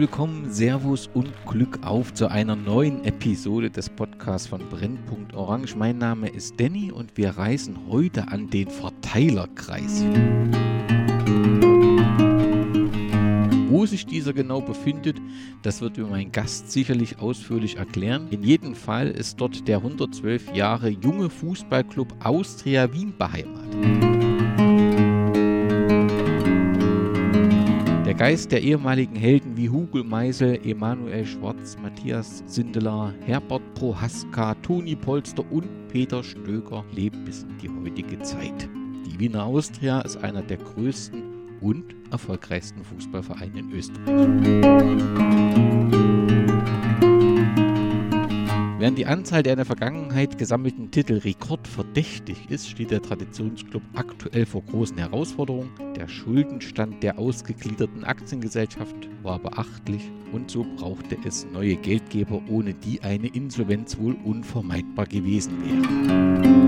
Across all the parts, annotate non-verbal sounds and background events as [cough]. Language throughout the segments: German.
Willkommen, Servus und Glück auf zu einer neuen Episode des Podcasts von Brennpunkt Orange. Mein Name ist Danny und wir reisen heute an den Verteilerkreis. Wo sich dieser genau befindet, das wird mir mein Gast sicherlich ausführlich erklären. In jedem Fall ist dort der 112 Jahre junge Fußballclub Austria Wien beheimatet. Geist der ehemaligen Helden wie Hugo Meisel, Emanuel Schwarz, Matthias Sindelar, Herbert Prohaska, Toni Polster und Peter Stöger lebt bis in die heutige Zeit. Die Wiener Austria ist einer der größten und erfolgreichsten Fußballvereine in Österreich. Während die Anzahl der in der Vergangenheit gesammelten Titel rekordverdächtig ist, steht der Traditionsclub aktuell vor großen Herausforderungen. Der Schuldenstand der ausgegliederten Aktiengesellschaft war beachtlich und so brauchte es neue Geldgeber, ohne die eine Insolvenz wohl unvermeidbar gewesen wäre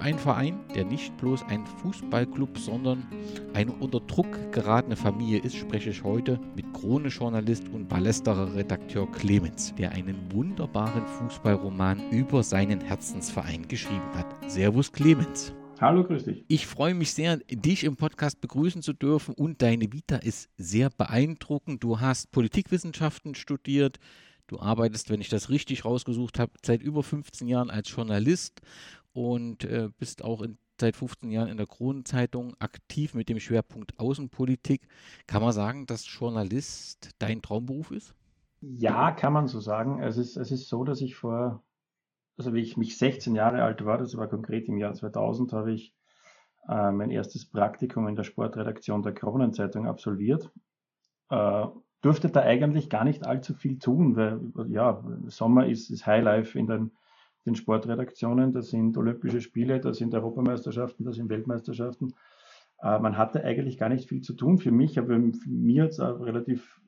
ein Verein, der nicht bloß ein Fußballclub, sondern eine unter Druck geratene Familie ist, spreche ich heute mit Krone-Journalist und Ballesterer Redakteur Clemens, der einen wunderbaren Fußballroman über seinen Herzensverein geschrieben hat. Servus Clemens. Hallo, grüß dich. Ich freue mich sehr, dich im Podcast begrüßen zu dürfen und deine Vita ist sehr beeindruckend. Du hast Politikwissenschaften studiert, Du arbeitest, wenn ich das richtig rausgesucht habe, seit über 15 Jahren als Journalist und äh, bist auch in, seit 15 Jahren in der Kronenzeitung aktiv mit dem Schwerpunkt Außenpolitik. Kann man sagen, dass Journalist dein Traumberuf ist? Ja, kann man so sagen. Es ist, es ist so, dass ich vor, also wie ich mich 16 Jahre alt war, das war konkret im Jahr 2000, habe ich äh, mein erstes Praktikum in der Sportredaktion der Kronenzeitung absolviert. Äh, durfte da eigentlich gar nicht allzu viel tun, weil ja, Sommer ist, ist Highlife in den den Sportredaktionen, das sind Olympische Spiele, das sind Europameisterschaften, das sind Weltmeisterschaften. Äh, man hatte eigentlich gar nicht viel zu tun für mich, aber für mir es auch relativ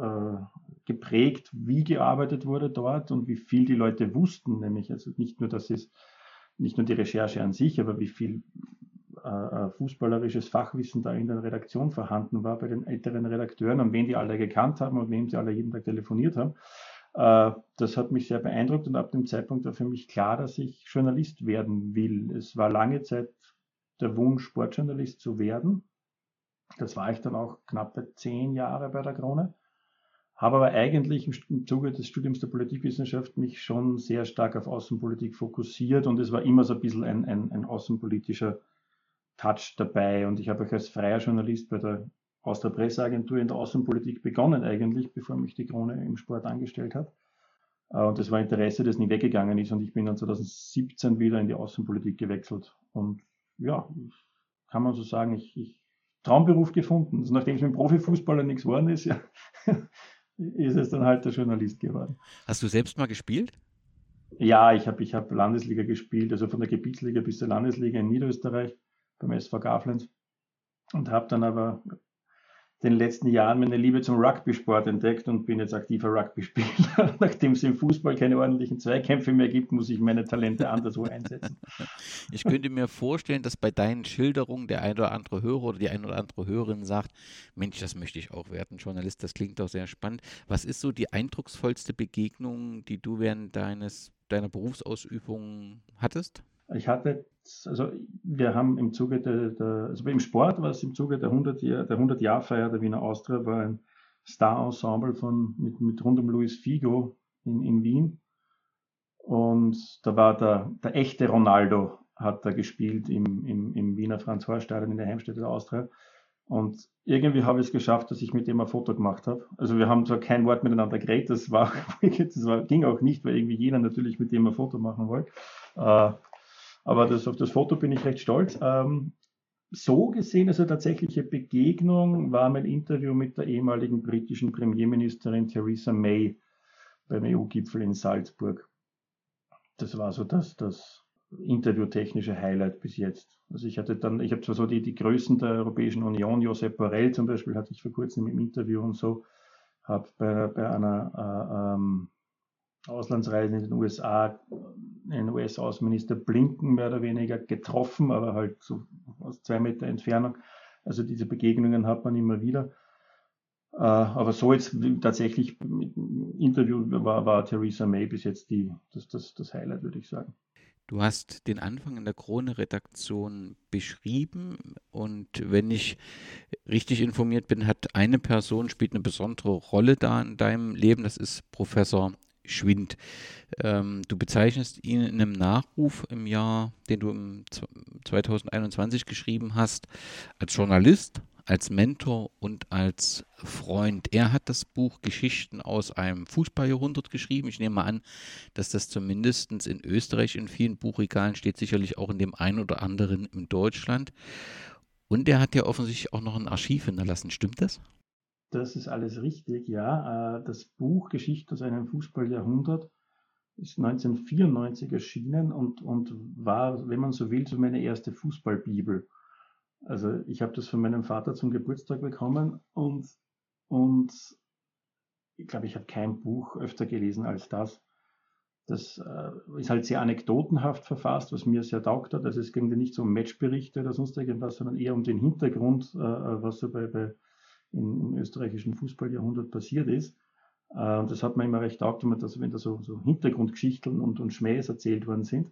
äh, geprägt, wie gearbeitet wurde dort und wie viel die Leute wussten, nämlich also nicht nur, dass es nicht nur die Recherche an sich, aber wie viel äh, äh, fußballerisches Fachwissen da in der Redaktion vorhanden war bei den älteren Redakteuren und wen die alle gekannt haben und wem sie alle jeden Tag telefoniert haben. Äh, das hat mich sehr beeindruckt und ab dem Zeitpunkt war für mich klar, dass ich Journalist werden will. Es war lange Zeit der Wunsch, Sportjournalist zu werden. Das war ich dann auch knappe zehn Jahre bei der Krone. Habe aber eigentlich im Zuge des Studiums der Politikwissenschaft mich schon sehr stark auf Außenpolitik fokussiert und es war immer so ein bisschen ein, ein, ein außenpolitischer Touch dabei. Und ich habe auch als freier Journalist bei der aus der Presseagentur in der Außenpolitik begonnen eigentlich, bevor mich die Krone im Sport angestellt hat. Äh, und das war Interesse, das nie weggegangen ist. Und ich bin dann 2017 wieder in die Außenpolitik gewechselt. Und ja, kann man so sagen, ich, ich Traumberuf gefunden. Also nachdem es mit dem Profifußballer nichts geworden ist, ja, [laughs] ist es dann halt der Journalist geworden. Hast du selbst mal gespielt? Ja, ich habe ich hab Landesliga gespielt, also von der Gebietsliga bis zur Landesliga in Niederösterreich beim SV Gaflenz und habe dann aber den letzten Jahren meine Liebe zum Rugby-Sport entdeckt und bin jetzt aktiver Rugby-Spieler. [laughs] Nachdem es im Fußball keine ordentlichen Zweikämpfe mehr gibt, muss ich meine Talente anderswo einsetzen. [laughs] Ich könnte mir vorstellen, dass bei deinen Schilderungen der ein oder andere Hörer oder die ein oder andere Hörerin sagt, Mensch, das möchte ich auch werden, Journalist, das klingt doch sehr spannend. Was ist so die eindrucksvollste Begegnung, die du während deines, deiner Berufsausübung hattest? Ich hatte, also wir haben im Zuge der, der also im Sport war es im Zuge der 100 Jahr, der 100 Jahr Feier der Wiener Austria war ein Star-Ensemble von, mit, mit rund um Luis Figo in, in Wien. Und da war der, der echte Ronaldo hat da gespielt im, im, im Wiener Franz-Horst-Stadion in der Heimstätte der Austria. Und irgendwie habe ich es geschafft, dass ich mit dem ein Foto gemacht habe. Also wir haben zwar kein Wort miteinander geredet, das war, [laughs] das war, ging auch nicht, weil irgendwie jeder natürlich mit dem ein Foto machen wollte. Aber das, auf das Foto bin ich recht stolz. Ähm, so gesehen, also tatsächliche Begegnung war mein Interview mit der ehemaligen britischen Premierministerin Theresa May beim EU-Gipfel in Salzburg. Das war so das, das interviewtechnische Highlight bis jetzt. Also ich hatte dann, ich habe zwar so die, die Größen der Europäischen Union, Josep Borrell zum Beispiel, hatte ich vor kurzem im Interview und so, habe bei, bei einer äh, ähm, Auslandsreisen in den USA den US-Außenminister Blinken mehr oder weniger getroffen, aber halt so aus zwei Meter Entfernung. Also diese Begegnungen hat man immer wieder. Äh, aber so jetzt tatsächlich im Interview war, war Theresa May bis jetzt die, das, das, das Highlight, würde ich sagen. Du hast den Anfang in der Krone-Redaktion beschrieben und wenn ich richtig informiert bin, hat eine Person spielt eine besondere Rolle da in deinem Leben. Das ist Professor Schwind. Ähm, du bezeichnest ihn in einem Nachruf im Jahr, den du im 2021 geschrieben hast, als Journalist, als Mentor und als Freund. Er hat das Buch Geschichten aus einem Fußballjahrhundert geschrieben. Ich nehme mal an, dass das zumindest in Österreich in vielen Buchregalen steht, sicherlich auch in dem einen oder anderen in Deutschland. Und er hat ja offensichtlich auch noch ein Archiv hinterlassen. Stimmt das? Das ist alles richtig, ja. Äh, das Buch Geschichten aus einem Fußballjahrhundert ist 1994 erschienen und, und war, wenn man so will, so meine erste Fußballbibel. Also ich habe das von meinem Vater zum Geburtstag bekommen und, und ich glaube, ich habe kein Buch öfter gelesen als das. Das äh, ist halt sehr anekdotenhaft verfasst, was mir sehr taugt hat. Also es ging nicht so um Matchberichte oder sonst irgendwas, sondern eher um den Hintergrund, äh, was so bei, bei in, im österreichischen Fußballjahrhundert passiert ist. Äh, das hat mir immer recht taugt, wenn, das, wenn da so, so Hintergrundgeschichten und, und Schmähs erzählt worden sind.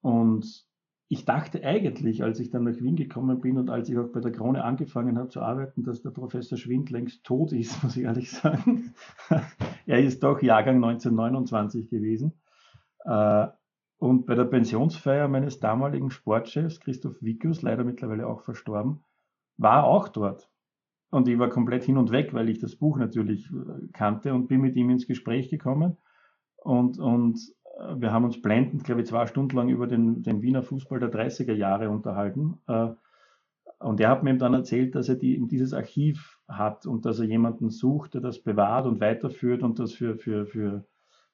Und ich dachte eigentlich, als ich dann nach Wien gekommen bin und als ich auch bei der Krone angefangen habe zu arbeiten, dass der Professor Schwind längst tot ist, [laughs] muss ich ehrlich sagen. [laughs] er ist doch Jahrgang 1929 gewesen. Äh, und bei der Pensionsfeier meines damaligen Sportchefs, Christoph Wickus, leider mittlerweile auch verstorben, war auch dort. Und ich war komplett hin und weg, weil ich das Buch natürlich äh, kannte und bin mit ihm ins Gespräch gekommen. Und, und wir haben uns blendend, glaube ich, zwei Stunden lang über den, den Wiener Fußball der 30er Jahre unterhalten. Äh, und er hat mir dann erzählt, dass er die, dieses Archiv hat und dass er jemanden sucht, der das bewahrt und weiterführt und das für, für, für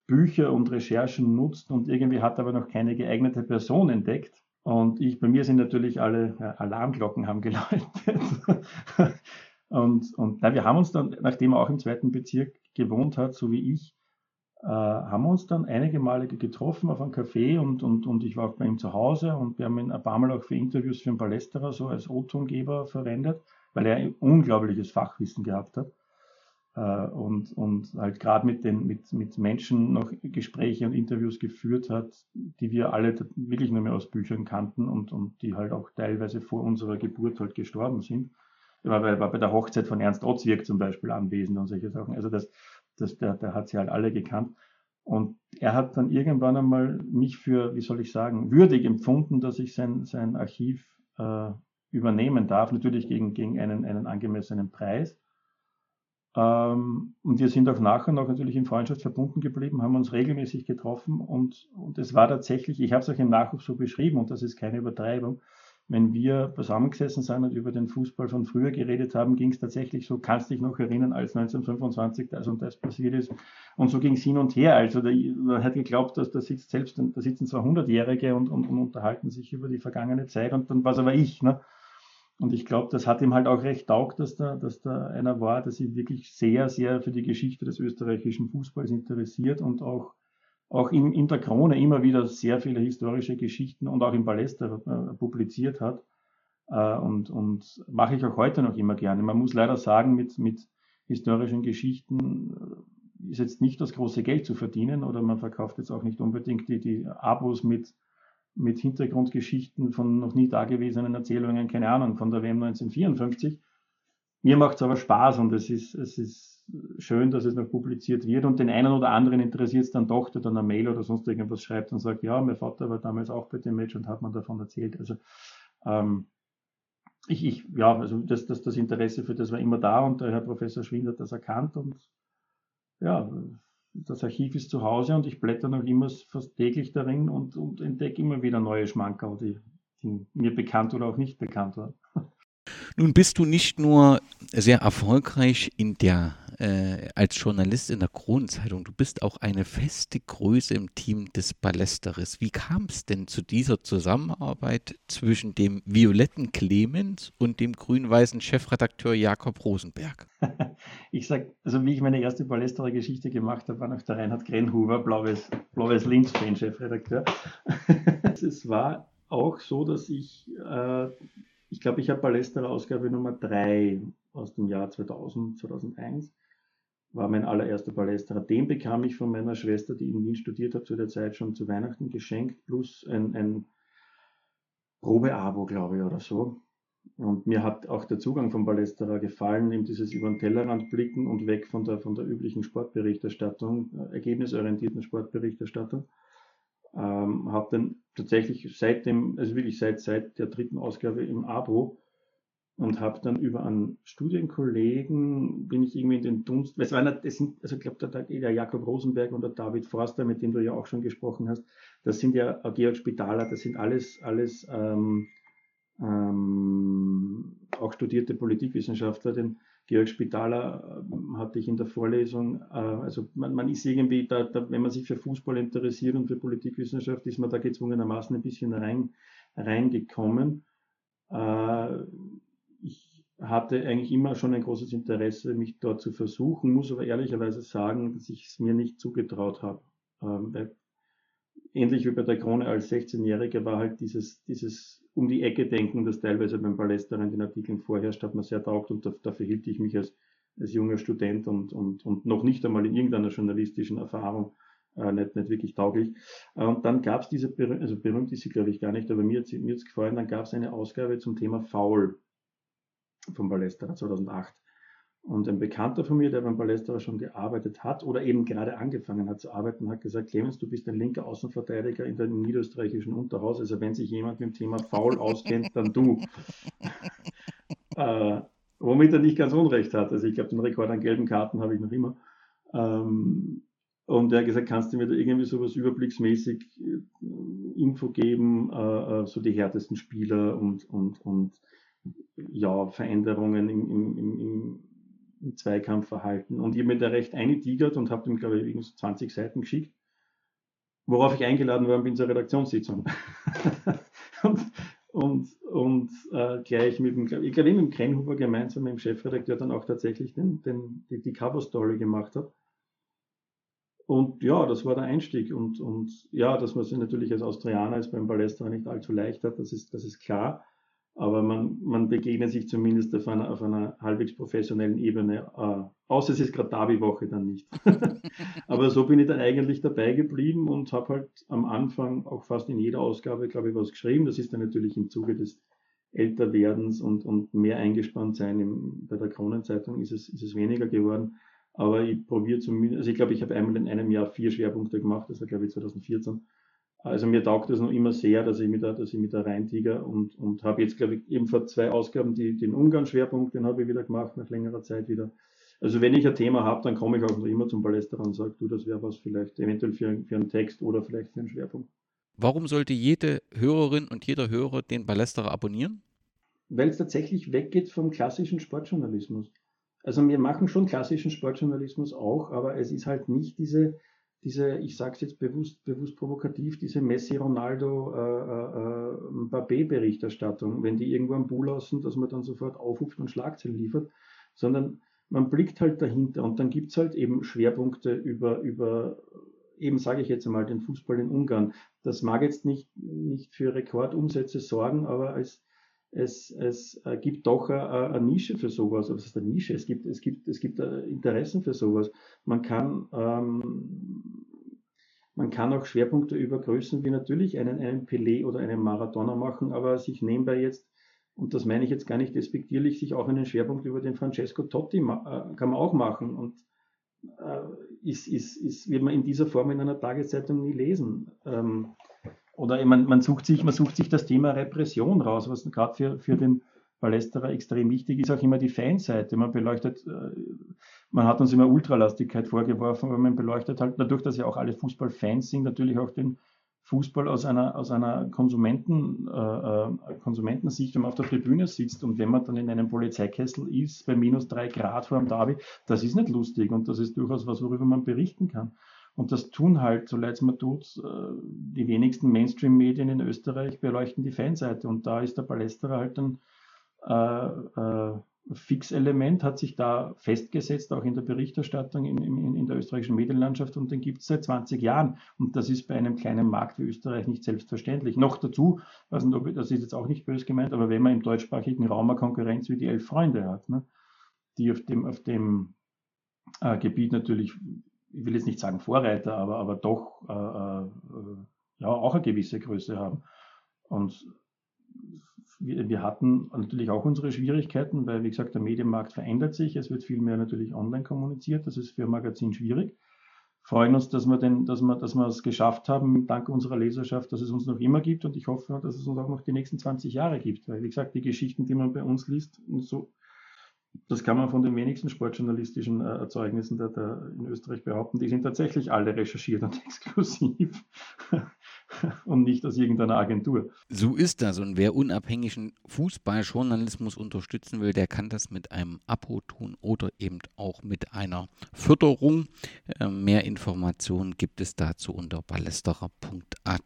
Bücher und Recherchen nutzt. Und irgendwie hat er aber noch keine geeignete Person entdeckt. Und ich, bei mir sind natürlich alle ja, Alarmglocken haben geläutet. [laughs] und und na, wir haben uns dann, nachdem er auch im zweiten Bezirk gewohnt hat, so wie ich, äh, haben uns dann einige Male getroffen auf einem Café und, und, und ich war auch bei ihm zu Hause und wir haben ihn ein paar Mal auch für Interviews für den Palästerer so als O-Tongeber verwendet, weil er ein unglaubliches Fachwissen gehabt hat. Äh, und, und halt gerade mit, den, mit, mit Menschen noch Gespräche und Interviews geführt hat, die wir alle wirklich nur mehr aus Büchern kannten und, und die halt auch teilweise vor unserer Geburt halt gestorben sind. War bei, war bei der Hochzeit von Ernst Otzwirk zum Beispiel anwesend und solche Sachen. Also das, das, der, der hat sie halt alle gekannt. Und er hat dann irgendwann einmal mich für, wie soll ich sagen, würdig empfunden, dass ich sein, sein Archiv äh, übernehmen darf, natürlich gegen, gegen einen, einen angemessenen Preis. Ähm, und wir sind auch nachher noch natürlich in Freundschaft verbunden geblieben, haben uns regelmäßig getroffen und, und es war tatsächlich, ich habe es auch im Nachruf so beschrieben und das ist keine Übertreibung, wenn wir zusammengesessen sind und über den Fußball von früher geredet haben, ging es tatsächlich so, kannst dich noch erinnern, als 1925 das und das passiert ist. Und so ging es hin und her. Also man hat geglaubt, dass da sitzt selbst, da sitzen zwar 100-Jährige und, und, und, unterhalten sich über die vergangene Zeit und dann war es aber ich. Ne? Und ich glaube, das hat ihm halt auch recht taugt, dass da, dass da einer war, der sich wirklich sehr, sehr für die Geschichte des österreichischen Fußballs interessiert und auch auch in, in der Krone immer wieder sehr viele historische Geschichten und auch im Paläster äh, publiziert hat. Äh, und, und mache ich auch heute noch immer gerne. Man muss leider sagen, mit, mit historischen Geschichten äh, ist jetzt nicht das große Geld zu verdienen oder man verkauft jetzt auch nicht unbedingt die, die Abos mit, mit Hintergrundgeschichten von noch nie dagewesenen Erzählungen, keine Ahnung, von der WM 1954. Mir macht es aber Spaß und es ist, es ist schön, dass es noch publiziert wird und den einen oder anderen interessiert es dann doch, der dann eine Mail oder sonst irgendwas schreibt und sagt, ja, mein Vater war damals auch bei dem Match und hat man davon erzählt. Also ähm, ich, ich, ja, also das, das, das Interesse für das war immer da und der Herr Professor Schwind hat das erkannt und ja, das Archiv ist zu Hause und ich blätter noch immer fast täglich darin und, und entdecke immer wieder neue Schmankerl, die, die mir bekannt oder auch nicht bekannt waren. Nun bist du nicht nur sehr erfolgreich in der, äh, als Journalist in der Kronenzeitung, du bist auch eine feste Größe im Team des Ballesteres. Wie kam es denn zu dieser Zusammenarbeit zwischen dem violetten Clemens und dem grün-weißen Chefredakteur Jakob Rosenberg? [laughs] Ich sag, also wie ich meine erste Ballesterer Geschichte gemacht habe, war noch der Reinhard Grenhuber, blaues, blaues Linz-Fan, Chefredakteur. [laughs] es war auch so, dass ich äh, ich glaube, ich habe Ballesterer Ausgabe Nummer 3 aus dem Jahr 2000, 2001. War mein allererster Ballesterer. Den bekam ich von meiner Schwester, die in Wien studiert hat, zu der Zeit schon zu Weihnachten geschenkt, plus ein, ein Probeabo, glaube ich, oder so. Und mir hat auch der Zugang von Ballesterer gefallen, eben dieses über den Tellerrand blicken und weg von der, von der üblichen Sportberichterstattung, äh, ergebnisorientierten Sportberichterstattung. Ähm, habe dann tatsächlich seit dem, also wirklich seit, seit der dritten Ausgabe im Abo und habe dann über einen Studienkollegen, bin ich irgendwie in den Dunst, es waren, das sind, also ich glaube, der, der Jakob Rosenberg und der David Forster, mit dem du ja auch schon gesprochen hast, das sind ja Georg Spitaler, das sind alles, alles ähm, ähm, auch studierte Politikwissenschaftler, den Georg Spitaler äh, hatte ich in der Vorlesung, äh, also man, man, ist irgendwie, da, da, wenn man sich für Fußball interessiert und für Politikwissenschaft, ist man da gezwungenermaßen ein bisschen rein, reingekommen. Äh, ich hatte eigentlich immer schon ein großes Interesse, mich dort zu versuchen, muss aber ehrlicherweise sagen, dass ich es mir nicht zugetraut habe. Ähm, weil ähnlich wie bei der Krone als 16-Jähriger war halt dieses, dieses um die Ecke denken, das teilweise beim Palästra in den Artikeln vorherrscht, hat man sehr taugt und dafür hielt ich mich als, als junger Student und, und, und noch nicht einmal in irgendeiner journalistischen Erfahrung äh, nicht, nicht wirklich tauglich. Äh, und dann gab es diese, also berühmt ist sie glaube ich gar nicht, aber mir hat es gefallen, dann gab es eine Ausgabe zum Thema Foul vom Palästra 2008. Und ein Bekannter von mir, der beim Palästra schon gearbeitet hat oder eben gerade angefangen hat zu arbeiten, hat gesagt, Clemens, du bist ein linker Außenverteidiger in dem niederösterreichischen Unterhaus. Also wenn sich jemand mit dem Thema Foul auskennt, dann du. [laughs] äh, womit er nicht ganz unrecht hat. Also ich glaube, den Rekord an gelben Karten habe ich noch immer. Ähm, und er hat gesagt, kannst du mir da irgendwie sowas überblicksmäßig äh, Info geben, äh, äh, so die härtesten Spieler und, und, und ja, Veränderungen im, im, im, im Zweikampfverhalten. Und ich habe mir da recht eingetigert und habe ihm, glaube ich, so 20 Seiten geschickt, worauf ich eingeladen worden bin zur Redaktionssitzung. [laughs] und und, und äh, gleich mit dem, ich glaube, mit dem Krenhuber gemeinsam mit dem Chefredakteur dann auch tatsächlich den, den, die, die Cover-Story gemacht habe. Und ja, das war der Einstieg. Und, und ja, dass man sich natürlich als Austrianer als beim Ballester nicht allzu leicht hat, das ist, das ist klar aber man, man begegnet sich zumindest auf einer, auf einer halbwegs professionellen Ebene, äh, außer es ist gerade Derby-Woche dann nicht. [laughs] aber so bin ich dann eigentlich dabei geblieben und habe halt am Anfang auch fast in jeder Ausgabe, glaube ich, was geschrieben. Das ist dann natürlich im Zuge des Älterwerdens und, und mehr eingespannt sein. Im, bei der Kronenzeitung ist es, ist es weniger geworden. Aber ich probiere zumindest, also ich glaube, ich habe einmal in einem Jahr vier Schwerpunkte gemacht, das war glaube ich 2014. Also mir taugt das noch immer sehr, dass ich mit da, dass ich mit da reintiger und, und habe jetzt, glaube ich, eben vor zwei Ausgaben die, den Ungarn-Schwerpunkt, den habe ich wieder gemacht, nach längerer Zeit wieder. Also wenn ich ein Thema habe, dann komme ich auch noch immer zum Palästra und sage, du, das wäre was vielleicht eventuell für, für einen Text oder vielleicht für einen Schwerpunkt. Warum sollte jede Hörerin und jeder Hörer den Ballesterer abonnieren? Weil es tatsächlich weggeht vom klassischen Sportjournalismus. Also wir machen schon klassischen Sportjournalismus auch, aber es ist halt nicht diese, diese, ich sage es jetzt bewusst, bewusst provokativ, diese Messi, Ronaldo, äh, äh, Mbappé-Berichterstattung, wenn die irgendwo am Bull lassen, dass man dann sofort aufruft und Schlagzeilen liefert, sondern man blickt halt dahinter und dann gibt es halt eben Schwerpunkte über, über eben sage ich jetzt einmal, den Fußball in Ungarn. Das mag jetzt nicht, nicht für Rekordumsätze sorgen, aber es, es, es gibt doch eine, Nische für sowas. Was ist eine Nische? Es gibt, es gibt, es gibt äh, Interessen für sowas. Man kann ähm, man kann auch Schwerpunkte über Größen wie natürlich einen, einen Pelé oder einen Maradona machen, aber sich nebenbei jetzt, und das meine ich jetzt gar nicht despektierlich, sich auch einen Schwerpunkt über den Francesco Totti äh, kann man auch machen. Und äh, ist, ist, ist, wird man in dieser Form in einer Tageszeitung nie lesen. Ähm, oder man, man, sucht sich, man sucht sich das Thema Repression raus, was gerade für, für den Palästerer extrem wichtig ist, auch immer die Fanseite. Man beleuchtet, äh, man hat uns immer Ultralastigkeit vorgeworfen, aber man beleuchtet halt dadurch, dass ja auch alle Fußballfans sind, natürlich auch den Fußball aus einer, aus einer Konsumenten, äh, äh, Konsumentensicht, wenn man auf der Tribüne sitzt und wenn man dann in einem Polizeikessel ist, bei minus drei Grad vor dem Derby, das ist nicht lustig und das ist durchaus was, worüber man berichten kann. Und das tun halt, so leid es mir tut, äh, die wenigsten Mainstream-Medien in Österreich beleuchten die Fanseite und da ist der Palästerer halt dann äh, äh, Fixelement hat sich da festgesetzt, auch in der Berichterstattung in, in, in der österreichischen Medienlandschaft und den gibt es seit 20 Jahren. Und das ist bei einem kleinen Markt wie Österreich nicht selbstverständlich. Noch dazu, ob, das ist jetzt auch nicht böse gemeint, aber wenn man im deutschsprachigen Raum eine Konkurrenz wie die Elf Freunde hat, ne, die auf dem, auf dem äh, Gebiet natürlich, ich will jetzt nicht sagen Vorreiter, aber, aber doch äh, äh, ja auch eine gewisse Größe haben. Und wir, wir, hatten natürlich auch unsere Schwierigkeiten, weil, wie gesagt, der Medienmarkt verändert sich. Es wird viel mehr natürlich online kommuniziert. Das ist für ein Magazin schwierig. Freuen uns, dass wir, den, dass, wir, dass wir es geschafft haben, dank unserer Leserschaft, dass es uns noch immer gibt. Und ich hoffe, dass es uns auch noch die nächsten 20 Jahre gibt. Weil, wie gesagt, die Geschichten, die man bei uns liest, so, das kann man von den wenigsten sportjournalistischen äh, Erzeugnissen der, der in Österreich behaupten, die sind tatsächlich alle recherchiert und [laughs] exklusiv. [laughs] und nicht aus irgendeiner Agentur. So ist das. Und wer unabhängigen Fußballjournalismus unterstützen will, der kann das mit einem Abo tun oder eben auch mit einer Förderung. Äh, mehr Informationen gibt es dazu unter ballesterer.at.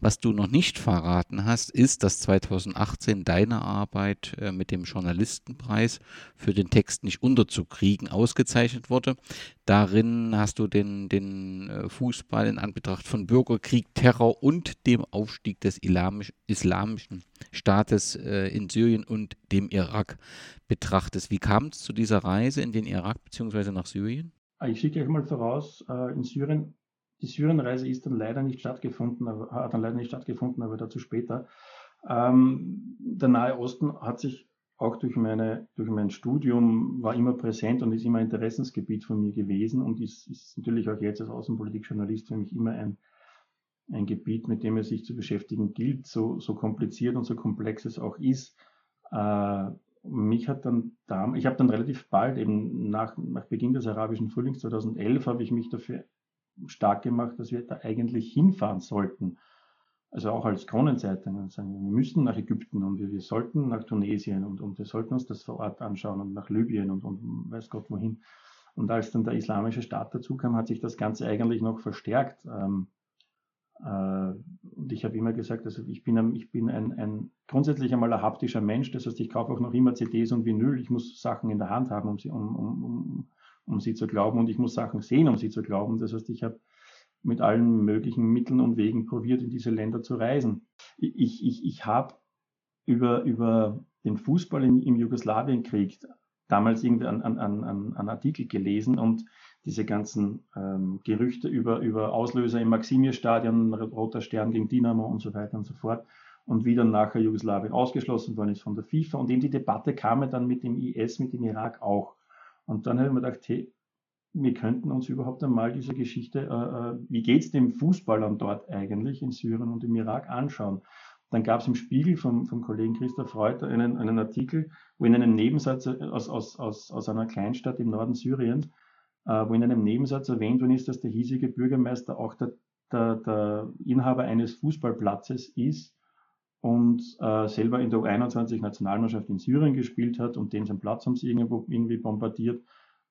Was du noch nicht verraten hast, ist, dass 2018 deine Arbeit äh, mit dem Journalistenpreis für den Text nicht unterzukriegen ausgezeichnet wurde. Darin hast du den, den äh, Fußball in Anbetracht von Bürgerkrieg, Terror und dem Aufstieg des Islamisch, islamischen Staates äh, in Syrien und dem Irak betrachtet. Wie kam es zu dieser Reise in den Irak bzw. nach Syrien? Ah, ich schicke euch mal voraus, äh, in Syrien, die Syrienreise ist dann leider nicht stattgefunden, aber, hat dann leider nicht stattgefunden, aber dazu später. Ähm, der Nahe Osten hat sich auch durch, meine, durch mein Studium war immer präsent und ist immer Interessensgebiet von mir gewesen und ist, ist natürlich auch jetzt als Außenpolitikjournalist für mich immer ein, ein Gebiet, mit dem es sich zu beschäftigen gilt, so, so kompliziert und so komplex es auch ist. Äh, mich hat dann da, ich habe dann relativ bald, eben nach, nach Beginn des arabischen Frühlings 2011, habe ich mich dafür stark gemacht, dass wir da eigentlich hinfahren sollten also auch als Kronenzeitung, sagen, wir müssen nach Ägypten und wir, wir, sollten nach Tunesien und, und wir sollten uns das vor Ort anschauen und nach Libyen und, und weiß Gott wohin. Und als dann der islamische Staat dazu kam, hat sich das Ganze eigentlich noch verstärkt. Ähm, äh, und ich habe immer gesagt, also ich bin, ich bin ein, ein grundsätzlich einmal ein haptischer Mensch, das heißt, ich kaufe auch noch immer CDs und Vinyl. Ich muss Sachen in der Hand haben, um sie, um, um, um, sie zu glauben und ich muss Sachen sehen, um sie zu glauben. Das heißt, ich habe mit allen möglichen Mitteln und Wegen probiert, in diese Länder zu reisen. Ich, ich, ich habe über, über den Fußball in, im Jugoslawienkrieg damals irgendwie an, an, an, an Artikel gelesen und diese ganzen ähm, Gerüchte über, über Auslöser im Maximir-Stadion, Roter Stern gegen Dynamo und so weiter und so fort. Und wie dann nachher Jugoslawien ausgeschlossen worden ist von der FIFA. Und in die Debatte kam dann mit dem IS, mit dem Irak auch. Und dann habe ich mir gedacht, hey, wir könnten uns überhaupt einmal diese Geschichte, äh, äh wie geht es dem Fußballern dort eigentlich in Syrien und im Irak anschauen. Dann gab es im Spiegel vom, vom Kollegen Christoph Reuter einen, einen Artikel, wo in einem Nebensatz aus, aus, aus, aus einer Kleinstadt im Norden Syriens, wo in einem Nebensatz erwähnt worden ist, dass der hiesige Bürgermeister auch der, der, der Inhaber eines Fußballplatzes ist und äh, selber in der U21-Nationalmannschaft in Syrien gespielt hat und den seinen Platz haben sie irgendwo, irgendwie bombardiert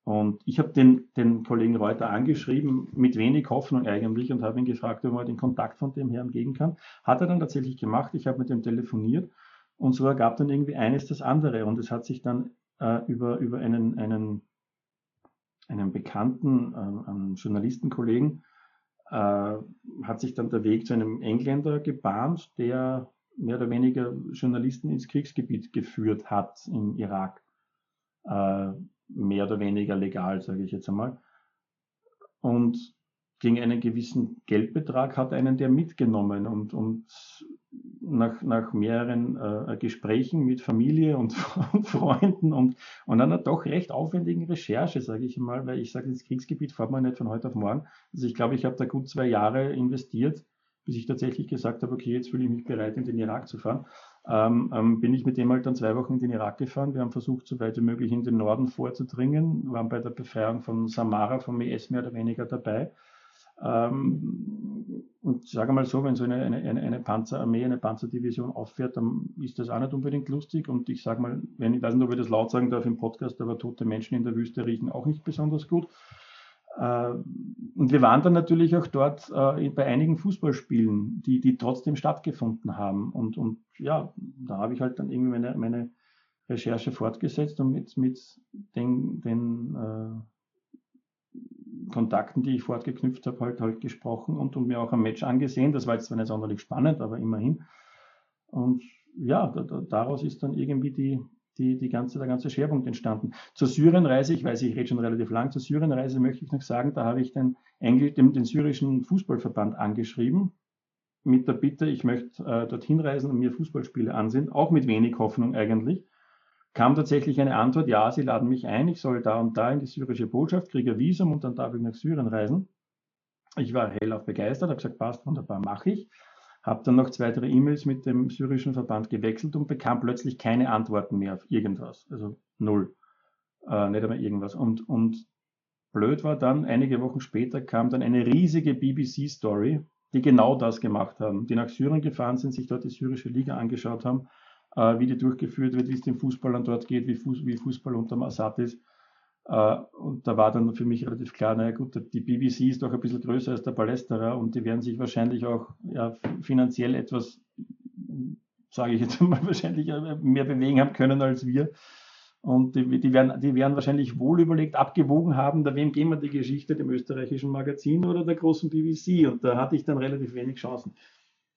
und ich habe den, den Kollegen Reuter angeschrieben, mit wenig Hoffnung eigentlich, und habe ihn gefragt, ob er den Kontakt von dem Herrn geben kann. Hat er dann tatsächlich gemacht. Ich habe mit ihm telefoniert und so ergab dann irgendwie eines das andere. Und es hat sich dann äh, über, über einen, einen, einen bekannten äh, einen Journalistenkollegen, äh, hat sich dann der Weg zu einem Engländer gebahnt, der mehr oder weniger Journalisten ins Kriegsgebiet geführt hat im Irak. Äh, mehr oder weniger legal, sage ich jetzt einmal. Und gegen einen gewissen Geldbetrag hat einen der mitgenommen und, und nach, nach mehreren äh, Gesprächen mit Familie und, [laughs] und, Freunden und, und einer doch recht aufwendigen Recherche, sage ich mal, weil ich sage, ins Kriegsgebiet fährt man nicht von heute auf morgen. Also ich glaube, ich habe da gut zwei Jahre investiert, bis ich tatsächlich gesagt habe, okay, jetzt fühle ich mich bereit, in den Irak zu fahren ähm, ähm, bin ich mit dem halt dann zwei Wochen in den Irak gefahren. Wir haben versucht, so weit wie möglich in den Norden vorzudringen, waren bei der Befreiung von Samara vom IS mehr oder weniger dabei. Ähm, und sage mal so, wenn so eine, eine, eine Panzerarmee, eine Panzerdivision auffährt, dann ist das auch nicht unbedingt lustig. Und ich sage mal, wenn ich weiß nicht, ob ich das laut sagen darf im Podcast, aber tote Menschen in der Wüste riechen auch nicht besonders gut. Äh, und wir waren dann natürlich auch dort äh, bei einigen Fußballspielen, die, die trotzdem stattgefunden haben. Und, und ja, da habe ich halt dann irgendwie meine, meine Recherche fortgesetzt und mit, mit den, den äh, Kontakten, die ich fortgeknüpft habe, halt, halt gesprochen und, und mir auch ein Match angesehen. Das war jetzt zwar nicht sonderlich spannend, aber immerhin. Und ja, da, da, daraus ist dann irgendwie die, die, die ganze, der ganze Schwerpunkt entstanden. Zur Syrienreise, ich weiß, ich rede schon relativ lang, zur Syrienreise möchte ich noch sagen, da habe ich den, den, den syrischen Fußballverband angeschrieben, mit der Bitte, ich möchte äh, dorthin reisen und mir Fußballspiele ansehen, auch mit wenig Hoffnung eigentlich kam tatsächlich eine Antwort, ja, Sie laden mich ein, ich soll da und da in die syrische Botschaft, kriege ein Visum und dann darf ich nach Syrien reisen. Ich war hellauf begeistert, habe gesagt, passt, wunderbar, mache ich. Habe dann noch zwei, drei E-Mails mit dem syrischen Verband gewechselt und bekam plötzlich keine Antworten mehr auf irgendwas. Also null. Äh, nicht einmal irgendwas. Und, und blöd war dann, einige Wochen später kam dann eine riesige BBC-Story, die genau das gemacht haben, die nach Syrien gefahren sind, sich dort die syrische Liga angeschaut haben äh, wie die durchgeführt wird, wie es den Fußballern dort geht, wie, Fuß, wie Fußball unter Assad ist. Äh, und da war dann für mich relativ klar, naja gut, die BBC ist doch ein bisschen größer als der Palästra und die werden sich wahrscheinlich auch ja, finanziell etwas, sage ich jetzt [laughs] mal, wahrscheinlich mehr bewegen haben können als wir. Und die, die, werden, die werden wahrscheinlich wohl überlegt, abgewogen haben, da wem gehen wir die Geschichte, dem österreichischen Magazin oder der großen BBC. Und da hatte ich dann relativ wenig Chancen.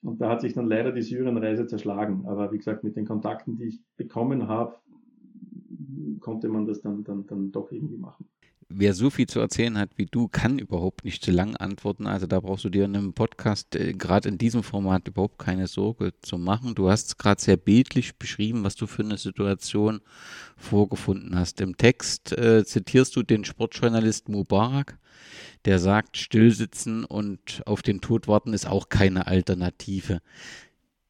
Und da hat sich dann leider die Syrienreise zerschlagen. Aber wie gesagt, mit den Kontakten, die ich bekommen habe, konnte man das dann, dann, dann doch irgendwie machen. Wer so viel zu erzählen hat wie du, kann überhaupt nicht zu lang antworten. Also da brauchst du dir in einem Podcast äh, gerade in diesem Format überhaupt keine Sorge zu machen. Du hast es gerade sehr bildlich beschrieben, was du für eine Situation vorgefunden hast. Im Text äh, zitierst du den Sportjournalist Mubarak, der sagt, stillsitzen und auf den Tod warten ist auch keine Alternative.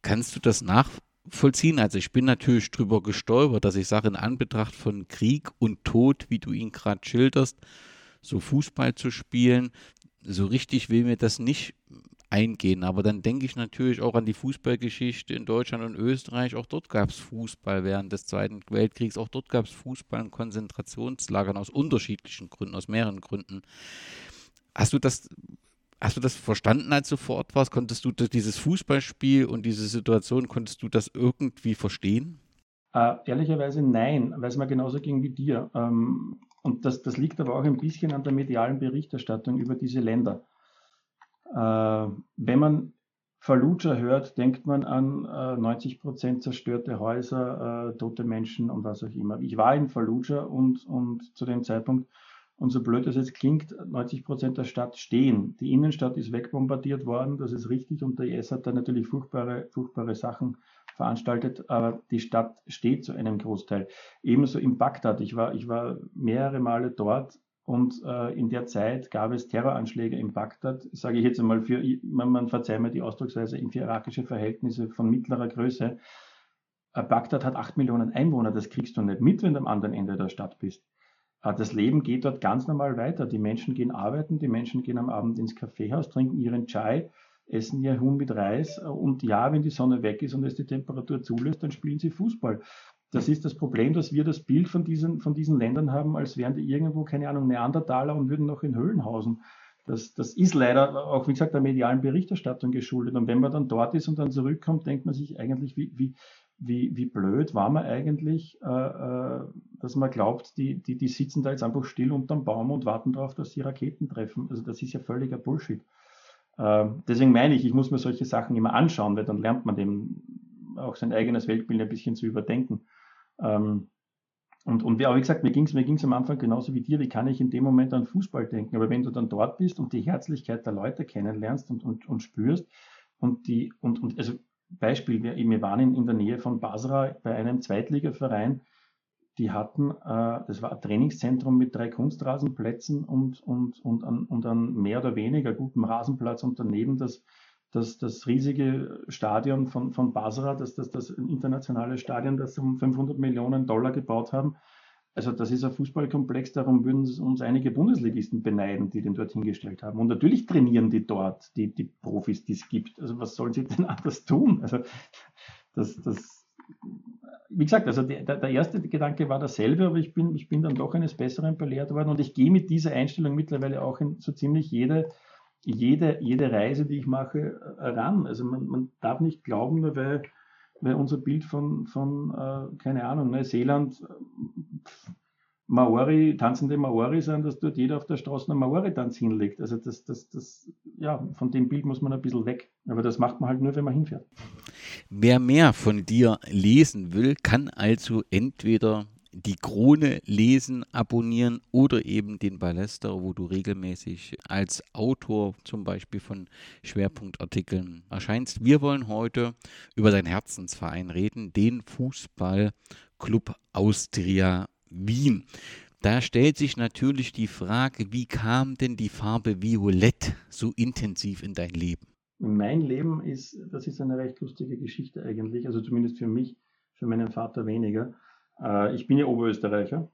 Kannst du das nachvollziehen? Also ich bin natürlich drüber gestolpert, dass ich sage, in Anbetracht von Krieg und Tod, wie du ihn gerade schilderst, so Fußball zu spielen, so richtig will mir das nicht eingehen. Aber dann denke ich natürlich auch an die Fußballgeschichte in Deutschland und Österreich. Auch dort gab es Fußball während des Zweiten Weltkriegs. Auch dort gab es Fußball in Konzentrationslagern aus unterschiedlichen Gründen, aus mehreren Gründen. Hast du das, hast du das verstanden, als du vor Ort warst? Konntest du dieses Fußballspiel und diese Situation, konntest du das irgendwie verstehen? Äh, ehrlicherweise nein, weil es mir genauso ging wie dir. Ähm, und das, das liegt aber auch ein bisschen an der medialen Berichterstattung über diese Länder. Äh, wenn man Fallujah hört, denkt man an äh, 90 Prozent zerstörte Häuser, äh, tote Menschen und was auch immer. Ich war in Fallujah und, und zu dem Zeitpunkt und so blöd es jetzt klingt, 90 Prozent der Stadt stehen. Die Innenstadt ist wegbombardiert worden, das ist richtig. Und der IS hat da natürlich furchtbare, furchtbare Sachen veranstaltet, aber die Stadt steht zu einem Großteil. Ebenso in Bagdad. Ich war, ich war mehrere Male dort und äh, in der Zeit gab es Terroranschläge in Bagdad, sage ich jetzt einmal für, man, man verzeiht mir die Ausdrucksweise, für irakische Verhältnisse von mittlerer Größe. Äh, Bagdad hat acht Millionen Einwohner, das kriegst du nicht mit, wenn du am anderen Ende der Stadt bist. Ah, das Leben geht dort ganz normal weiter. Die Menschen gehen arbeiten, die Menschen gehen am Abend ins Kaffeehaus, trinken ihren Chai, essen ihr Huhn mit Reis und ja, wenn die Sonne weg ist und es die Temperatur zulässt, dann spielen sie Fußball. Das ist das Problem, dass wir das Bild von diesen, von diesen Ländern haben, als wären die irgendwo, keine Ahnung, Neandertaler und würden noch in Höhlen hausen. Das, das ist leider auch, wie gesagt, der medialen Berichterstattung geschuldet. Und wenn man dann dort ist und dann zurückkommt, denkt man sich eigentlich, wie, wie, wie, wie blöd war man eigentlich, äh, äh, dass man glaubt, die, die, die sitzen da jetzt einfach still unterm Baum und warten darauf, dass sie Raketen treffen. Also das ist ja völliger Bullshit. Äh, deswegen meine ich, ich muss mir solche Sachen immer anschauen, weil dann lernt man dem auch sein eigenes Weltbild ein bisschen zu überdenken. Ähm, und, und wie, wie gesagt, mir ging es mir ging's am Anfang genauso wie dir, wie kann ich in dem Moment an Fußball denken? Aber wenn du dann dort bist und die Herzlichkeit der Leute kennenlernst und, und, und spürst und die, und, und also Beispiel, wir, wir waren in, in der Nähe von Basra bei einem Zweitligaverein, die hatten, äh, das war ein Trainingszentrum mit drei Kunstrasenplätzen und, und, und, an, und an mehr oder weniger gutem Rasenplatz und daneben das, das, das riesige Stadion von, von Basra, das, das, das internationale Stadion, das um 500 Millionen Dollar gebaut haben, also das ist ein Fußballkomplex, darum würden uns einige Bundesligisten beneiden, die den dort hingestellt haben. Und natürlich trainieren die dort, die, die Profis, die es gibt. Also was sollen sie denn [laughs] anders tun? Also das, das, wie gesagt, also der, der erste Gedanke war dasselbe, aber ich bin, ich bin dann doch eines Besseren belehrt worden und ich gehe mit dieser Einstellung mittlerweile auch in so ziemlich jede, jede, jede Reise, die ich mache, ran. Also man, man darf nicht glauben, nur weil weil unser Bild von, von äh, keine Ahnung, Neuseeland, pff, Maori, tanzende Maori sind, dass dort jeder auf der Straße einen Maori-Tanz hinlegt. Also das, das, das, ja, von dem Bild muss man ein bisschen weg. Aber das macht man halt nur, wenn man hinfährt. Wer mehr von dir lesen will, kann also entweder die Krone lesen, abonnieren oder eben den Ballester, wo du regelmäßig als Autor zum Beispiel von Schwerpunktartikeln erscheinst. Wir wollen heute über deinen Herzensverein reden, den Fußballclub Austria Wien. Da stellt sich natürlich die Frage, wie kam denn die Farbe Violett so intensiv in dein Leben? Mein Leben ist, das ist eine recht lustige Geschichte eigentlich, also zumindest für mich, für meinen Vater weniger. Äh, ich bin ja Oberösterreicher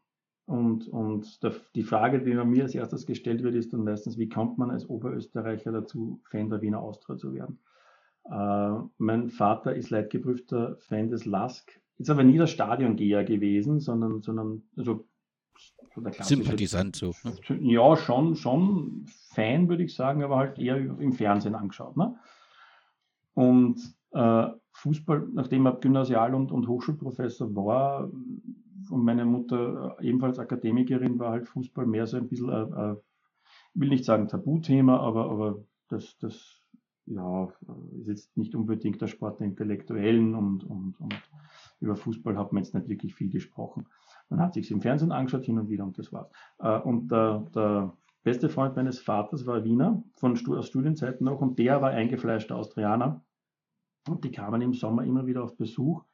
und, und die Frage, die mir als erstes gestellt wird, ist dann meistens, wie kommt man als Oberösterreicher dazu, Fan der Wiener Austria zu werden? Äh, mein Vater ist leidgeprüfter Fan des LASK, ist aber nie der Stadiongeher gewesen, sondern, sondern also so der Sympathisant so. Ne? Ja, schon, schon Fan, würde ich sagen, aber halt eher im Fernsehen angeschaut. Ne? Und äh, Fußball, nachdem er Gymnasial- und, und Hochschulprofessor war und meine Mutter ebenfalls Akademikerin war, halt Fußball mehr so ein bisschen, äh, äh, will nicht sagen Tabuthema, aber, aber das, das ja, ist jetzt nicht unbedingt der Sport der Intellektuellen und, und, und über Fußball hat man jetzt nicht wirklich viel gesprochen. Man hat sich im Fernsehen angeschaut, hin und wieder, und das war's. Äh, und der, der beste Freund meines Vaters war Wiener, von, aus Studienzeiten noch, und der war eingefleischter Austrianer. Und die kamen im Sommer immer wieder auf Besuch.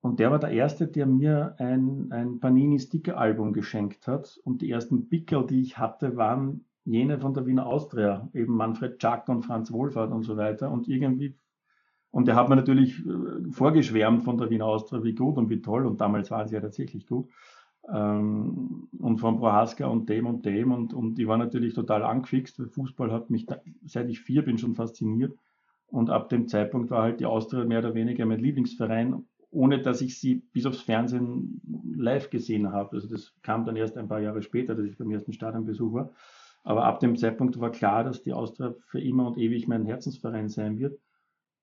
Und der war der Erste, der mir ein, ein Panini-Sticker-Album geschenkt hat. Und die ersten Pickel, die ich hatte, waren jene von der Wiener Austria, eben Manfred Schack und Franz Wohlfahrt und so weiter. Und irgendwie und der hat mir natürlich äh, vorgeschwärmt von der Wiener Austria, wie gut und wie toll. Und damals waren sie ja tatsächlich gut. Ähm, und von Prohaska und dem und dem. Und, und ich war natürlich total angefixt, Fußball hat mich, seit ich vier bin, schon fasziniert. Und ab dem Zeitpunkt war halt die Austria mehr oder weniger mein Lieblingsverein, ohne dass ich sie bis aufs Fernsehen live gesehen habe. Also das kam dann erst ein paar Jahre später, dass ich beim ersten Stadionbesuch war. Aber ab dem Zeitpunkt war klar, dass die Austria für immer und ewig mein Herzensverein sein wird.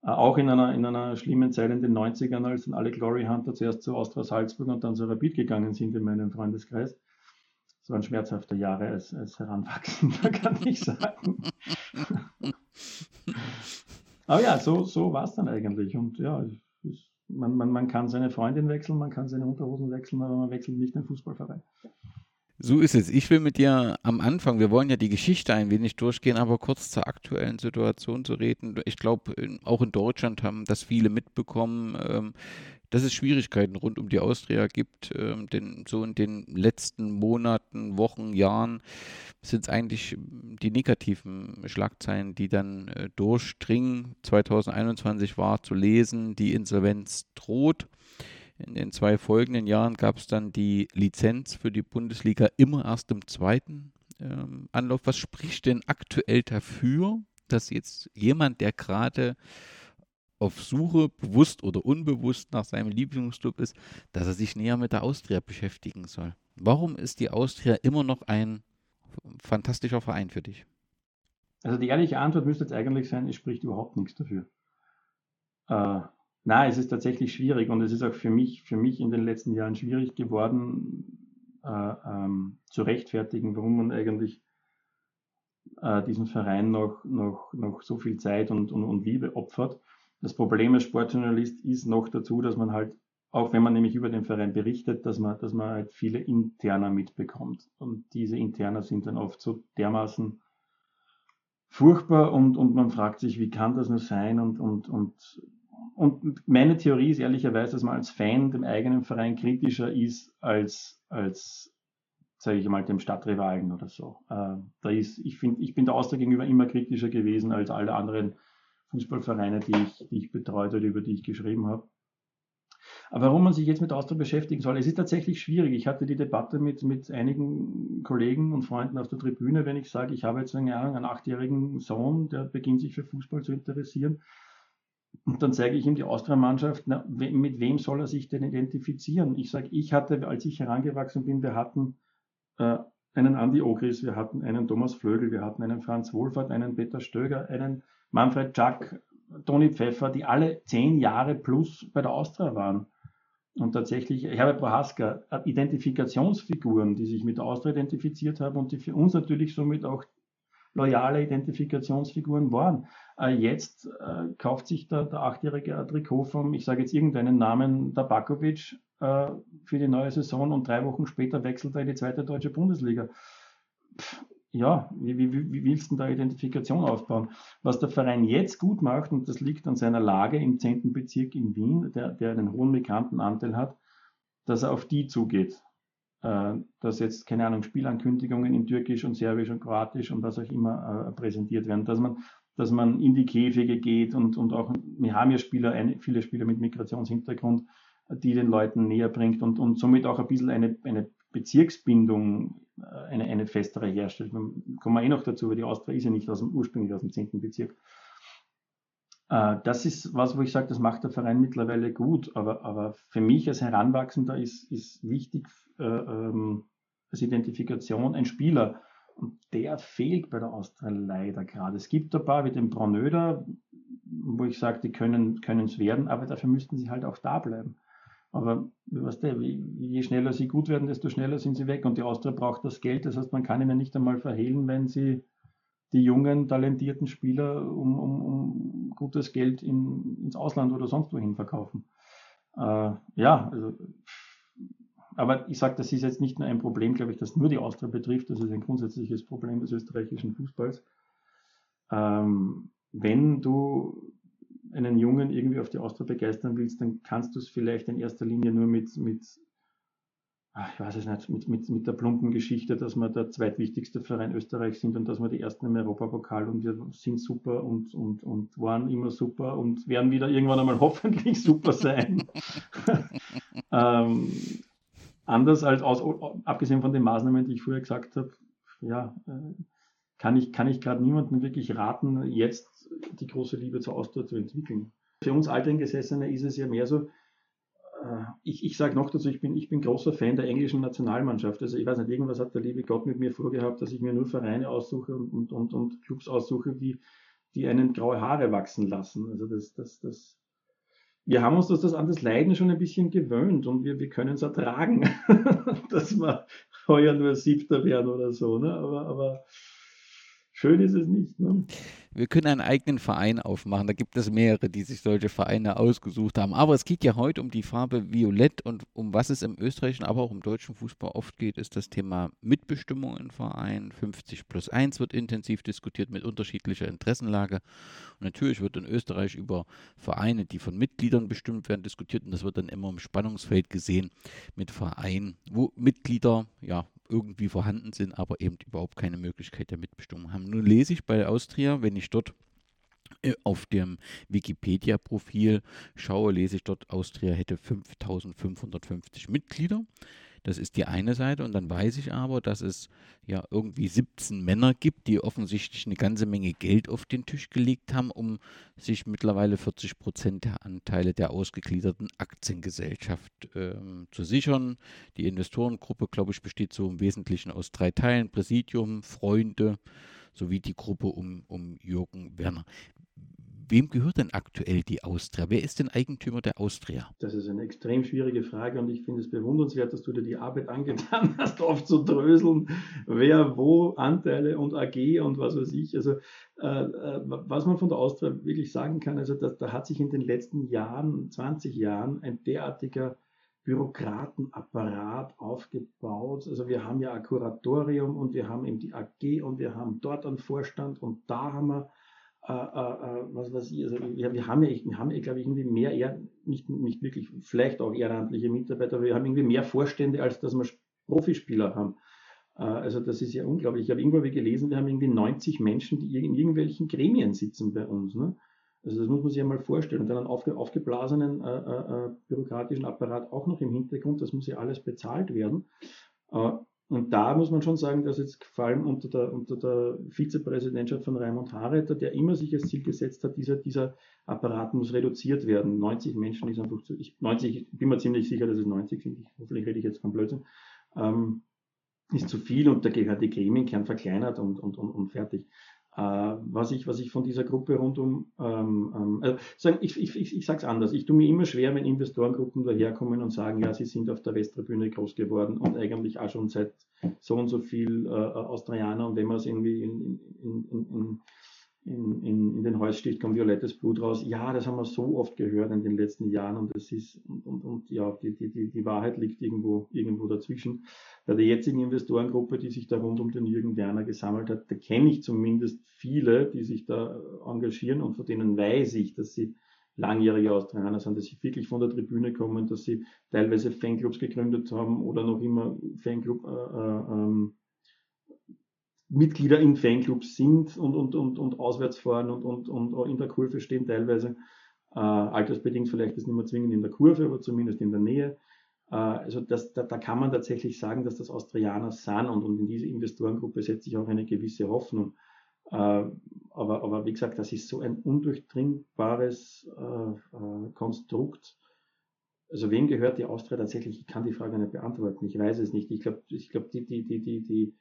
Äh, auch in einer, in einer schlimmen Zeit in den 90ern, als dann alle Glory Hunter zuerst zu Austria Salzburg und dann zu Rapid gegangen sind in meinem Freundeskreis. Das waren schmerzhafte Jahre als, als Heranwachsender, [laughs] kann ich sagen. Aber ja, so, so war es dann eigentlich. Und ja, man, man, man kann seine Freundin wechseln, man kann seine Unterhosen wechseln, aber man wechselt nicht den Fußballverein. So ist es. Ich will mit dir am Anfang, wir wollen ja die Geschichte ein wenig durchgehen, aber kurz zur aktuellen Situation zu reden. Ich glaube, auch in Deutschland haben das viele mitbekommen, ähm, dass es Schwierigkeiten rund um die Austria gibt. Ähm, denn so in den letzten Monaten, Wochen, Jahren sind es eigentlich die negativen Schlagzeilen, die dann äh, durchdringen. 2021 war zu lesen, die Insolvenz droht. In den zwei folgenden Jahren gab es dann die Lizenz für die Bundesliga immer erst im zweiten ähm, Anlauf. Was spricht denn aktuell dafür, dass jetzt jemand, der gerade auf Suche, bewusst oder unbewusst nach seinem Lieblingsclub ist, dass er sich näher mit der Austria beschäftigen soll? Warum ist die Austria immer noch ein fantastischer Verein für dich? Also die ehrliche Antwort müsste jetzt eigentlich sein, es spricht überhaupt nichts dafür. Äh, na, es ist tatsächlich schwierig und es ist auch für mich, für mich in den letzten Jahren schwierig geworden, äh, ähm, zu rechtfertigen, warum man eigentlich äh, diesem Verein noch, noch, noch so viel Zeit und, und, und Liebe opfert. Das Problem als Sportjournalist ist noch dazu, dass man halt, auch wenn man nämlich über den Verein berichtet, dass man, dass man halt viele Interner mitbekommt. Und diese Interner sind dann oft so dermaßen furchtbar und, und man fragt sich, wie kann das nur sein und, und, und und meine Theorie ist ehrlicherweise, dass man als Fan dem eigenen Verein kritischer ist als, als sage ich mal, dem Stadtrivalen oder so. Äh, da ist, ich finde, ich bin der Austria gegenüber immer kritischer gewesen als alle anderen Fußballvereine, die ich, die ich betreut oder über die ich geschrieben habe. Aber warum man sich jetzt mit Austria beschäftigen soll, es ist tatsächlich schwierig. Ich hatte die Debatte mit, mit einigen Kollegen und Freunden auf der Tribüne, wenn ich sage, ich habe jetzt eine Ahnung, einen achtjährigen Sohn, der beginnt sich für Fußball zu interessieren und dann zeige ich ihm die Austria-Mannschaft, mit wem soll er sich denn identifizieren? Ich sage, ich hatte, als ich herangewachsen bin, wir hatten äh, einen Andi Ogris, wir hatten einen Thomas Flögel, wir hatten einen Franz Wohlfahrt, einen Peter Stöger, einen Manfred Schack, Toni Pfeffer, die alle zehn Jahre plus bei der Austria waren. Und tatsächlich Herbert Prohaska, Identifikationsfiguren, die sich mit der Austria identifiziert haben und die für uns natürlich somit auch loyale Identifikationsfiguren waren. Äh, jetzt äh, kauft sich der, der achtjährige Trikot vom, ich sage jetzt irgendeinen Namen, Tabakovic äh, für die neue Saison und drei Wochen später wechselt er in die zweite deutsche Bundesliga. Pff, ja, wie, wie, wie willst du da Identifikation aufbauen? Was der Verein jetzt gut macht, und das liegt an seiner Lage im 10. Bezirk in Wien, der, der einen hohen Migrantenanteil hat, dass er auf die zugeht. Äh, dass jetzt, keine Ahnung, Spielankündigungen in Türkisch und Serbisch und Kroatisch und was auch immer äh, präsentiert werden, dass man, dass man in die Käfige geht und, und auch, wir haben ja Spieler, viele Spieler mit Migrationshintergrund, die den Leuten näher bringt und, und somit auch ein bisschen eine, eine Bezirksbindung, äh, eine, eine festere herstellt. Kommen wir eh noch dazu, weil die Austria ist ja nicht aus dem, ursprünglich aus dem 10. Bezirk. Äh, das ist was, wo ich sage, das macht der Verein mittlerweile gut, aber, aber für mich als Heranwachsender ist, ist wichtig äh, ähm, als Identifikation ein Spieler. Und der fehlt bei der Austria leider gerade. Es gibt ein paar wie den Braunöder, wo ich sage, die können es werden, aber dafür müssten sie halt auch da bleiben. Aber weißt du, je schneller sie gut werden, desto schneller sind sie weg. Und die Austria braucht das Geld. Das heißt, man kann ihnen nicht einmal verhehlen, wenn sie die jungen, talentierten Spieler um, um, um gutes Geld in, ins Ausland oder sonst wohin verkaufen. Äh, ja, also, aber ich sage, das ist jetzt nicht nur ein Problem, glaube ich, das nur die Austria betrifft. Das ist ein grundsätzliches Problem des österreichischen Fußballs. Ähm, wenn du einen Jungen irgendwie auf die Austria begeistern willst, dann kannst du es vielleicht in erster Linie nur mit, mit ich weiß es nicht, mit, mit, mit der plumpen Geschichte, dass wir der zweitwichtigste Verein Österreichs sind und dass wir die ersten im Europapokal und wir sind super und, und, und waren immer super und werden wieder irgendwann einmal [laughs] hoffentlich super sein. [laughs] ähm, anders als aus, abgesehen von den Maßnahmen, die ich vorher gesagt habe, ja, äh, kann ich, kann ich gerade niemandem wirklich raten, jetzt die große Liebe zur Austria zu entwickeln. Für uns Alteingesessene ist es ja mehr so, ich, ich sage noch dazu, ich bin, ich bin großer Fan der englischen Nationalmannschaft. Also ich weiß nicht, irgendwas hat der liebe Gott mit mir vorgehabt, dass ich mir nur Vereine aussuche und, und, und Clubs aussuche, die, die einen graue Haare wachsen lassen. Also das, das, das, wir haben uns das, das an das Leiden schon ein bisschen gewöhnt und wir, wir können es ertragen, [laughs] dass wir heuer nur Siebter werden oder so. Ne? Aber, aber schön ist es nicht. Ne? wir können einen eigenen Verein aufmachen. Da gibt es mehrere, die sich solche Vereine ausgesucht haben. Aber es geht ja heute um die Farbe Violett und um was es im österreichischen, aber auch im deutschen Fußball oft geht, ist das Thema Mitbestimmung im Verein. 50 plus 1 wird intensiv diskutiert mit unterschiedlicher Interessenlage. Und natürlich wird in Österreich über Vereine, die von Mitgliedern bestimmt werden, diskutiert. Und das wird dann immer im Spannungsfeld gesehen mit Vereinen, wo Mitglieder ja irgendwie vorhanden sind, aber eben überhaupt keine Möglichkeit der Mitbestimmung haben. Nun lese ich bei Austria, wenn ich dort äh, auf dem Wikipedia-Profil schaue, lese ich dort, Austria hätte 5550 Mitglieder. Das ist die eine Seite. Und dann weiß ich aber, dass es ja irgendwie 17 Männer gibt, die offensichtlich eine ganze Menge Geld auf den Tisch gelegt haben, um sich mittlerweile 40 Prozent der Anteile der ausgegliederten Aktiengesellschaft ähm, zu sichern. Die Investorengruppe, glaube ich, besteht so im Wesentlichen aus drei Teilen: Präsidium, Freunde sowie die Gruppe um, um Jürgen Werner wem gehört denn aktuell die Austria? Wer ist denn Eigentümer der Austria? Das ist eine extrem schwierige Frage und ich finde es bewundernswert, dass du dir die Arbeit angetan [laughs] hast, aufzudröseln, wer wo Anteile und AG und was weiß ich. Also äh, äh, was man von der Austria wirklich sagen kann, also dass, da hat sich in den letzten Jahren, 20 Jahren, ein derartiger Bürokratenapparat aufgebaut. Also wir haben ja ein Kuratorium und wir haben eben die AG und wir haben dort einen Vorstand und da haben wir äh, äh, äh, was weiß ich, also wir, wir haben ja, wir haben glaube ich, irgendwie mehr, eher, nicht, nicht wirklich, vielleicht auch ehrenamtliche Mitarbeiter, aber wir haben irgendwie mehr Vorstände, als dass wir Profispieler haben. Äh, also das ist ja unglaublich. Ich habe irgendwo gelesen, wir haben irgendwie 90 Menschen, die in irgendwelchen Gremien sitzen bei uns. Ne? Also das muss man sich ja mal vorstellen. Und dann einen aufge, aufgeblasenen äh, äh, bürokratischen Apparat auch noch im Hintergrund, das muss ja alles bezahlt werden. Und da muss man schon sagen, dass jetzt vor allem unter der, unter der Vizepräsidentschaft von Raimund Hareter, der immer sich als Ziel gesetzt hat, dieser, dieser Apparat muss reduziert werden. 90 Menschen ist einfach zu, ich, 90, ich bin mir ziemlich sicher, dass es 90 sind, ich, hoffentlich rede ich jetzt von Blödsinn, ähm, ist zu viel und da gehört die Gremienkern verkleinert und, und, und, und fertig. Äh, was, ich, was ich von dieser Gruppe rundum, ähm, ähm, also sagen, ich, ich, ich, ich sage es anders, ich tue mir immer schwer, wenn Investorengruppen daherkommen und sagen, ja, sie sind auf der Westtribüne groß geworden und eigentlich auch schon seit so und so viel äh, Australianer und wenn man es irgendwie in, in, in, in in, in, in den Häusstich kommt violettes Blut raus. Ja, das haben wir so oft gehört in den letzten Jahren und das ist, und, und, und ja, die, die, die Wahrheit liegt irgendwo, irgendwo dazwischen. Bei der jetzigen Investorengruppe, die sich da rund um den Jürgen Werner gesammelt hat, da kenne ich zumindest viele, die sich da engagieren und von denen weiß ich, dass sie langjährige Australier sind, dass sie wirklich von der Tribüne kommen, dass sie teilweise Fanclubs gegründet haben oder noch immer Fanclub äh, äh, ähm, Mitglieder in Fanclubs sind und, und, und, und auswärts fahren und, und, und in der Kurve stehen teilweise. Äh, altersbedingt vielleicht ist nicht mehr zwingend in der Kurve, aber zumindest in der Nähe. Äh, also das, da, da, kann man tatsächlich sagen, dass das Austrianer sind und, und in diese Investorengruppe setzt sich auch eine gewisse Hoffnung. Äh, aber, aber wie gesagt, das ist so ein undurchdringbares äh, äh, Konstrukt. Also wem gehört die Austria tatsächlich? Ich kann die Frage nicht beantworten. Ich weiß es nicht. Ich glaube, ich glaub, die, die, die, die, die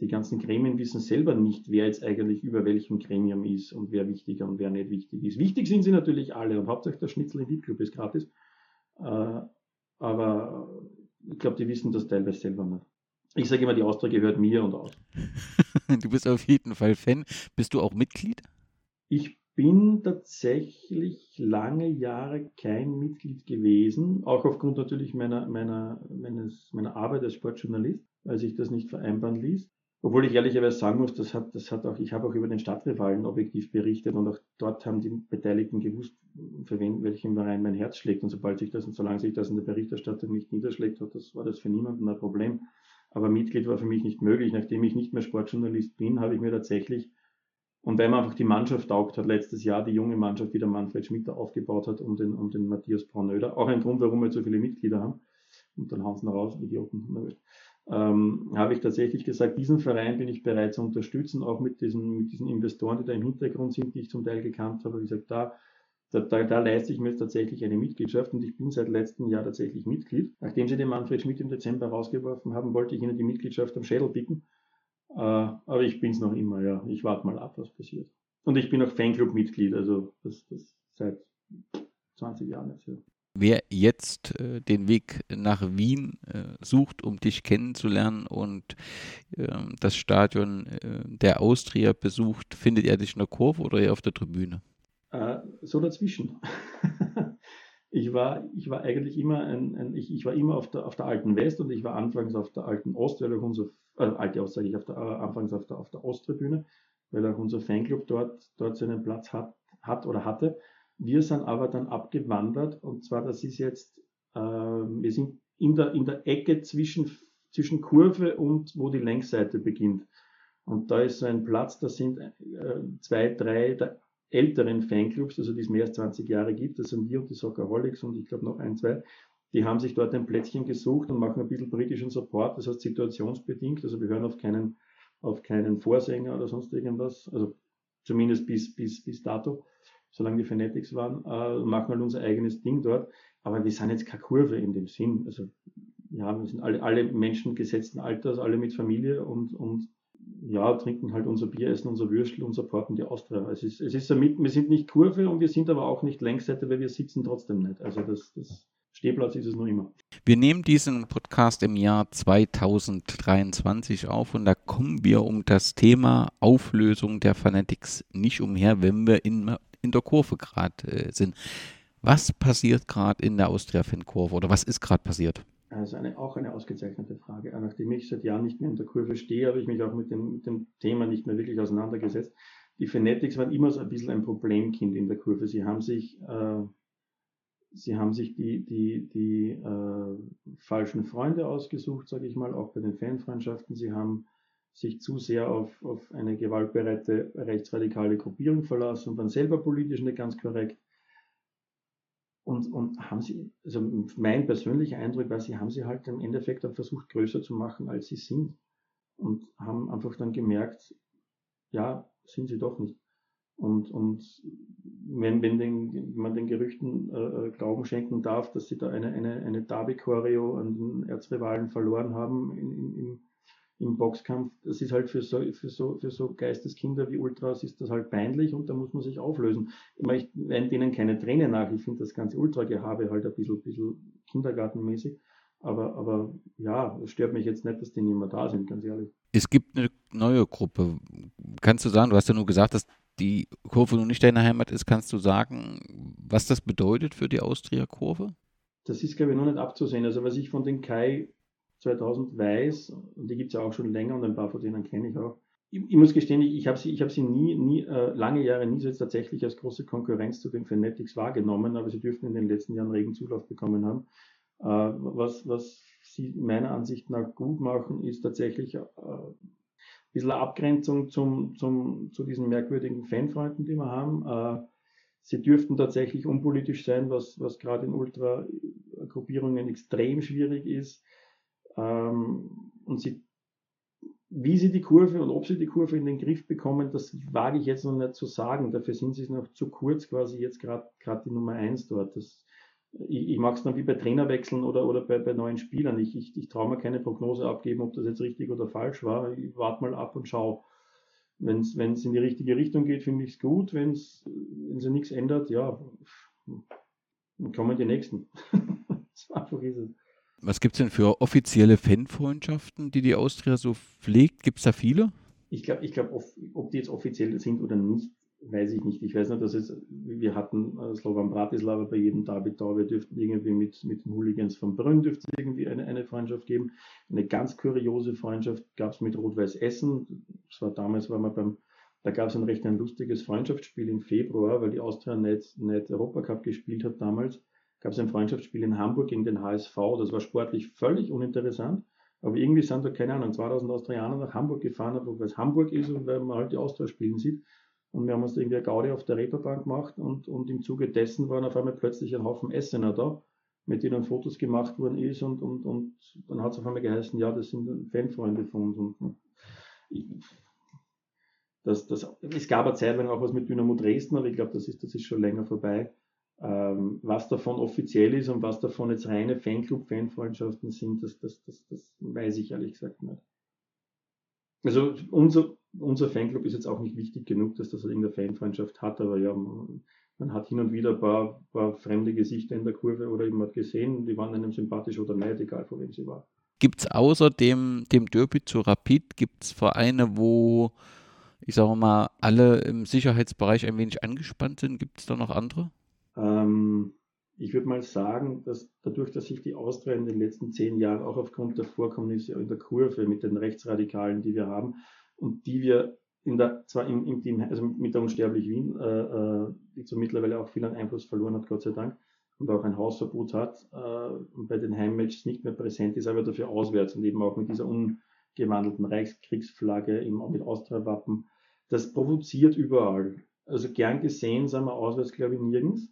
die ganzen Gremien wissen selber nicht, wer jetzt eigentlich über welchem Gremium ist und wer wichtiger und wer nicht wichtig ist. Wichtig sind sie natürlich alle und hauptsächlich der Schnitzel im VIP-Club ist gratis. Äh, aber ich glaube, die wissen das teilweise selber nicht. Ich sage immer, die Austria gehört mir und aus. [laughs] du bist auf jeden Fall Fan. Bist du auch Mitglied? Ich bin tatsächlich lange Jahre kein Mitglied gewesen, auch aufgrund natürlich meiner, meiner, meines, meiner Arbeit als Sportjournalist, weil sich das nicht vereinbaren ließ. Obwohl ich ehrlicherweise sagen muss, das hat, das hat auch, ich habe auch über den Stadtrivalen objektiv berichtet und auch dort haben die Beteiligten gewusst, für wen, welchen Verein mein Herz schlägt. Und sobald sich das und solange sich das in der Berichterstattung nicht niederschlägt, hat das, war das für niemanden ein Problem. Aber Mitglied war für mich nicht möglich. Nachdem ich nicht mehr Sportjournalist bin, habe ich mir tatsächlich, und weil man einfach die Mannschaft taugt hat, letztes Jahr die junge Mannschaft, die der Manfred Schmidt aufgebaut hat, um den, um den Matthias Braunöder, auch ein Grund, warum wir so viele Mitglieder haben. Und dann hauen sie noch raus, Idioten ähm, habe ich tatsächlich gesagt, diesen Verein bin ich bereit zu unterstützen, auch mit diesen, mit diesen Investoren, die da im Hintergrund sind, die ich zum Teil gekannt habe. Ich gesagt, da, da, da, da leiste ich mir jetzt tatsächlich eine Mitgliedschaft und ich bin seit letztem Jahr tatsächlich Mitglied. Nachdem sie den Manfred Schmidt im Dezember rausgeworfen haben, wollte ich ihnen die Mitgliedschaft am Schädel picken. Äh, aber ich bin es noch immer, ja. Ich warte mal ab, was passiert. Und ich bin auch Fanclub-Mitglied, also das, das seit 20 Jahren jetzt. Ja. Wer jetzt äh, den Weg nach Wien äh, sucht, um dich kennenzulernen und äh, das Stadion äh, der Austria besucht, findet er dich in der Kurve oder eher auf der Tribüne? Äh, so dazwischen. [laughs] ich, war, ich war eigentlich immer ein, ein ich, ich, war immer auf der, auf der alten West und ich war anfangs auf der alten Ost, weil auch unser, äh, alte Ost sage ich, auf der, anfangs auf der, auf der Osttribüne, weil auch unser Fanclub dort, dort seinen Platz hat, hat oder hatte. Wir sind aber dann abgewandert und zwar, das ist jetzt, äh, wir sind in der, in der Ecke zwischen, zwischen Kurve und wo die Längsseite beginnt. Und da ist so ein Platz, da sind äh, zwei, drei der älteren Fanclubs, also die es mehr als 20 Jahre gibt, das sind wir und die Soccerholics und ich glaube noch ein, zwei, die haben sich dort ein Plätzchen gesucht und machen ein bisschen britischen Support, das heißt situationsbedingt, also wir hören auf keinen, auf keinen Vorsänger oder sonst irgendwas, also zumindest bis, bis, bis dato solange die Fanatics waren, äh, machen halt unser eigenes Ding dort. Aber wir sind jetzt keine Kurve in dem Sinn. Also ja, wir sind alle, alle Menschen gesetzten Alters, alle mit Familie und, und ja, trinken halt unser Bier, essen unser Würstel und supporten die Austria. Es ist, es ist damit, wir sind nicht Kurve und wir sind aber auch nicht Längsseite, weil wir sitzen trotzdem nicht. Also das, das Stehplatz ist es noch immer. Wir nehmen diesen Podcast im Jahr 2023 auf und da kommen wir um das Thema Auflösung der Fanatics nicht umher, wenn wir in in der Kurve gerade äh, sind. Was passiert gerade in der Austria-Fan-Kurve oder was ist gerade passiert? Also eine, auch eine ausgezeichnete Frage. Nachdem ich seit Jahren nicht mehr in der Kurve stehe, habe ich mich auch mit dem, mit dem Thema nicht mehr wirklich auseinandergesetzt. Die Fanatics waren immer so ein bisschen ein Problemkind in der Kurve. Sie haben sich, äh, sie haben sich die, die, die äh, falschen Freunde ausgesucht, sage ich mal, auch bei den Fanfreundschaften. Sie haben sich zu sehr auf, auf eine gewaltbereite rechtsradikale Gruppierung verlassen und waren selber politisch nicht ganz korrekt. Und, und haben sie, also mein persönlicher Eindruck war, sie haben sie halt im Endeffekt dann versucht, größer zu machen, als sie sind. Und haben einfach dann gemerkt, ja, sind sie doch nicht. Und, und wenn, wenn, den, wenn man den Gerüchten äh, Glauben schenken darf, dass sie da eine, eine, eine Derby-Choreo an den Erzrivalen verloren haben in, in, im Boxkampf, das ist halt für so, für so, für so Geisteskinder wie Ultras ist das halt peinlich und da muss man sich auflösen. Ich, meine, ich weine denen keine Tränen nach, ich finde das ganze Ultra-Gehabe halt ein bisschen, bisschen kindergartenmäßig. Aber, aber ja, es stört mich jetzt nicht, dass die nicht mehr da sind, ganz ehrlich. Es gibt eine neue Gruppe. Kannst du sagen, du hast ja nur gesagt, dass die Kurve nun nicht deine Heimat ist, kannst du sagen, was das bedeutet für die Austria-Kurve? Das ist, glaube ich, noch nicht abzusehen. Also was ich von den Kai 2000 weiß, und die gibt es ja auch schon länger und ein paar von denen kenne ich auch. Ich, ich muss gestehen, ich, habe sie, ich hab sie nie, nie äh, lange Jahre nie so jetzt tatsächlich als große Konkurrenz zu den Fanatics wahrgenommen, aber sie dürften in den letzten Jahren regen Zulauf bekommen haben. Äh, was, was sie meiner Ansicht nach gut machen, ist tatsächlich äh, ein bisschen Abgrenzung zum, zum, zu diesen merkwürdigen Fanfreunden, die wir haben. Äh, sie dürften tatsächlich unpolitisch sein, was, was gerade in Ultra-Gruppierungen extrem schwierig ist. Ähm, und sie, wie sie die Kurve und ob sie die Kurve in den Griff bekommen, das wage ich jetzt noch nicht zu sagen. Dafür sind sie noch zu kurz, quasi jetzt gerade die Nummer eins dort. Das, ich, ich mag es dann wie bei Trainerwechseln oder, oder bei, bei neuen Spielern. Ich, ich, ich traue mir keine Prognose abgeben, ob das jetzt richtig oder falsch war. Ich warte mal ab und schaue. Wenn es in die richtige Richtung geht, finde ich es gut. Wenn es nichts ändert, ja, dann kommen die nächsten. [laughs] so einfach ist es. Was gibt es denn für offizielle Fanfreundschaften, die die Austria so pflegt? Gibt es da viele? Ich glaube, ich glaub, ob die jetzt offiziell sind oder nicht, weiß ich nicht. Ich weiß nur, dass es, wir hatten äh, Slovan Bratislava bei jedem David da, wir dürften irgendwie mit, mit den Hooligans von Brünn dürfte irgendwie eine, eine Freundschaft geben. Eine ganz kuriose Freundschaft gab es mit Rot-Weiß Essen. Das war damals, war man beim, da gab es ein recht ein lustiges Freundschaftsspiel im Februar, weil die Austria nicht, nicht Europacup gespielt hat damals gab es ein Freundschaftsspiel in Hamburg gegen den HSV. Das war sportlich völlig uninteressant. Aber irgendwie sind da, keine Ahnung, 2000 Austrianer nach Hamburg gefahren, weil es Hamburg ist und weil man halt die Austria spielen sieht. Und wir haben uns irgendwie eine Gaudi auf der Reeperbahn gemacht und, und im Zuge dessen waren auf einmal plötzlich ein Haufen Essener da, mit denen Fotos gemacht worden ist und, und, und dann hat es auf einmal geheißen, ja, das sind Fanfreunde von uns. Und, das, das, es gab eine Zeit lang auch was mit Dynamo Dresden, aber ich glaube, das ist, das ist schon länger vorbei. Ähm, was davon offiziell ist und was davon jetzt reine Fanclub-Fanfreundschaften sind, das, das, das, das weiß ich ehrlich gesagt nicht. Also unser, unser Fanclub ist jetzt auch nicht wichtig genug, dass das irgendeine Fanfreundschaft hat, aber ja, man, man hat hin und wieder ein paar, paar, fremde Gesichter in der Kurve oder hat gesehen, die waren einem sympathisch oder nicht, egal von wem sie waren. Gibt es außer dem, dem Derby zu Rapid, gibt es Vereine, wo, ich sage mal, alle im Sicherheitsbereich ein wenig angespannt sind? Gibt es da noch andere? Ähm, ich würde mal sagen, dass dadurch, dass sich die Austria in den letzten zehn Jahren auch aufgrund der Vorkommnisse in der Kurve mit den Rechtsradikalen, die wir haben und die wir in der, zwar im, im Team, also mit der Unsterblich Wien, äh, äh, die so mittlerweile auch viel an Einfluss verloren hat, Gott sei Dank, und auch ein Hausverbot hat äh, und bei den Heimmatches nicht mehr präsent ist, aber dafür auswärts und eben auch mit dieser umgewandelten Reichskriegsflagge, eben auch mit Austria-Wappen. Das provoziert überall. Also gern gesehen sind wir auswärts, glaube ich, nirgends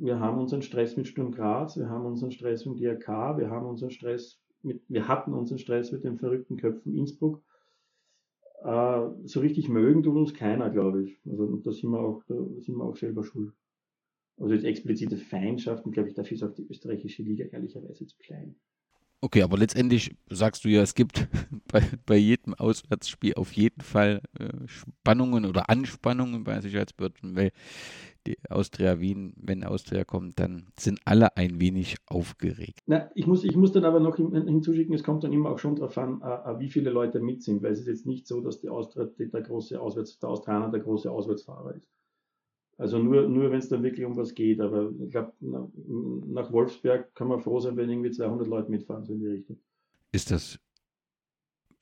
wir haben unseren Stress mit Sturm Graz, wir haben unseren Stress mit DRK, wir haben unseren Stress mit, wir hatten unseren Stress mit den verrückten Köpfen Innsbruck. Äh, so richtig mögen tut uns keiner, glaube ich. Also da sind wir auch, da sind wir auch selber schuld. Also jetzt explizite Feindschaften, glaube ich, dafür ist auch die österreichische Liga ehrlicherweise zu klein. Okay, aber letztendlich sagst du ja, es gibt [laughs] bei, bei jedem Auswärtsspiel auf jeden Fall äh, Spannungen oder Anspannungen bei Sicherheitsbehörden, weil die Austria Wien, wenn Austria kommt, dann sind alle ein wenig aufgeregt. Na, ich, muss, ich muss dann aber noch hinzuschicken, es kommt dann immer auch schon darauf an, uh, wie viele Leute mit sind, weil es ist jetzt nicht so, dass die Austria, der große Auswärts, der Australier der große Auswärtsfahrer ist. Also nur, nur wenn es dann wirklich um was geht. Aber ich glaube, nach Wolfsberg kann man froh sein, wenn irgendwie 200 Leute mitfahren, so in die Richtung. Ist das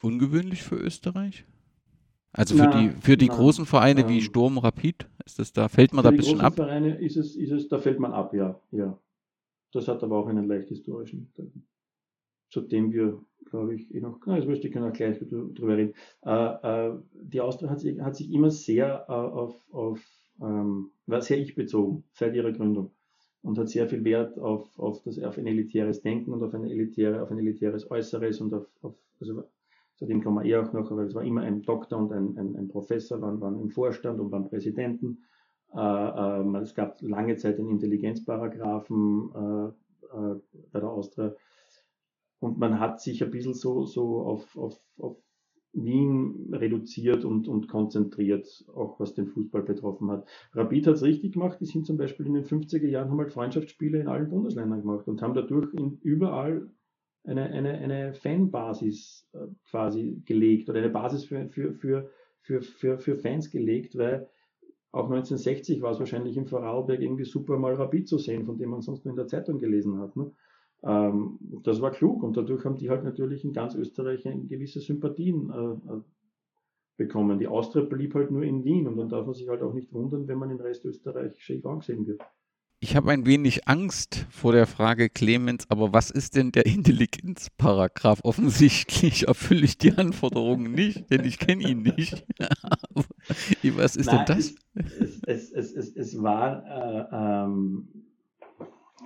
ungewöhnlich für Österreich? Also für na, die, für die na, großen Vereine ähm, wie Sturm, Rapid, ist das da, fällt man da ein bisschen ab? Für Vereine ist es, ist es, da fällt man ab, ja, ja. Das hat aber auch einen leicht historischen. Zu dem wir, glaube ich, eh noch, na, das möchte ich noch gleich drüber reden. Äh, äh, die Austria hat sich, hat sich immer sehr äh, auf, auf ähm, war sehr ich-bezogen seit ihrer Gründung und hat sehr viel Wert auf, auf, das, auf ein elitäres Denken und auf, eine elitäre, auf ein elitäres Äußeres und auf, auf also zu dem kommen wir eh auch noch, aber es war immer ein Doktor und ein, ein, ein Professor, waren, waren im Vorstand und waren Präsidenten. Äh, äh, es gab lange Zeit einen Intelligenzparagraphen äh, äh bei der Austria. und man hat sich ein bisschen so, so auf, auf, auf Wien reduziert und, und konzentriert, auch was den Fußball betroffen hat. Rapid hat es richtig gemacht, die sind zum Beispiel in den 50er Jahren haben halt Freundschaftsspiele in allen Bundesländern gemacht und haben dadurch in, überall eine, eine, eine Fanbasis äh, quasi gelegt oder eine Basis für, für, für, für, für, für Fans gelegt, weil auch 1960 war es wahrscheinlich im Vorarlberg irgendwie super mal Rapid zu sehen, von dem man sonst nur in der Zeitung gelesen hat. Ne? Ähm, das war klug und dadurch haben die halt natürlich in ganz Österreich gewisse Sympathien äh, äh, bekommen. Die Austria blieb halt nur in Wien und dann darf man sich halt auch nicht wundern, wenn man in Rest Österreich schief angesehen wird. Ich habe ein wenig Angst vor der Frage, Clemens, aber was ist denn der [laughs] Intelligenzparagraph? Offensichtlich erfülle ich die Anforderungen nicht, denn ich kenne ihn nicht. [laughs] was ist Nein, denn das? Es, es, es, es war, äh, ähm,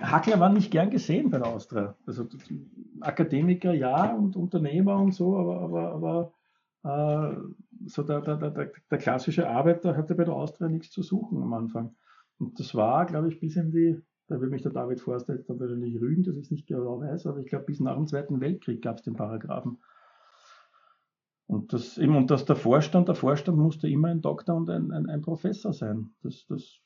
Hackler war nicht gern gesehen bei der Austria. Also Akademiker ja und Unternehmer und so, aber, aber, aber äh, so der, der, der, der klassische Arbeiter hatte bei der Austria nichts zu suchen am Anfang. Und das war, glaube ich, bis in die, da will mich der David Forster jetzt dann wahrscheinlich rügen, dass ich es nicht genau weiß, aber ich glaube, bis nach dem Zweiten Weltkrieg gab es den Paragraphen. Und das eben, und dass der Vorstand, der Vorstand musste immer ein Doktor und ein, ein, ein Professor sein. Das, das,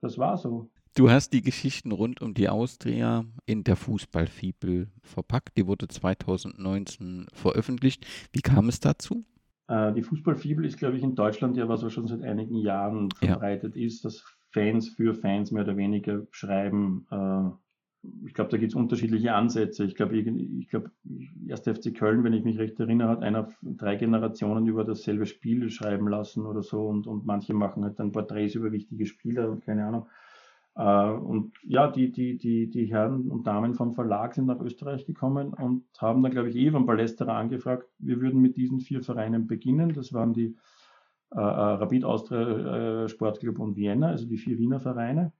das war so. Du hast die Geschichten rund um die Austria in der Fußballfibel verpackt. Die wurde 2019 veröffentlicht. Wie kam es dazu? Äh, die Fußballfibel ist, glaube ich, in Deutschland ja, was schon seit einigen Jahren verbreitet ja. ist. Das Fans für Fans mehr oder weniger schreiben. Äh, ich glaube, da gibt es unterschiedliche Ansätze. Ich glaube, ich glaube, erst FC Köln, wenn ich mich recht erinnere, hat einer drei Generationen über dasselbe Spiel schreiben lassen oder so und, und manche machen halt dann Porträts über wichtige Spieler und keine Ahnung. Uh, und ja, die, die, die, die Herren und Damen vom Verlag sind nach Österreich gekommen und haben dann, glaube ich, Evan Ballesterer angefragt, wir würden mit diesen vier Vereinen beginnen. Das waren die äh, äh, Rapid Austria äh, Sportclub und Vienna, also die vier Wiener Vereine.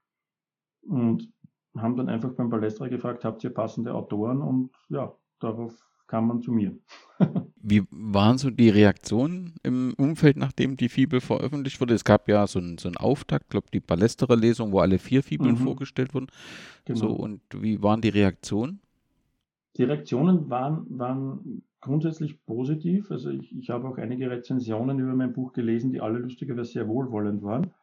Und haben dann einfach beim Balestra gefragt, habt ihr passende Autoren? Und ja, darauf kam man zu mir. [laughs] Wie waren so die Reaktionen im Umfeld, nachdem die Fibel veröffentlicht wurde? Es gab ja so einen, so einen Auftakt, glaube die Ballesterer-Lesung, wo alle vier Fibeln mhm. vorgestellt wurden. Genau. So, und wie waren die Reaktionen? Die Reaktionen waren, waren grundsätzlich positiv. Also ich, ich habe auch einige Rezensionen über mein Buch gelesen, die alle lustigerweise sehr wohlwollend waren.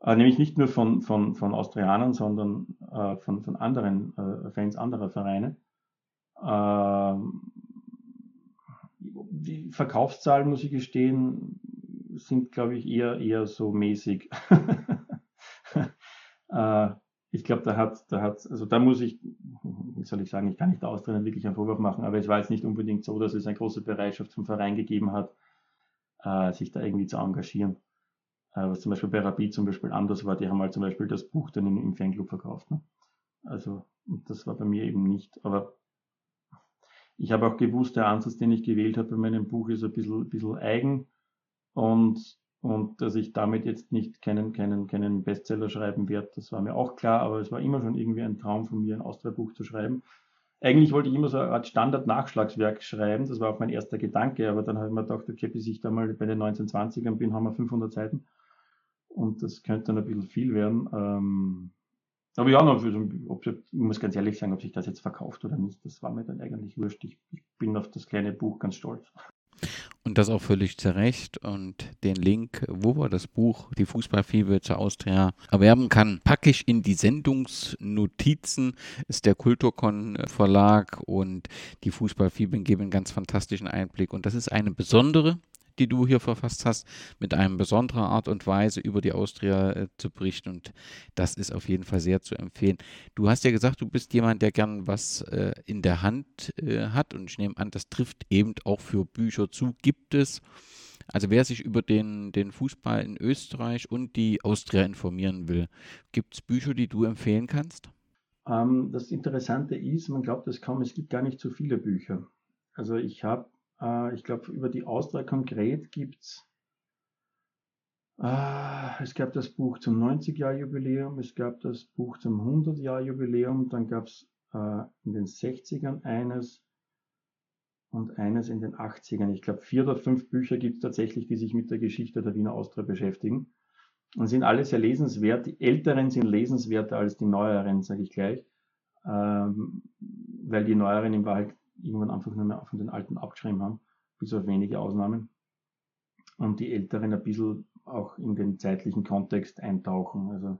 Äh, nämlich nicht nur von, von, von Austrianern, sondern äh, von, von anderen äh, Fans anderer Vereine. Ähm, die Verkaufszahlen, muss ich gestehen, sind, glaube ich, eher, eher so mäßig. [laughs] ich glaube, da hat, da hat, also da muss ich, wie soll ich sagen, ich kann nicht Austria wirklich einen Vorwurf machen, aber es war jetzt nicht unbedingt so, dass es eine große Bereitschaft vom Verein gegeben hat, äh, sich da irgendwie zu engagieren. Äh, was zum Beispiel bei Rapid zum Beispiel anders war, die haben halt zum Beispiel das Buch dann im, Fanclub verkauft. Ne? Also, das war bei mir eben nicht. Aber ich habe auch gewusst, der Ansatz, den ich gewählt habe bei meinem Buch, ist ein bisschen, bisschen eigen und und dass ich damit jetzt nicht keinen, keinen, keinen Bestseller schreiben werde, das war mir auch klar, aber es war immer schon irgendwie ein Traum von mir, ein Austria-Buch zu schreiben. Eigentlich wollte ich immer so eine Art Standard-Nachschlagswerk schreiben, das war auch mein erster Gedanke, aber dann habe ich mir gedacht, okay, bis ich da mal bei den 1920ern bin, haben wir 500 Seiten und das könnte dann ein bisschen viel werden. Ähm, aber ja, ob, ich muss ganz ehrlich sagen, ob sich das jetzt verkauft oder nicht, das war mir dann eigentlich wurscht. Ich, ich bin auf das kleine Buch ganz stolz. Und das auch völlig zu Recht. Und den Link, wo man das Buch Die Fußballfibel zur Austria erwerben kann, packe ich in die Sendungsnotizen. Ist der Kulturkon Verlag und die Fußballfibeln geben einen ganz fantastischen Einblick. Und das ist eine besondere die du hier verfasst hast, mit einer besonderen Art und Weise über die Austria äh, zu berichten. Und das ist auf jeden Fall sehr zu empfehlen. Du hast ja gesagt, du bist jemand, der gern was äh, in der Hand äh, hat. Und ich nehme an, das trifft eben auch für Bücher zu. Gibt es, also wer sich über den, den Fußball in Österreich und die Austria informieren will, gibt es Bücher, die du empfehlen kannst? Ähm, das Interessante ist, man glaubt es kaum, es gibt gar nicht so viele Bücher. Also ich habe äh, ich glaube, über die Austria konkret gibt's äh, es gab das Buch zum 90-Jahr-Jubiläum, es gab das Buch zum 100-Jahr-Jubiläum, dann gab es äh, in den 60ern eines und eines in den 80ern. Ich glaube, vier oder fünf Bücher gibt es tatsächlich, die sich mit der Geschichte der Wiener Austria beschäftigen. Und sind alle sehr lesenswert. Die älteren sind lesenswerter als die neueren, sage ich gleich. ähm, weil die Neueren im Wald irgendwann einfach nur mehr von den Alten abgeschrieben haben, bis auf wenige Ausnahmen. Und die Älteren ein bisschen auch in den zeitlichen Kontext eintauchen. Also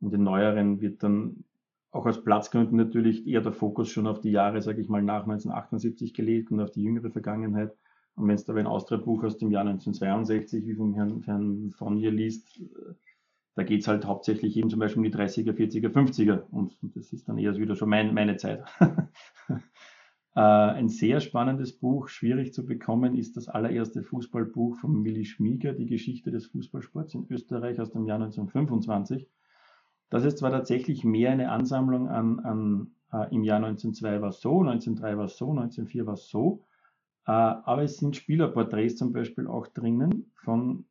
in den Neueren wird dann auch aus Platzgründen natürlich eher der Fokus schon auf die Jahre, sage ich mal, nach 1978 gelegt und auf die jüngere Vergangenheit. Und wenn es da ein Austria-Buch aus dem Jahr 1962, wie vom Herrn, Herrn von hier liest, da geht es halt hauptsächlich eben zum Beispiel um die 30er, 40er, 50er. Und das ist dann eher wieder schon mein, meine Zeit. [laughs] Äh, ein sehr spannendes Buch, schwierig zu bekommen, ist das allererste Fußballbuch von Willi Schmieger, die Geschichte des Fußballsports in Österreich aus dem Jahr 1925. Das ist zwar tatsächlich mehr eine Ansammlung an, an äh, im Jahr 1902 war es so, 1903 war es so, 1904 war es so, äh, aber es sind Spielerporträts zum Beispiel auch drinnen von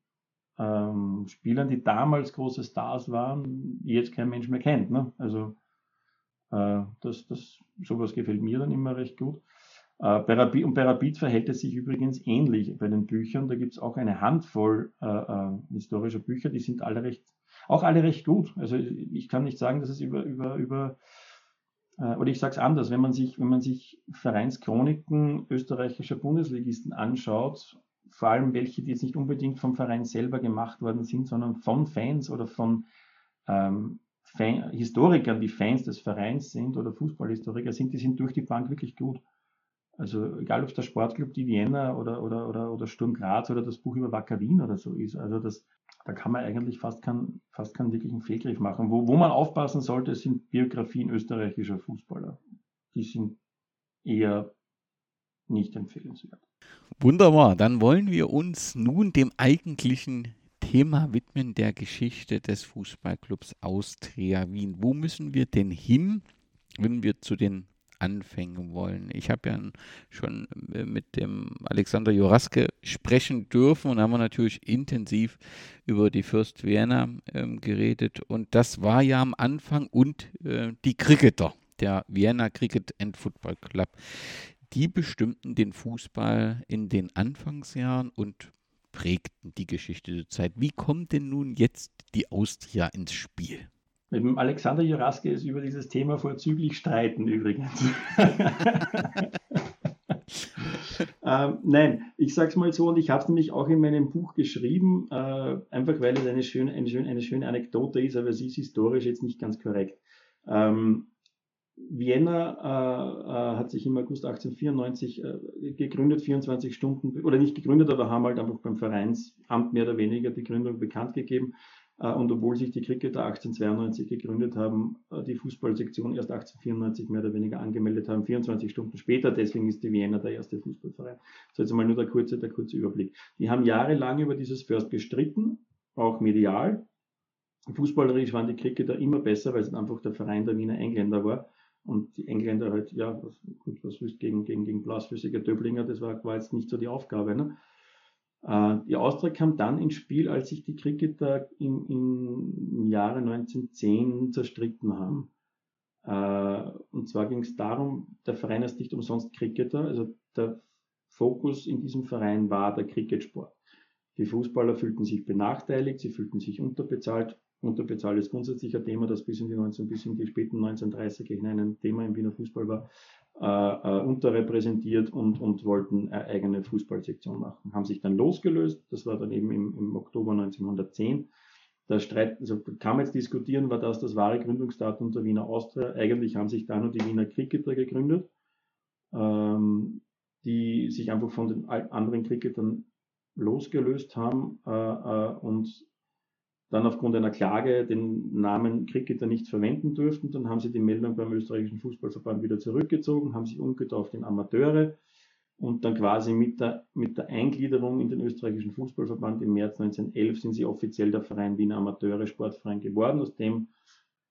ähm, Spielern, die damals große Stars waren, die jetzt kein Mensch mehr kennt. Ne? Also äh, das, das, sowas gefällt mir dann immer recht gut. Äh, und bei Rapid verhält es sich übrigens ähnlich bei den Büchern. Da gibt es auch eine Handvoll äh, äh, historischer Bücher, die sind alle recht auch alle recht gut. Also ich kann nicht sagen, dass es über, über, über oder ich sage es anders, wenn man sich, wenn man sich Vereinschroniken österreichischer Bundesligisten anschaut, vor allem welche, die jetzt nicht unbedingt vom Verein selber gemacht worden sind, sondern von Fans oder von ähm, Fan, Historikern, die Fans des Vereins sind oder Fußballhistoriker sind, die sind durch die Bank wirklich gut. Also egal ob es der Sportclub die Vienna oder, oder, oder, oder Sturm Graz oder das Buch über Wacker Wien oder so ist. Also das, da kann man eigentlich fast keinen, fast keinen wirklichen Fehlgriff machen. Wo, wo man aufpassen sollte, sind Biografien österreichischer Fußballer. Die sind eher nicht empfehlenswert. Wunderbar, dann wollen wir uns nun dem eigentlichen Thema widmen, der Geschichte des Fußballclubs Austria Wien. Wo müssen wir denn hin, wenn wir zu den anfangen wollen. Ich habe ja schon äh, mit dem Alexander Joraske sprechen dürfen und haben wir natürlich intensiv über die Fürst Vienna ähm, geredet. Und das war ja am Anfang und äh, die Cricketer, der Vienna Cricket and Football Club. Die bestimmten den Fußball in den Anfangsjahren und prägten die Geschichte der Zeit. Wie kommt denn nun jetzt die Austria ins Spiel? Mit dem Alexander Juraske ist über dieses Thema vorzüglich streiten übrigens. [laughs] ähm, nein, ich sage es mal so und ich habe es nämlich auch in meinem Buch geschrieben, äh, einfach weil es eine schöne, eine, schöne, eine schöne Anekdote ist, aber sie ist historisch jetzt nicht ganz korrekt. Ähm, Vienna äh, äh, hat sich im August 1894 äh, gegründet, 24 Stunden, oder nicht gegründet, aber haben halt einfach beim Vereinsamt mehr oder weniger die Gründung bekannt gegeben. Äh, und obwohl sich die Cricketer 1892 gegründet haben, äh, die Fußballsektion erst 1894 mehr oder weniger angemeldet haben, 24 Stunden später. Deswegen ist die Vienna der erste Fußballverein. So jetzt mal nur der kurze, der kurze Überblick. Die haben jahrelang über dieses First gestritten, auch medial. Fußballerisch waren die Cricketer immer besser, weil es einfach der Verein der Wiener Engländer war. Und die Engländer halt, ja, was, gut, was willst gegen, gegen, gegen Blasphysike Döblinger, das war, war jetzt nicht so die Aufgabe. Ne? Äh, die Austria kam dann ins Spiel, als sich die Cricketer im, im Jahre 1910 zerstritten haben. Äh, und zwar ging es darum, der Verein ist nicht umsonst Cricketer, also der Fokus in diesem Verein war der Cricketsport. Die Fußballer fühlten sich benachteiligt, sie fühlten sich unterbezahlt. Unterbezahlt ist grundsätzlich ein Thema, das bis in die, 19, bis in die späten 1930er hinein ein Thema im Wiener Fußball war äh, äh, unterrepräsentiert und, und wollten eine eigene Fußballsektion machen. Haben sich dann losgelöst, das war dann eben im, im Oktober 1910. Der Streit, also kann man jetzt diskutieren, war das das wahre Gründungsdatum der Wiener Austria? Eigentlich haben sich da nur die Wiener Cricketer gegründet, ähm, die sich einfach von den anderen Cricketern losgelöst haben äh, äh, und dann aufgrund einer Klage den Namen Cricketer nicht verwenden durften. Dann haben sie die Meldung beim österreichischen Fußballverband wieder zurückgezogen, haben sich umgetauft in Amateure und dann quasi mit der, mit der Eingliederung in den österreichischen Fußballverband im März 1911 sind sie offiziell der Verein Wiener Amateure Sportverein geworden, aus dem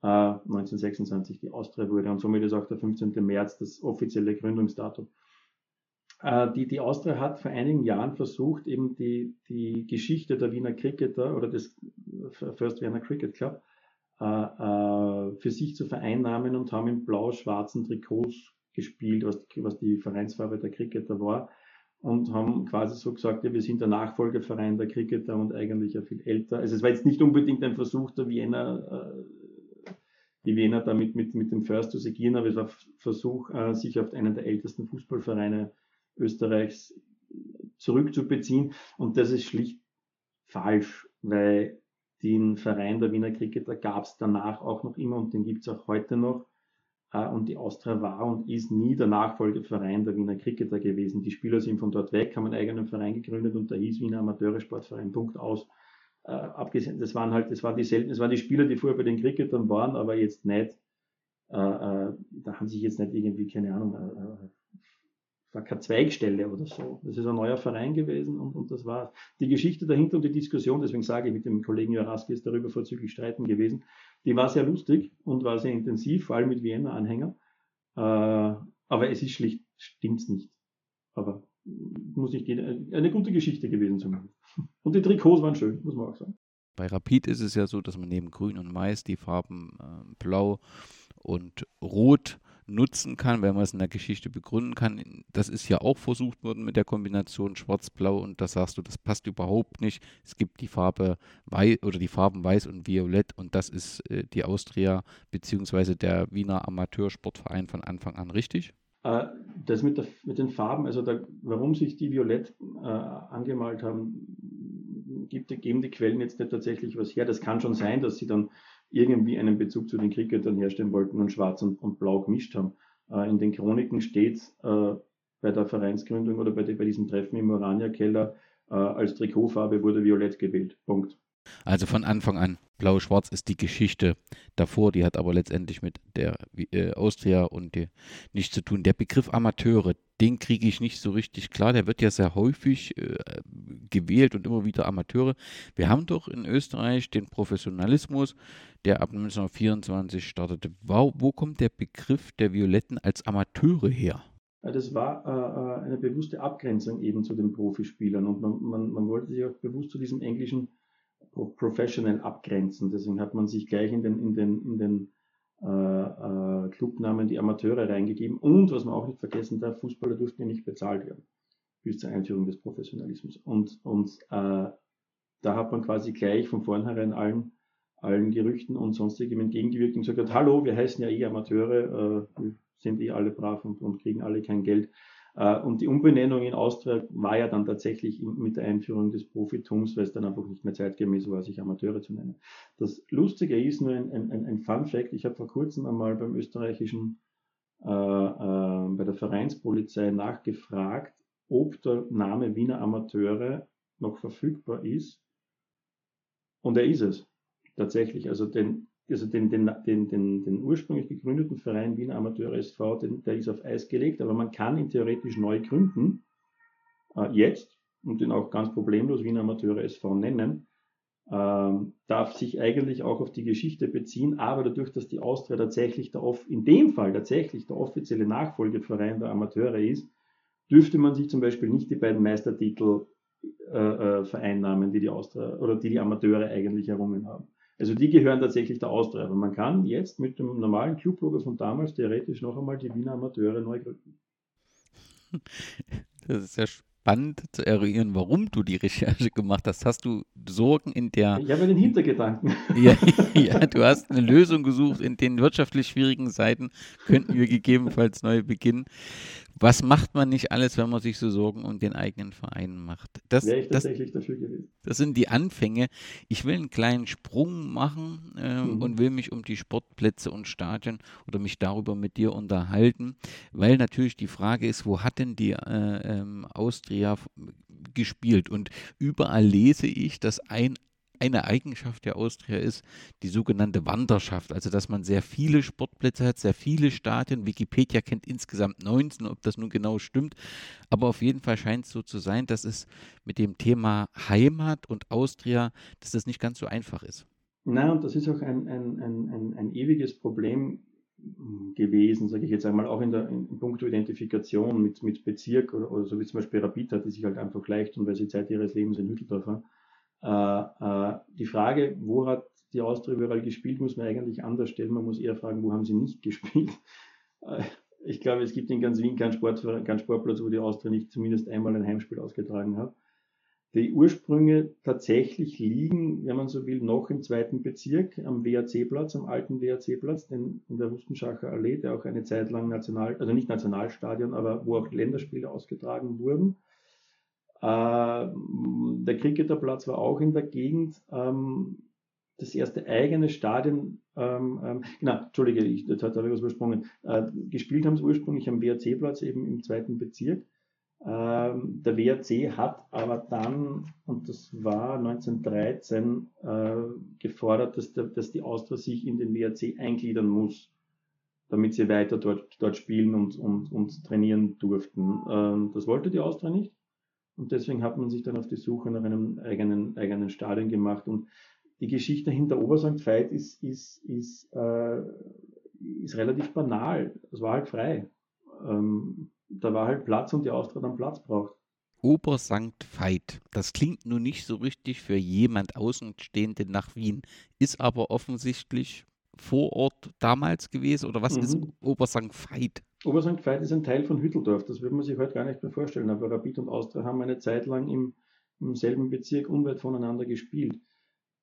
äh, 1926 die Austria wurde und somit ist auch der 15. März das offizielle Gründungsdatum. Äh, die, die Austria hat vor einigen Jahren versucht, eben die, die Geschichte der Wiener Cricketer oder des First Wiener Cricket Club äh, äh, für sich zu vereinnahmen und haben in blau-schwarzen Trikots gespielt, was, was die Vereinsfarbe der Cricketer war und haben quasi so gesagt, ja, wir sind der Nachfolgeverein der Cricketer und eigentlich ja viel älter. Also es war jetzt nicht unbedingt ein Versuch der Wiener die Wiener damit mit, mit dem First zu segieren, aber es war Versuch, äh, sich auf einen der ältesten Fußballvereine Österreichs zurückzubeziehen. Und das ist schlicht falsch, weil den Verein der Wiener Cricketer gab es danach auch noch immer und den gibt es auch heute noch. Äh, und die Austria war und ist nie der Nachfolgeverein der Wiener Cricketer gewesen. Die Spieler sind von dort weg, haben einen eigenen Verein gegründet und da hieß Wiener Amateure Sportverein. Punkt aus. Äh, abgesehen, das waren halt, das waren dieselben, das waren die Spieler, die vorher bei den Cricketern waren, aber jetzt nicht, äh, äh, da haben sich jetzt nicht irgendwie, keine Ahnung, äh, war keine Zweigstelle oder so. Das ist ein neuer Verein gewesen und, und das war die Geschichte dahinter und die Diskussion, deswegen sage ich mit dem Kollegen Jaraski ist darüber vorzüglich streiten gewesen, die war sehr lustig und war sehr intensiv, vor allem mit Vienna-Anhängern. Äh, aber es ist schlicht, stimmt's nicht. Aber muss nicht gehen, eine gute Geschichte gewesen zumindest. Und die Trikots waren schön, muss man auch sagen. Bei Rapid ist es ja so, dass man neben Grün und Weiß die Farben äh, Blau und Rot nutzen kann, wenn man es in der Geschichte begründen kann. Das ist ja auch versucht worden mit der Kombination Schwarz-Blau und da sagst du, das passt überhaupt nicht. Es gibt die Farbe Weiß oder die Farben Weiß und Violett und das ist äh, die Austria bzw. der Wiener Amateursportverein von Anfang an richtig? Äh, das mit, der, mit, den Farben, also da, warum sich die Violett äh, angemalt haben, gibt, geben die Quellen jetzt nicht tatsächlich was her. Das kann schon sein, dass sie dann irgendwie einen Bezug zu den Cricketern herstellen wollten und Schwarz und, und Blau gemischt haben. Äh, in den Chroniken steht äh, bei der Vereinsgründung oder bei, bei diesem Treffen im Orania-Keller, äh, als Trikotfarbe wurde Violett gewählt. Punkt. Also von Anfang an, Blau-Schwarz ist die Geschichte davor, die hat aber letztendlich mit der äh, Austria und die nichts zu tun. Der Begriff Amateure, den kriege ich nicht so richtig klar. Der wird ja sehr häufig äh, gewählt und immer wieder Amateure. Wir haben doch in Österreich den Professionalismus, der ab 1924 startete. Wo, wo kommt der Begriff der Violetten als Amateure her? Das war äh, äh, eine bewusste Abgrenzung eben zu den Profispielern und man, man, man wollte sich auch bewusst zu diesem englischen Professional abgrenzen. Deswegen hat man sich gleich in den, in den, in den äh, äh, Clubnamen die Amateure reingegeben. Und was man auch nicht vergessen darf, Fußballer durften ja nicht bezahlt werden bis zur Einführung des Professionalismus. Und, und äh, da hat man quasi gleich von vornherein allen, allen Gerüchten und sonstigem entgegengewirkt und gesagt, hallo, wir heißen ja eh Amateure, äh, wir sind eh alle brav und, und kriegen alle kein Geld. Äh, und die Umbenennung in Austria war ja dann tatsächlich mit der Einführung des Profitums, weil es dann einfach nicht mehr zeitgemäß war, sich Amateure zu nennen. Das Lustige ist nur ein, ein, ein Fun Fact. Ich habe vor kurzem einmal beim österreichischen, äh, äh, bei der Vereinspolizei nachgefragt, ob der Name Wiener Amateure noch verfügbar ist. Und er ist es. Tatsächlich. Also den also den, den, den, den, den ursprünglich gegründeten Verein Wiener Amateure SV, den, der ist auf Eis gelegt, aber man kann ihn theoretisch neu gründen, äh, jetzt, und den auch ganz problemlos Wiener Amateure SV nennen, ähm, darf sich eigentlich auch auf die Geschichte beziehen, aber dadurch, dass die Austria tatsächlich der, in dem Fall tatsächlich der offizielle Nachfolgeverein der Amateure ist, dürfte man sich zum Beispiel nicht die beiden Meistertitel äh, äh, vereinnahmen, die die Austria oder die die Amateure eigentlich errungen haben. Also die gehören tatsächlich der Austria. Aber man kann jetzt mit dem normalen Clublogo von damals theoretisch noch einmal die Wiener Amateure neu gründen. [laughs] Das ist ja spannend zu eruieren, warum du die Recherche gemacht hast. Hast du Sorgen in der. Ich habe den Hintergedanken. [laughs] Ja, ja, du hast eine Lösung gesucht. In den wirtschaftlich schwierigen Zeiten könnten wir gegebenenfalls neu beginnen was macht man nicht alles, wenn man sich so Sorgen um den eigenen Verein macht? Das, Wäre ich tatsächlich das, dafür gewesen. Das sind die Anfänge. Ich will einen kleinen Sprung machen äh, mhm. und will mich um die Sportplätze und Stadien oder mich darüber mit dir unterhalten, weil natürlich die Frage ist, wo hat denn die äh, ähm, Austria gespielt? Und überall lese ich, dass ein eine Eigenschaft der Austria ist die sogenannte Wanderschaft, also dass man sehr viele Sportplätze hat, sehr viele Stadien. Wikipedia kennt insgesamt 19, ob das nun genau stimmt, aber auf jeden Fall scheint es so zu sein, dass es mit dem Thema Heimat und Austria, dass das nicht ganz so einfach ist. Nein, und das ist auch ein, ein, ein, ein, ewiges Problem gewesen, sage ich jetzt einmal, auch in der in puncto Identifikation mit, mit Bezirk oder, oder so wie zum Beispiel Rapid die sich halt einfach leicht und weil sie Zeit ihres Lebens in Hütteldorf äh, die Frage, wo hat die Austria überall gespielt, muss man eigentlich anders stellen. Man muss eher fragen, wo haben sie nicht gespielt. Äh, ich glaube, es gibt in ganz Wien keinen, Sport, keinen Sportplatz, wo die Austria nicht zumindest einmal ein Heimspiel ausgetragen hat. die Ursprünge tatsächlich liegen, wenn man so will, noch im zweiten Bezirk am WAC-Platz, am alten WAC-Platz, in der Rustenschacher Allee, der auch eine Zeit lang National, also nicht Nationalstadion, aber wo auch Länderspiele ausgetragen wurden. Äh, der Cricketerplatz war auch in der Gegend. Ähm, das erste eigene Stadion, ähm, ähm, genau, Entschuldige, ich, das hat ich was übersprungen. Äh, gespielt haben sie ursprünglich am WAC-Platz eben im zweiten Bezirk. Ähm, der WRC hat aber dann, und das war 1913, äh, gefordert, dass, der, dass die Austria sich in den WRC eingliedern muss, damit sie weiter dort, dort spielen und, und, und trainieren durften. Ähm, das wollte die Austria nicht. Und deswegen hat man sich dann auf die Suche nach einem eigenen, eigenen Stadion gemacht. Und die Geschichte hinter Obersankt Veit ist, ist, ist, äh, ist relativ banal. Es war halt frei. Ähm, da war halt Platz und die Austria dann Platz braucht. Obersankt Veit. Das klingt nun nicht so richtig für jemand Außenstehenden nach Wien, ist aber offensichtlich vor Ort damals gewesen oder was mhm. ist Obersankt Veit? Obersankt Veit ist ein Teil von Hütteldorf, das würde man sich heute gar nicht mehr vorstellen, aber Rapid und Austria haben eine Zeit lang im, im selben Bezirk unweit voneinander gespielt.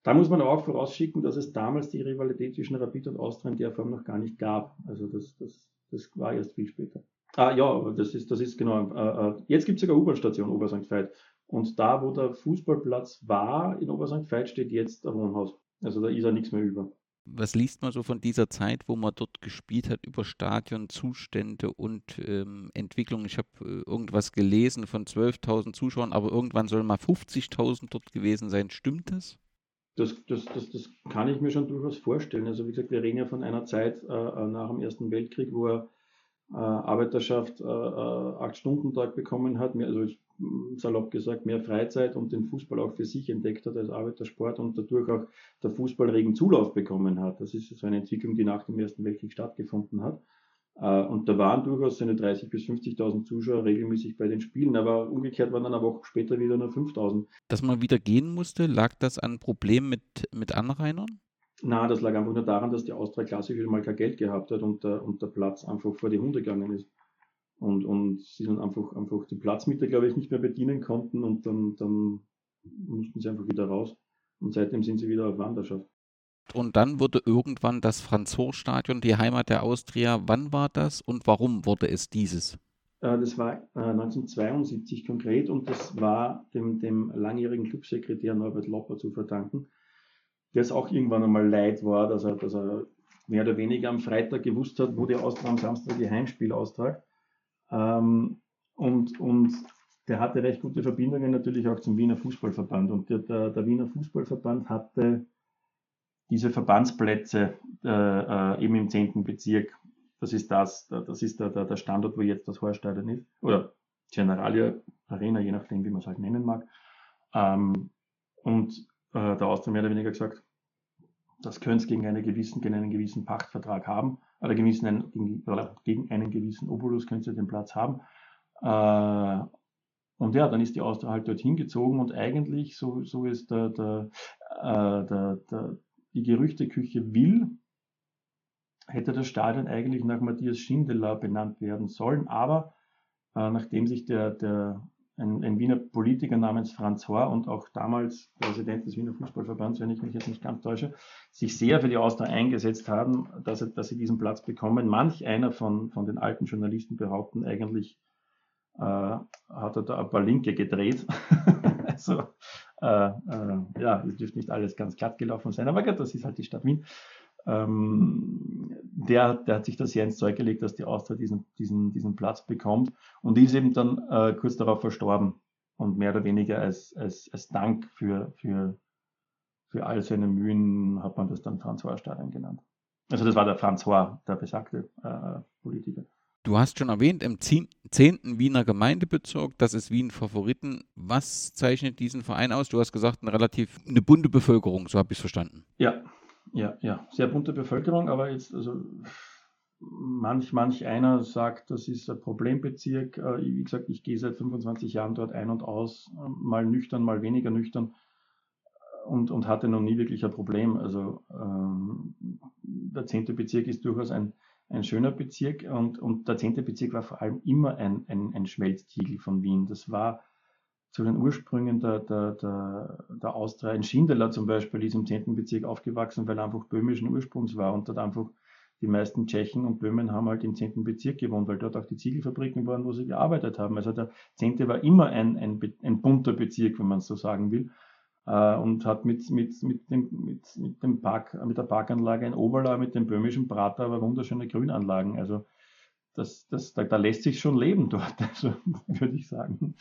Da muss man auch vorausschicken, dass es damals die Rivalität zwischen Rapid und Austria in der Form noch gar nicht gab. Also das, das, das war erst viel später. Ah, ja, das ist, das ist genau. Äh, äh jetzt gibt es sogar U-Bahn-Station Obersankt Veit. Und da, wo der Fußballplatz war in Obersankt Veit, steht jetzt ein Wohnhaus. Also da ist ja nichts mehr über. Was liest man so von dieser Zeit, wo man dort gespielt hat, über Stadionzustände und ähm, Entwicklung? Ich habe äh, irgendwas gelesen von 12.000 Zuschauern, aber irgendwann sollen mal 50.000 dort gewesen sein. Stimmt das? Das, das, das, das kann ich mir schon durchaus vorstellen. Also wie gesagt, wir reden ja von einer Zeit äh, äh nach dem Ersten Weltkrieg, wo er äh, Arbeiterschaft äh, äh, acht Stunden Tag bekommen hat, also salopp gesagt mehr Freizeit und den Fußball auch für sich entdeckt hat als Arbeitersport und dadurch auch der Fußball regen Zulauf bekommen hat. Das ist so eine Entwicklung, die nach dem Ersten Weltkrieg stattgefunden hat. Und da waren durchaus seine 30.000 bis 50.000 Zuschauer regelmäßig bei den Spielen, aber umgekehrt waren dann eine Woche später wieder nur 5.000. Dass man wieder gehen musste, lag das an Problemen mit, mit Anrainern? Na, das lag einfach nur daran, dass die Austria klassisch wieder mal kein Geld gehabt hat und der, und der Platz einfach vor die Hunde gegangen ist. Und, und sie dann einfach, einfach die Platzmitte, glaube ich, nicht mehr bedienen konnten und dann, dann mussten sie einfach wieder raus. Und seitdem sind sie wieder auf Wanderschaft. Und dann wurde irgendwann das Franz-Hohr-Stadion die Heimat der Austria. Wann war das und warum wurde es dieses? Äh, das war 1972 äh, konkret und das war dem, dem langjährigen Clubsekretär Norbert Lopper zu verdanken der es auch irgendwann einmal leid war, dass er, dass er mehr oder weniger am Freitag gewusst hat, wo der Austria am Samstag die Heimspiel austragt. Ähm, und, und der hatte recht gute Verbindungen natürlich auch zum Wiener Fußballverband. Und der, der, der Wiener Fußballverband hatte diese Verbandsplätze äh, äh, eben im 10. Bezirk. Das ist das, das ist der, der, der Standort, wo jetzt das Horststadion ist. Oder Generalia Arena, je nachdem, wie man es halt nennen mag. Ähm, und äh, der Austria mehr oder weniger gesagt, das könnte es gegen, eine gewissen, gegen einen gewissen Pachtvertrag haben, oder gewissen, gegen, oder gegen einen gewissen Obolus könnte den Platz haben. Äh, und ja, dann ist die Austria halt dorthin gezogen und eigentlich, so, so ist der, der, äh, der, der, die Gerüchteküche will, hätte das Stadion eigentlich nach Matthias Schindler benannt werden sollen, aber äh, nachdem sich der, der ein, ein, Wiener Politiker namens Franz Hohr und auch damals Präsident des Wiener Fußballverbands, wenn ich mich jetzt nicht ganz täusche, sich sehr für die Austria eingesetzt haben, dass, dass sie diesen Platz bekommen. Manch einer von, von den alten Journalisten behaupten, eigentlich äh, hat er da ein paar Linke gedreht. [laughs] also, äh, äh, ja, es dürfte nicht alles ganz glatt gelaufen sein, aber gut, das ist halt die Stadt Wien ähm, der, der hat sich das sehr ins Zeug gelegt, dass die Austria diesen, diesen, diesen Platz bekommt und ist eben dann äh, kurz darauf verstorben und mehr oder weniger als, als, als Dank für, für, für all seine Mühen hat man das dann François-Stadion genannt. Also das war der François, der besagte äh, Politiker. Du hast schon erwähnt, im 10. Wiener Gemeindebezirk, das ist Wien Favoriten. Was zeichnet diesen Verein aus? Du hast gesagt, eine relativ eine bunte Bevölkerung, so habe ich es verstanden. Ja, ja, ja, sehr bunte Bevölkerung, aber jetzt, also manch, manch einer sagt, das ist ein Problembezirk. Äh, wie gesagt, ich gehe seit 25 Jahren dort ein und aus, mal nüchtern, mal weniger nüchtern und, und hatte noch nie wirklich ein Problem. Also ähm, der 10. Bezirk ist durchaus ein, ein schöner Bezirk und, und der 10. Bezirk war vor allem immer ein, ein, ein Schmelztiegel von Wien. Das war zu den Ursprüngen der, der, der, der Austria. Ein Schindeler zum Beispiel ist im 10. Bezirk aufgewachsen, weil er einfach böhmischen Ursprungs war und dort einfach die meisten Tschechen und Böhmen haben halt im 10. Bezirk gewohnt, weil dort auch die Ziegelfabriken waren, wo sie gearbeitet haben. Also der 10. war immer ein, ein, ein bunter Bezirk, wenn man es so sagen will. Äh, und hat mit, mit, mit, dem, mit, mit, dem Park, mit der Parkanlage in Oberla, mit dem böhmischen Prater, aber wunderschöne Grünanlagen. Also das, das, da, da, lässt sich schon leben dort, [laughs] also, würde ich sagen.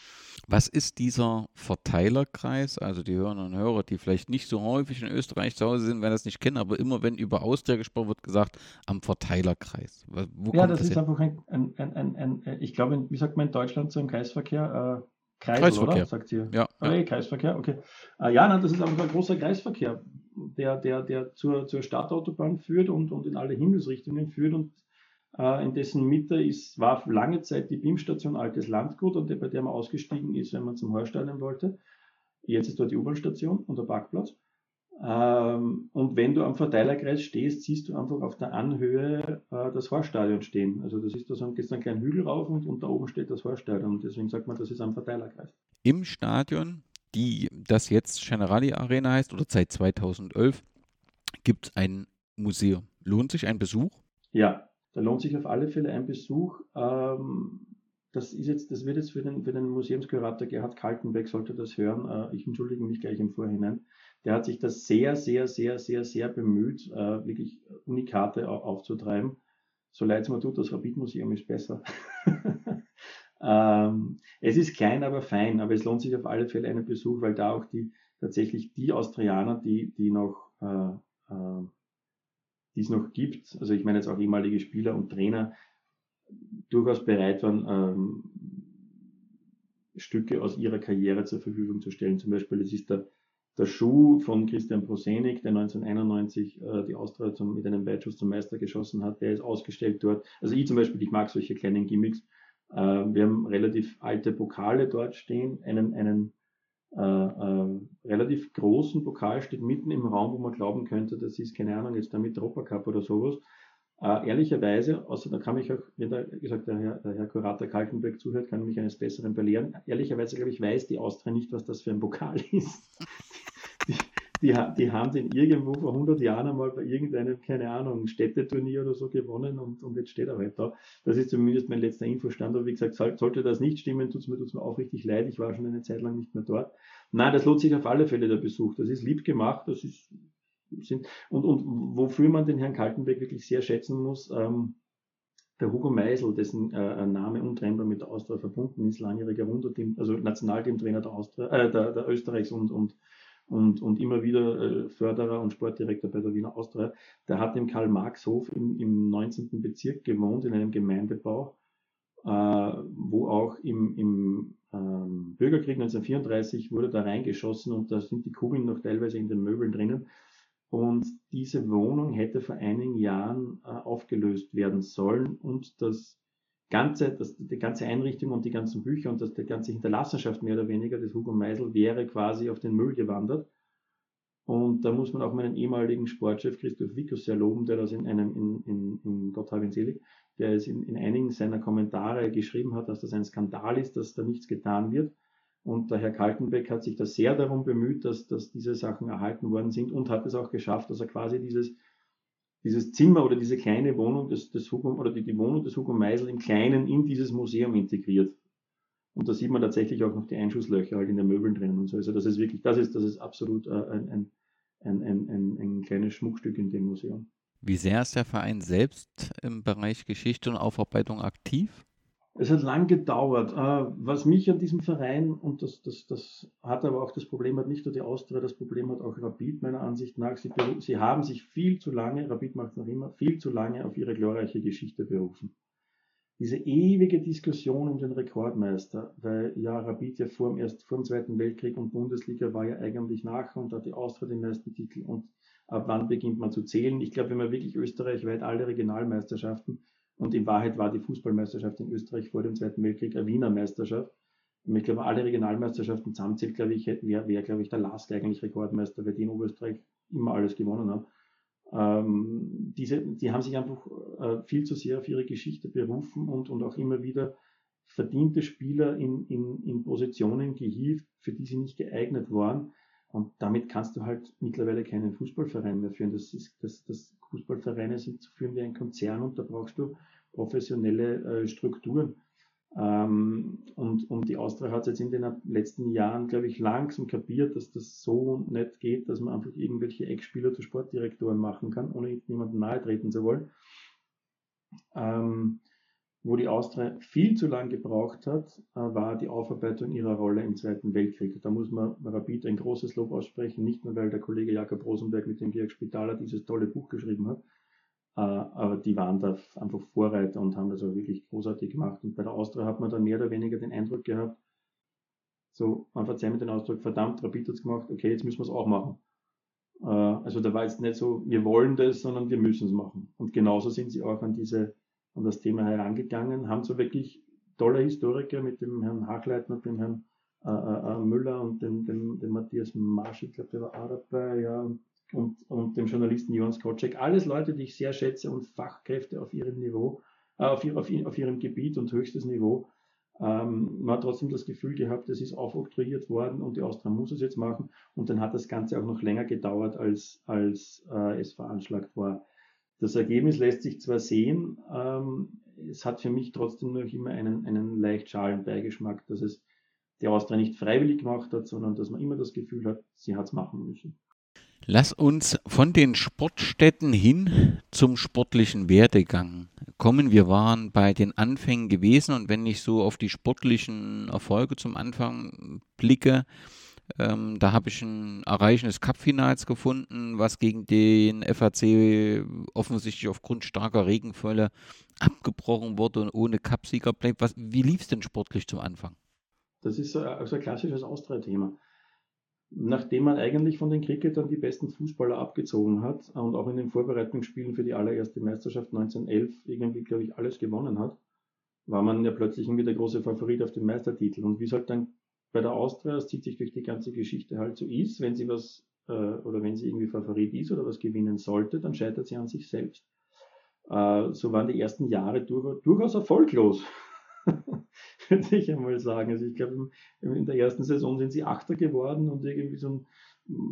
Was ist dieser Verteilerkreis? Also die Hörer und Hörer, die vielleicht nicht so häufig in Österreich zu Hause sind, werden das nicht kennen, aber immer wenn über Austria gesprochen wird, gesagt, am Verteilerkreis. Wo ja, das, das ist hin? einfach ein, ein, ein, ein, ich glaube, wie sagt man in Deutschland so im Kreisverkehr? Äh, Kreisel, Kreisverkehr. oder? Sagt ihr? Ja. Ah, ja. Kreisverkehr, okay. Äh, ja, nein, das ist einfach ein großer Kreisverkehr, der, der, der zur, zur Stadtautobahn führt und, und in alle Himmelsrichtungen führt und äh, in dessen Mitte ist, war lange Zeit die BIM-Station Altes Landgut, und bei der man ausgestiegen ist, wenn man zum Horststadion wollte. Jetzt ist dort die U-Bahn-Station und der Parkplatz. Ähm, und wenn du am Verteilerkreis stehst, siehst du einfach auf der Anhöhe äh, das Horststadion stehen. Also das ist da so ein, ein kleiner Hügel rauf und, und da oben steht das Horststadion. Und deswegen sagt man, das ist am Verteilerkreis. Im Stadion, die das jetzt Generali Arena heißt oder seit 2011, gibt es ein Museum. Lohnt sich ein Besuch? Ja, da lohnt sich auf alle Fälle ein Besuch. Ähm, das ist jetzt, das wird jetzt für den, für den Museumskurator Gerhard Kaltenbeck, sollte das hören, äh, ich entschuldige mich gleich im Vorhinein, der hat sich das sehr, sehr, sehr, sehr, sehr bemüht, äh, wirklich Unikate aufzutreiben. So leid es mir tut, das Rapid-Museum ist besser. [laughs] ähm, es ist klein, aber fein, aber es lohnt sich auf alle Fälle einen Besuch, weil da auch die tatsächlich die Austrianer, die, die noch äh, äh, die es noch gibt, also ich meine jetzt auch ehemalige Spieler und Trainer, durchaus bereit waren, ähm, Stücke aus ihrer Karriere zur Verfügung zu stellen. Zum Beispiel, es ist der, der Schuh von Christian Prosenik, der 1991 äh, die Austria zum, mit einem Weitschuss zum Meister geschossen hat, der ist ausgestellt dort. Also ich zum Beispiel, ich mag solche kleinen Gimmicks. Äh, wir haben relativ alte Pokale dort stehen, einen, einen äh, äh, relativ großen Pokal steht mitten im Raum, wo man glauben könnte, das ist, keine Ahnung, jetzt der Mitropa Cup oder sowas. Äh, ehrlicherweise, außer da kann mich auch, wenn da gesagt der Herr, der Herr Kurator Kaltenberg zuhört, kann mich eines Besseren belehren. Ehrlicherweise, glaube ich, weiß die Austria nicht, was das für ein Pokal [laughs] ist. Die, die haben den irgendwo vor 100 Jahren einmal bei irgendeinem, keine Ahnung, Städteturnier oder so gewonnen und, und jetzt steht er halt da. Das ist zumindest mein letzter Infostand. Aber wie gesagt, sollte das nicht stimmen, tut es mir, tut's mir auch richtig leid. Ich war schon eine Zeit lang nicht mehr dort. Nein, das lohnt sich auf alle Fälle der Besuch. Das ist lieb gemacht. Das ist, sind, und, und wofür man den Herrn Kaltenberg wirklich sehr schätzen muss, ähm, der Hugo Meisel, dessen äh, Name untrennbar mit der Austria verbunden ist, langjähriger Wunderteam, also Nationalteamtrainer der, Austria, äh, der, der Österreichs und, und und, und immer wieder äh, Förderer und Sportdirektor bei der Wiener Austria. Der hat im Karl-Marx-Hof im, im 19. Bezirk gewohnt, in einem Gemeindebau, äh, wo auch im, im ähm, Bürgerkrieg 1934 wurde da reingeschossen und da sind die Kugeln noch teilweise in den Möbeln drinnen. Und diese Wohnung hätte vor einigen Jahren äh, aufgelöst werden sollen und das ganze, das, die ganze Einrichtung und die ganzen Bücher und das, die ganze Hinterlassenschaft mehr oder weniger des Hugo Meisel wäre quasi auf den Müll gewandert. Und da muss man auch meinen ehemaligen Sportchef Christoph Wickus sehr loben, der das in einem, in, in, in Gott habe ihn selig, der es in, in einigen seiner Kommentare geschrieben hat, dass das ein Skandal ist, dass da nichts getan wird. Und der Herr Kaltenbeck hat sich da sehr darum bemüht, dass, dass diese Sachen erhalten worden sind und hat es auch geschafft, dass er quasi dieses dieses Zimmer oder diese kleine Wohnung des, des Hugo, oder die, die Wohnung des Hugo Meisel im Kleinen in dieses Museum integriert. Und da sieht man tatsächlich auch noch die Einschusslöcher halt in den Möbeln drinnen und so. Also das ist wirklich, das ist, das ist absolut äh, ein, ein, ein, ein, ein kleines Schmuckstück in dem Museum. Wie sehr ist der Verein selbst im Bereich Geschichte und Aufarbeitung aktiv? Es hat lang gedauert. Äh, was mich an diesem Verein, und das, das, das hat aber auch das Problem, hat nicht nur die Austria, das Problem hat auch Rapid meiner Ansicht nach. Sie, sie haben sich viel zu lange, Rapid macht es noch immer, viel zu lange auf ihre glorreiche Geschichte berufen. Diese ewige Diskussion um den Rekordmeister, weil ja Rapid ja vor dem, erst, vor dem Zweiten Weltkrieg und Bundesliga war ja eigentlich nach und hat die Austria den meisten Titel und ab wann beginnt man zu zählen? Ich glaube, wenn man wirklich österreichweit alle Regionalmeisterschaften und in Wahrheit war die Fußballmeisterschaft in Österreich vor dem Zweiten Weltkrieg eine Wiener Meisterschaft. Und ich glaube, alle Regionalmeisterschaften zusammenzählt, glaube ich, wäre, wär, glaube ich, der Lask eigentlich Rekordmeister, weil die in Oberösterreich immer alles gewonnen haben. Ähm, diese, die haben sich einfach äh, viel zu sehr auf ihre Geschichte berufen und, und auch immer wieder verdiente Spieler in, in, in Positionen gehievt, für die sie nicht geeignet waren. Und damit kannst du halt mittlerweile keinen Fußballverein mehr führen. Das ist, das, das Fußballvereine sind zu führen wie ein Konzern und da brauchst du professionelle äh, Strukturen. Ähm, und, und die Austria hat jetzt in den letzten Jahren, glaube ich, langsam kapiert, dass das so nicht geht, dass man einfach irgendwelche Eckspieler zu Sportdirektoren machen kann, ohne jemandem nahe treten zu wollen. Ähm, wo die Austria viel zu lang gebraucht hat, äh, war die Aufarbeitung ihrer Rolle im Zweiten Weltkrieg. Da muss man Rapid ein großes Lob aussprechen, nicht nur weil der Kollege Jakob Rosenberg mit dem Georg Spitaler dieses tolle Buch geschrieben hat, äh, aber die waren da einfach Vorreiter und haben das auch wirklich großartig gemacht. Und bei der Austria hat man dann mehr oder weniger den Eindruck gehabt, so, man verzeiht mit den Ausdruck, verdammt, Rapid hat's gemacht, okay, jetzt müssen wir es auch machen. Äh, also da war jetzt nicht so, wir wollen das, sondern wir müssen es machen. Und genauso sind sie auch an diese an das Thema herangegangen, haben so wirklich tolle Historiker mit dem Herrn Hachleitner, dem Herrn äh, äh, äh, Müller und dem, dem, dem Matthias Marsch, ich glaube, der war auch dabei, ja, und, und dem Journalisten Johann Skocek. Alles Leute, die ich sehr schätze und Fachkräfte auf ihrem Niveau, äh, auf, auf, auf, ihrem Gebiet und höchstes Niveau. Ähm, man hat trotzdem das Gefühl gehabt, es ist aufoktroyiert worden und die Austria muss es jetzt machen. Und dann hat das Ganze auch noch länger gedauert, als, als äh, es veranschlagt war. Das Ergebnis lässt sich zwar sehen, ähm, es hat für mich trotzdem noch immer einen, einen leicht schalen Beigeschmack, dass es die Austria nicht freiwillig gemacht hat, sondern dass man immer das Gefühl hat, sie hat es machen müssen. Lass uns von den Sportstätten hin zum sportlichen Werdegang kommen. Wir waren bei den Anfängen gewesen und wenn ich so auf die sportlichen Erfolge zum Anfang blicke, ähm, da habe ich ein Erreichen des Cup-Finals gefunden, was gegen den FAC offensichtlich aufgrund starker Regenfälle abgebrochen wurde und ohne Cupsieger bleibt. Was, wie lief es denn sportlich zum Anfang? Das ist also ein klassisches Austria-Thema. Nachdem man eigentlich von den Cricketern die besten Fußballer abgezogen hat und auch in den Vorbereitungsspielen für die allererste Meisterschaft 1911 irgendwie, glaube ich, alles gewonnen hat, war man ja plötzlich irgendwie der große Favorit auf den Meistertitel. Und wie es halt dann bei der Austria, es zieht sich durch die ganze Geschichte halt so ist, wenn sie was äh, oder wenn sie irgendwie Favorit ist oder was gewinnen sollte, dann scheitert sie an sich selbst. Äh, so waren die ersten Jahre durch, durchaus erfolglos, [laughs] würde ich einmal sagen. Also ich glaube, in der ersten Saison sind sie Achter geworden und irgendwie so ein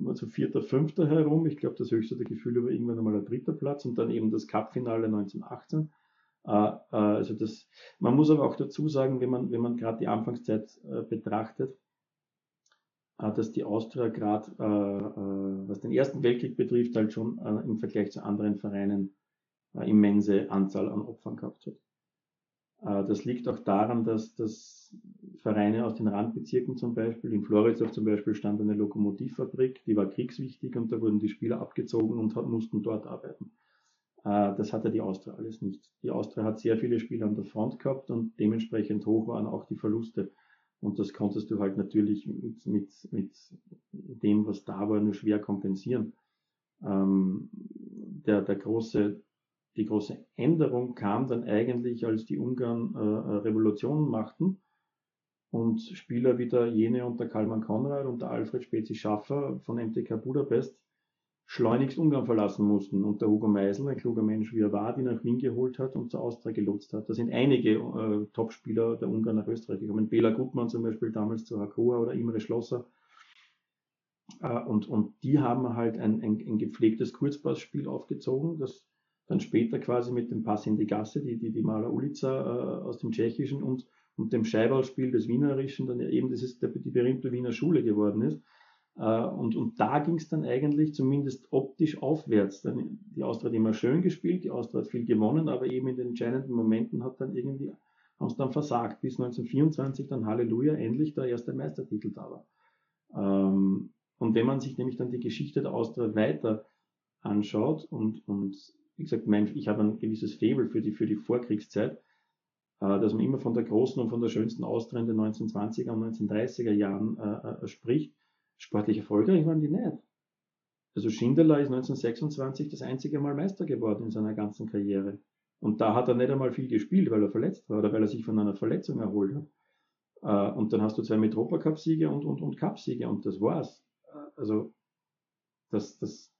also Vierter, Fünfter herum. Ich glaube, das höchste der Gefühle war irgendwann einmal ein dritter Platz und dann eben das Cup-Finale 1918. Äh, äh, also das, man muss aber auch dazu sagen, wenn man, wenn man gerade die Anfangszeit äh, betrachtet, dass die Austria gerade, was den Ersten Weltkrieg betrifft, halt schon im Vergleich zu anderen Vereinen immense Anzahl an Opfern gehabt hat. Das liegt auch daran, dass, dass Vereine aus den Randbezirken zum Beispiel, in Floridsdorf zum Beispiel stand eine Lokomotivfabrik, die war kriegswichtig und da wurden die Spieler abgezogen und mussten dort arbeiten. Äh, das hatte die Austria alles nicht. Die Austria hat sehr viele Spieler an der Front gehabt und dementsprechend hoch waren auch die Verluste. Und das konntest du halt natürlich mit, mit, mit dem, was da war, nur schwer kompensieren. Ähm, der, der große, die große Änderung kam dann eigentlich, als die Ungarn äh, Revolution machten und Spieler wie der Jene und der Kalman Konrad und der Alfred Spezi Schaffer von MTK Budapest schleunigst Ungarn verlassen mussten und der Hugo Meisel, ein kluger Mensch wie er war, die nach Wien geholt hat und zur Austria gelotst hat. Da sind einige äh, Topspieler der Ungarn nach Österreich gekommen. Bela Gutmann zum Beispiel damals zu Hakoa oder Imre Schlosser. Äh, und, und die haben halt ein, ein, ein gepflegtes Kurzpassspiel aufgezogen, das dann später quasi mit dem Pass in die Gasse, die, die, die Maler Ulica äh, aus dem Tschechischen und, und dem Scheiballspiel des Wienerischen dann eben das ist der, die berühmte Wiener Schule geworden ist und, und da ging es dann eigentlich zumindest optisch aufwärts. Dann, die Austria hat immer schön gespielt, die Austria hat viel gewonnen, aber eben in den entscheidenden Momenten hat dann irgendwie, haben sie dann versagt, bis 1924 dann Halleluja endlich der erste Meistertitel da war. Ähm, und wenn man sich nämlich dann die Geschichte der Austria weiter anschaut und, und wie gesagt, mein, ich habe ein gewisses Faible für die, für die Vorkriegszeit, äh, dass man immer von der großen und von der schönsten Austria in den 1920er und 1930er Jahren äh, äh, spricht, Sportlich erfolgreich waren die nicht. Also Schindler ist 1926 das einzige Mal Meister geworden in seiner ganzen Karriere. Und da hat er nicht einmal viel gespielt, weil er verletzt war oder weil er sich von einer Verletzung erholt hat. Äh, und dann hast du zwei Metropa-Cup-Siege und, und, und Cup-Siege und das war's. Äh, also, das, das,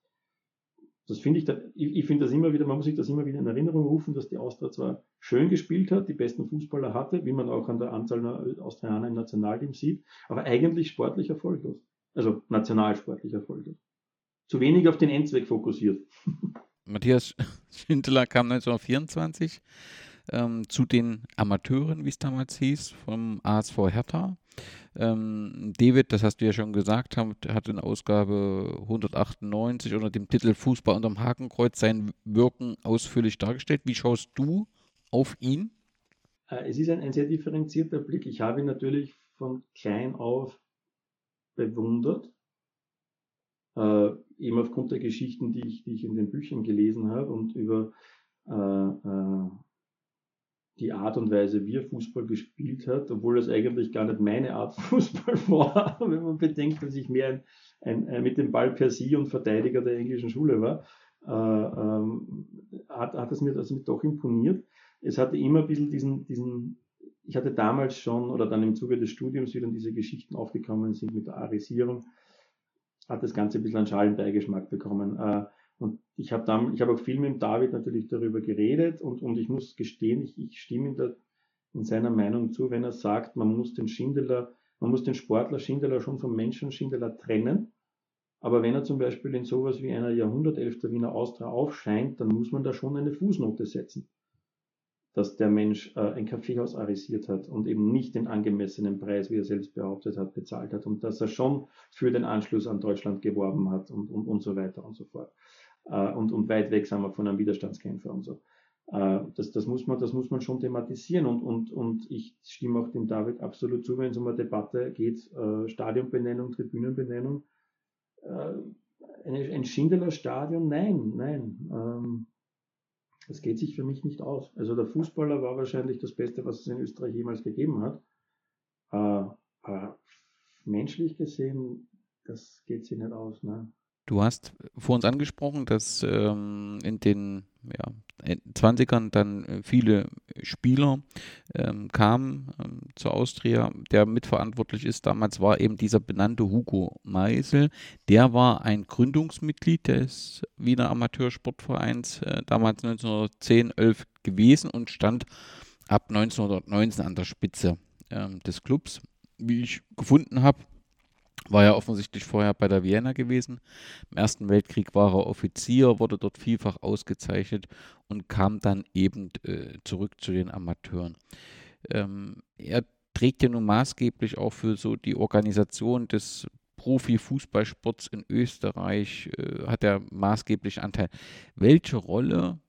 Das finde ich, da, ich, ich finde das immer wieder, man muss sich das immer wieder in Erinnerung rufen, dass die Austria zwar schön gespielt hat, die besten Fußballer hatte, wie man auch an der Anzahl der Austrianer im Nationalteam sieht, aber eigentlich sportlich erfolglos. Also nationalsportlich erfolglos. Zu wenig auf den Endzweck fokussiert. [laughs] Matthias Schindler kam 1924 ähm, zu den Amateuren, wie es damals hieß, vom ASV Hertha. Ähm, David, das hast du ja schon gesagt, hat, hat in Ausgabe 198 unter dem Titel Fußball unterm Hakenkreuz sein Wirken ausführlich dargestellt. Wie schaust du auf ihn? Äh, es ist ein, ein sehr differenzierter Blick. Ich habe ihn natürlich von klein auf bewundert, äh, eben aufgrund der Geschichten, die ich, die ich in den Büchern gelesen habe und über äh, äh, die Art und Weise, wie er Fußball gespielt hat, obwohl das eigentlich gar nicht meine Art [laughs] Fußball war, wenn man bedenkt, dass ich mehr ein, ein, ein mit dem Ball per se und Verteidiger der englischen Schule war, äh, ähm, hat, hat es mir also doch imponiert. Es hatte immer ein bisschen diesen, diesen, ich hatte damals schon oder dann im Zuge des Studiums, wie dann diese Geschichten aufgekommen sind mit der Arisierung, hat das Ganze ein bisschen einen Schalenbeigeschmack bekommen. Äh, und ich habe dann, auch viel mit David natürlich darüber geredet und, und ich muss gestehen, ich, ich stimme ihm da in seiner Meinung zu, wenn er sagt, man muss den Schindeler, man muss den Sportler Schindeler schon vom Menschen Schindeler trennen. Aber wenn er zum Beispiel in sowas wie einer Jahrhundertelfter Wiener Austria aufscheint, dann muss man da schon eine Fußnote setzen, dass der Mensch äh, ein Kaffeehaus arisiert hat und eben nicht den angemessenen Preis, wie er selbst behauptet hat, bezahlt hat und dass er schon für den Anschluss an Deutschland geworben hat und, und, und so weiter und so fort äh, und, und weit weg sind wir von einem Widerstandskämpfer und so. Äh, das, das, muss man, das muss man schon thematisieren und, und, und ich stimme auch dem David absolut zu, wenn es um eine Debatte geht, äh, Stadionbenennung, Tribünenbenennung. Äh, ein Schindeler Stadion, nein, nein. Ähm, das geht sich für mich nicht aus. Also der Fußballer war wahrscheinlich das Beste, was es in Österreich jemals gegeben hat. Äh, aber menschlich gesehen, das geht sich nicht aus. Ne? Du hast vor uns angesprochen, dass ähm, in den ja, 20ern dann äh, viele Spieler ähm, kamen ähm, zur Austria. Der mitverantwortlich ist damals war eben dieser benannte Hugo Meisel. Der war ein Gründungsmitglied des Wiener Amateursportvereins, äh, damals 1910, 11 gewesen und stand ab 1919 an der Spitze ähm, des Clubs. Wie ich gefunden habe, war ja offensichtlich vorher bei der Vienna gewesen. Im Ersten Weltkrieg war er Offizier, wurde dort vielfach ausgezeichnet und kam dann eben äh, zurück zu den Amateuren. Ähm, er trägt ja nun maßgeblich auch für so die Organisation des Profifußballsports in Österreich, äh, hat er maßgeblich Anteil. Welche Rolle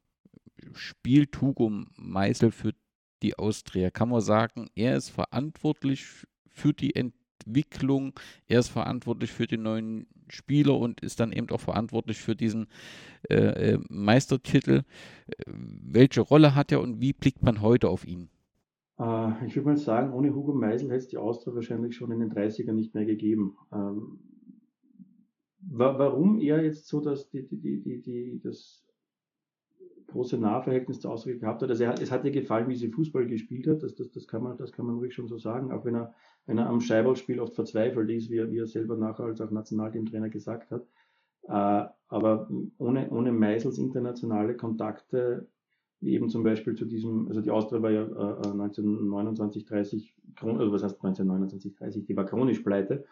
spielt Hugo Meisel für die Austria? Kann man sagen, er ist verantwortlich für die Entwicklung Entwicklung. Er ist verantwortlich für den neuen Spieler und ist dann eben auch verantwortlich für diesen äh, äh Meistertitel. Äh, welche Rolle hat er und wie blickt man heute auf ihn? Äh, ich würde mal sagen, ohne Hugo Meisel hätte es die Austria wahrscheinlich schon in den 30ern nicht mehr gegeben. Ähm, warum er jetzt so dass die, die, die, die, das große Nahverhältnis zur Austria gehabt hat. Also er, es hat ihr gefallen, wie sie Fußball gespielt hat, das, das, das, kann man, das kann man ruhig schon so sagen, auch wenn er, wenn er am Scheiballspiel oft verzweifelt ist, wie er, wie er selber nachher als auch Nationalteamtrainer gesagt hat. Äh, aber ohne, ohne Meisels internationale Kontakte, wie eben zum Beispiel zu diesem, also die Austria war ja äh, 1929, 30, also was heißt 1929, 30, die war chronisch pleite.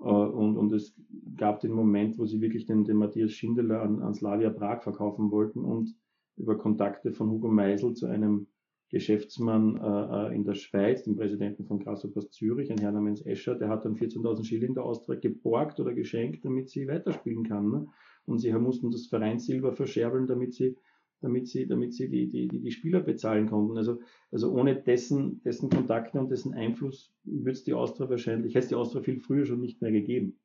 Äh, und, und es gab den Moment, wo sie wirklich den, den Matthias Schindler an, an Slavia Prag verkaufen wollten und über Kontakte von Hugo Meisel zu einem Geschäftsmann äh, äh in der Schweiz, dem Präsidenten von Grasshoppers Zürich, ein Herr namens Escher, der hat dann 14.000 Schilling der Austria geborgt oder geschenkt, damit sie weiterspielen kann. Ne? Und sie mussten das Vereinssilber verscherbeln, damit sie, damit sie, damit sie die, die, die, die Spieler bezahlen konnten. Also, also ohne dessen, dessen Kontakte und dessen Einfluss würde es die Austria wahrscheinlich, hätte es die Austria viel früher schon nicht mehr gegeben.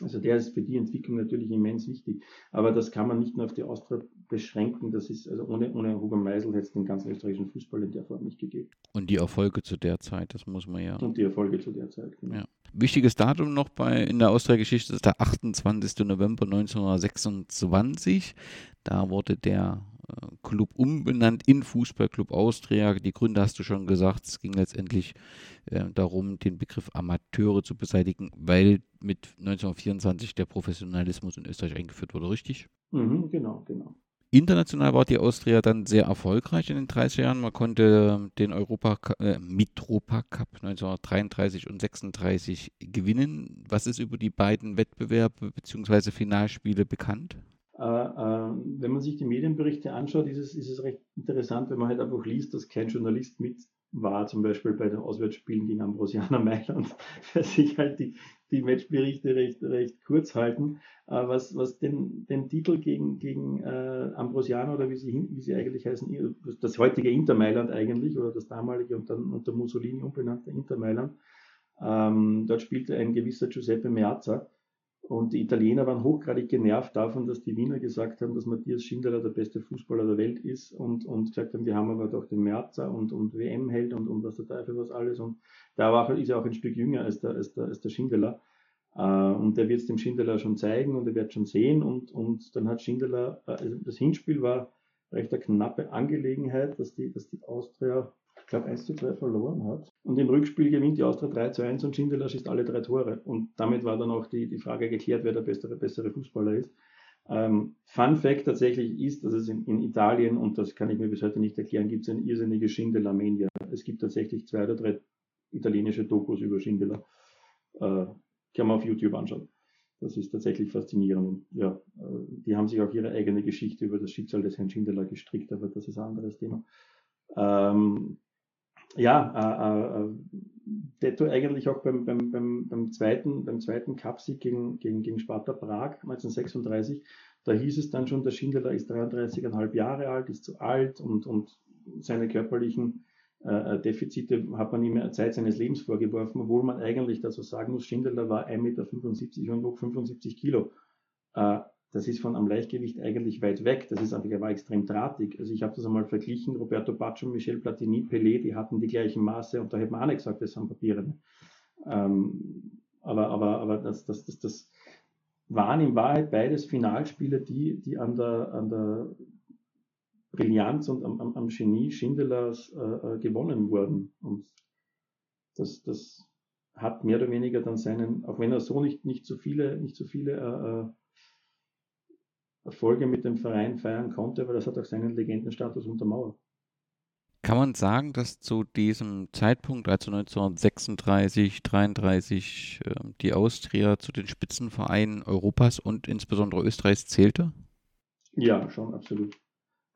Also der ist für die Entwicklung natürlich immens wichtig. Aber das kann man nicht nur auf die Austria beschränken. Das ist, also ohne, ohne Hugo Meisel hätte es den ganzen österreichischen Fußball in der Form nicht gegeben. Und die Erfolge zu der Zeit, das muss man ja. Und die Erfolge zu der Zeit, genau. Ja. Wichtiges Datum noch bei, in der Austria-Geschichte ist der 28. November 1926. Da wurde der Club umbenannt in Fußballclub Austria. Die Gründe hast du schon gesagt. Es ging letztendlich äh, darum, den Begriff Amateure zu beseitigen, weil mit 1924 der Professionalismus in Österreich eingeführt wurde, richtig? Mhm, genau, genau. International war die Austria dann sehr erfolgreich in den 30er Jahren. Man konnte den Europa äh, Mitropa Cup 1933 und 36 gewinnen. Was ist über die beiden Wettbewerbe bzw. Finalspiele bekannt? Äh, äh, wenn man sich die Medienberichte anschaut, ist es, ist es recht interessant, wenn man halt einfach liest, dass kein Journalist mit war, zum Beispiel bei den Auswärtsspielen gegen Ambrosianer Mailand, [laughs] weil sich halt die, die Matchberichte recht, recht kurz halten. Äh, was, was den, den Titel gegen, gegen äh, oder wie sie, wie sie eigentlich heißen, das heutige Inter Mailand eigentlich, oder das damalige und dann unter Mussolini umbenannte Inter Mailand, ähm, dort spielte ein gewisser Giuseppe Meazza und die Italiener waren hochgradig genervt davon, dass die Wiener gesagt haben, dass Matthias Schindler der beste Fußballer der Welt ist und, und gesagt haben, wir haben aber doch den Merzer und, und WM-Held und, und was der Teufel was alles. Und da war, ist er auch ein Stück jünger als der, als der, als der Schindler. Äh, und der wird es dem Schindler schon zeigen und er wird schon sehen. Und, und dann hat Schindler, äh, also das Hinspiel war recht eine knappe Angelegenheit, dass die, dass die Austria glaube, 1 zu 2 verloren hat. Und im Rückspiel gewinnt die Austria 3 zu 1 und Schindler schießt alle drei Tore. Und damit war dann auch die, die Frage geklärt, wer der bessere, bessere Fußballer ist. Ähm, Fun Fact tatsächlich ist, dass es in, in, Italien, und das kann ich mir bis heute nicht erklären, gibt es eine irrsinnige Schindeler-Mania. Es gibt tatsächlich zwei oder drei italienische Dokus über Schindler. Äh, kann man auf YouTube anschauen. Das ist tatsächlich faszinierend. Und ja, äh, die haben sich auch ihre eigene Geschichte über das Schicksal des Herrn Schindler gestrickt, aber das ist ein anderes Thema. Ähm, ja, äh, äh, Detto eigentlich auch beim, beim, beim, beim zweiten, beim zweiten Cupsieg gegen, gegen, gegen Sparta Prag 1936, da hieß es dann schon, der Schindler ist 33,5 Jahre alt, ist zu alt und, und seine körperlichen äh, Defizite hat man ihm Zeit seines Lebens vorgeworfen, obwohl man eigentlich dazu sagen muss, Schindler war 1,75 Meter und wog 75 Kilo. Äh, das ist von am Leichtgewicht eigentlich weit weg. Das ist einfach, er war extrem drahtig. Also ich habe das einmal verglichen, Roberto Baccio, Michel Platini, Pelé, die hatten die gleichen Maße und da hätte man auch nicht gesagt, das sind Papiere. Ähm, aber, aber, aber das, das, das, das waren in Wahrheit beides Finalspiele, die, die an der, an der Brillanz und am, am, Genie Schindlers äh, äh, gewonnen wurden. Und das, das hat mehr oder weniger dann seinen, auch wenn er so nicht, nicht so viele, nicht so viele äh, äh Erfolge mit dem Verein feiern konnte, aber das hat auch seinen Legendenstatus untermauert. Kann man sagen, dass zu diesem Zeitpunkt, also 1936, 33, ähm, die Austria zu den Spitzenvereinen Europas und insbesondere Österreichs zählte? Ja, schon, absolut.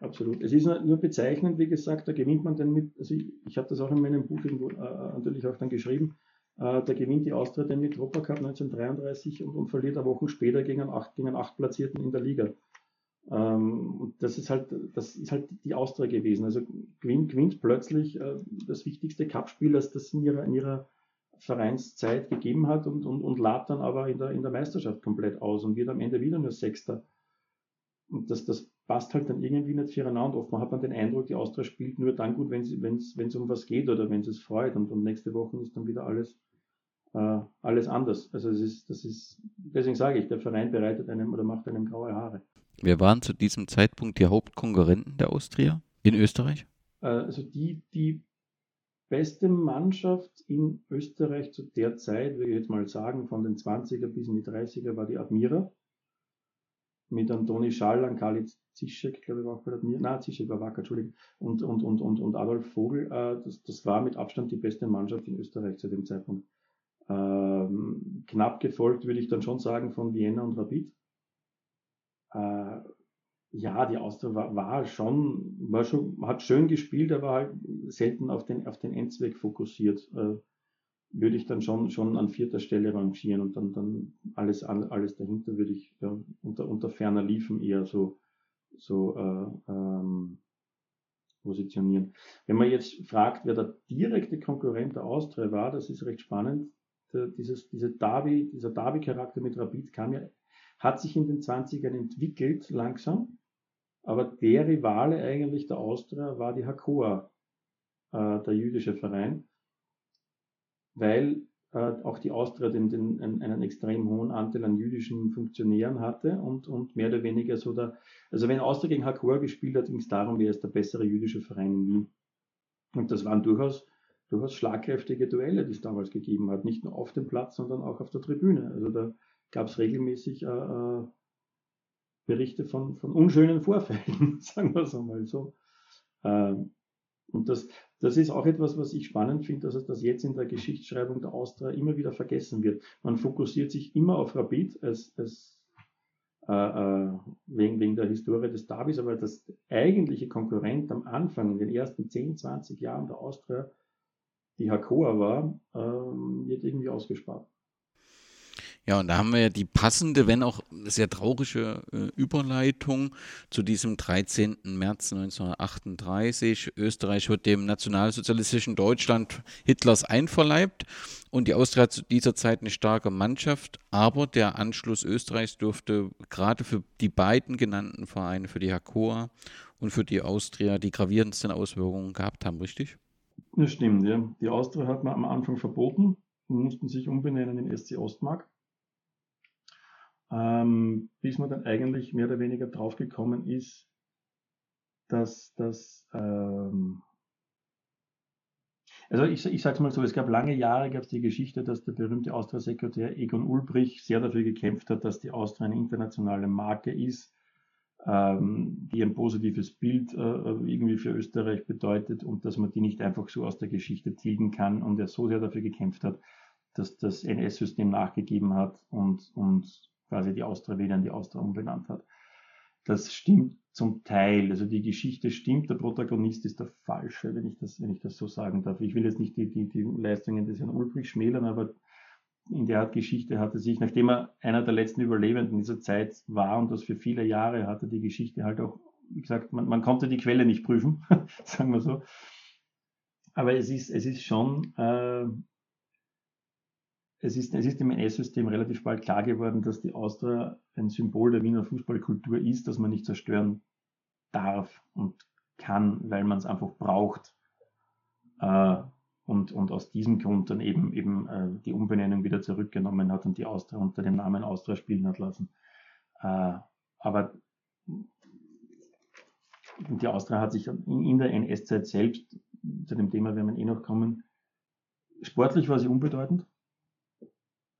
Absolut. Es ist nur bezeichnend, wie gesagt, da gewinnt man dann mit, also ich, ich habe das auch in meinem Buch irgendwo, äh, natürlich auch dann geschrieben, äh, da gewinnt die Austria den Mitropa Cup 1933 und, und verliert eine Woche später gegen einen, acht, gegen einen Achtplatzierten in der Liga. Ähm, und das ist halt, das ist halt die Austria gewesen. Also gewinnt, gewinnt plötzlich äh, das wichtigste Cup-Spiel, das das in ihrer, in ihrer Vereinszeit gegeben hat und, und, und labt dann aber in der, in der Meisterschaft komplett aus und wird am Ende wieder nur Sechster. Und das, das passt halt dann irgendwie nicht füreinander. Oft hat man den Eindruck, die Austria spielt nur dann gut, wenn es um was geht oder wenn es freut. Und, und nächste Woche ist dann wieder alles, äh, alles anders. Also es ist, das ist, deswegen sage ich, der Verein bereitet einem oder macht einem graue Haare. Wer waren zu diesem Zeitpunkt die Hauptkonkurrenten der Austria in Österreich? Äh, also die, die beste Mannschaft in Österreich zu der Zeit, würde ich jetzt mal sagen, von den 20er bis in die 30er war die Admira. Mit Antoni Schall, Ankali Zischek, glaube ich, war auch bei der Admira. Nein, Zischek war Wacker, Entschuldigung. Und, und, und, und, und Adolf Vogel. Äh, das, das war mit Abstand die beste Mannschaft in Österreich zu dem Zeitpunkt. Ähm, knapp gefolgt würde ich dann schon sagen von Vienna und Rapid äh, ja, die Austria war, war, schon, war schon, hat schön gespielt, aber halt selten auf den, auf den Endzweck fokussiert. Äh, würde ich dann schon, schon an vierter Stelle rangieren und dann, dann alles, alles dahinter würde ich ja, unter, unter ferner Liefen eher so, so äh, ähm, positionieren. Wenn man jetzt fragt, wer der direkte Konkurrent der Austria war, das ist recht spannend. Der, dieses, diese Derby, dieser Derby-Charakter mit Rapid kam ja hat sich in den 20ern entwickelt langsam, aber der Rivale eigentlich der Austria war die Hakoa, äh, der jüdische Verein, weil äh, auch die Austria den, den, einen extrem hohen Anteil an jüdischen Funktionären hatte und, und mehr oder weniger so da, also wenn Austria gegen Hakor gespielt hat, ging es darum, wer ist der bessere jüdische Verein in Wien. Und das waren durchaus, durchaus schlagkräftige Duelle, die es damals gegeben hat, nicht nur auf dem Platz, sondern auch auf der Tribüne. Also da gab es regelmäßig äh, äh, Berichte von, von unschönen Vorfällen, [laughs] sagen wir es einmal so. Ähm, und das, das ist auch etwas, was ich spannend finde, dass das jetzt in der Geschichtsschreibung der Austria immer wieder vergessen wird. Man fokussiert sich immer auf Rapid als, als äh, äh, wegen, wegen der Historie des Davis, aber das eigentliche Konkurrent am Anfang, in den ersten 10, 20 Jahren der Austria, die Hakoa war, äh, wird irgendwie ausgespart. Ja, und da haben wir ja die passende, wenn auch sehr traurige äh, Überleitung zu diesem 13. März 1938. Österreich wird dem nationalsozialistischen Deutschland Hitlers einverleibt und die Austria hat zu dieser Zeit eine starke Mannschaft, aber der Anschluss Österreichs dürfte gerade für die beiden genannten Vereine, für die Hakoa und für die Austria, die gravierendsten Auswirkungen gehabt haben, richtig? Das stimmt, ja. Die Austria hat man am Anfang verboten und mussten sich umbenennen in SC Ostmark ähm, bis man dann eigentlich mehr oder weniger draufgekommen ist, dass das, ähm, also ich, ich sage es mal so, es gab lange Jahre, gab es die Geschichte, dass der berühmte Austria-Sekretär Egon Ulbrich sehr dafür gekämpft hat, dass die Austria eine internationale Marke ist, ähm, die ein positives Bild äh, irgendwie für Österreich bedeutet und dass man die nicht einfach so aus der Geschichte tilgen kann und er so sehr dafür gekämpft hat, dass das NS-System nachgegeben hat und, und quasi die Austria wieder in die Austria umbenannt hat. Das stimmt zum Teil. Also die Geschichte stimmt, der Protagonist ist der falsche, wenn ich das, wenn ich das so sagen darf. Ich will jetzt nicht die, die, die Leistungen des Herrn Ulbrich schmälern, aber in der Art Geschichte hatte sich, nachdem er einer der letzten Überlebenden dieser Zeit war und das für viele Jahre hatte die Geschichte halt auch, wie gesagt, man, man konnte die Quelle nicht prüfen, [laughs] sagen wir so. Aber es ist, es ist schon äh, es ist, es ist im NS-System relativ bald klar geworden, dass die Austria ein Symbol der Wiener Fußballkultur ist, das man nicht zerstören darf und kann, weil man es einfach braucht. Äh, und, und aus diesem Grund dann eben, eben äh, die Umbenennung wieder zurückgenommen hat und die Austria unter dem Namen Austria spielen hat lassen. Äh, aber die Austria hat sich in, in der NS-Zeit selbst, zu dem Thema werden wir eh noch kommen, sportlich war sie unbedeutend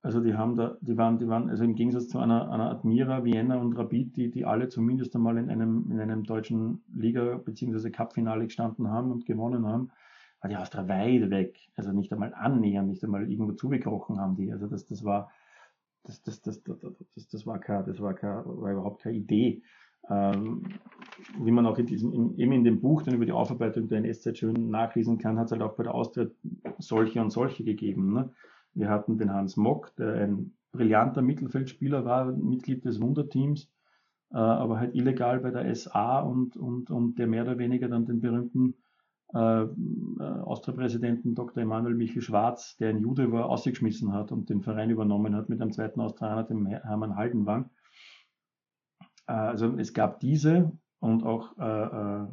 also die haben da, die waren, die waren, also im Gegensatz zu einer, einer Admira, Vienna und Rapid, die, die alle zumindest einmal in einem, in einem deutschen Liga- bzw. Cup-Finale gestanden haben und gewonnen haben, war die Austria weit weg. Also nicht einmal annähernd, nicht einmal irgendwo zugekrochen haben die. Also das, das war, das, das, das, das, das, das war kein, das war kein, war überhaupt keine Idee. Ähm, wie man auch in diesem, in, eben in dem Buch dann über die Aufarbeitung der NS-Zeit schön nachlesen kann, hat es halt auch bei der Austria solche und solche gegeben. Ne? Wir hatten den Hans Mock, der ein brillanter Mittelfeldspieler war, Mitglied des Wunderteams, äh, aber halt illegal bei der SA und, und, und der mehr oder weniger dann den berühmten äh, äh, Austria-Präsidenten Dr. Emanuel Michel Schwarz, der ein Jude war, ausgeschmissen hat und den Verein übernommen hat mit einem zweiten Australier, dem Hermann Haldenwang. Äh, also es gab diese und auch äh, äh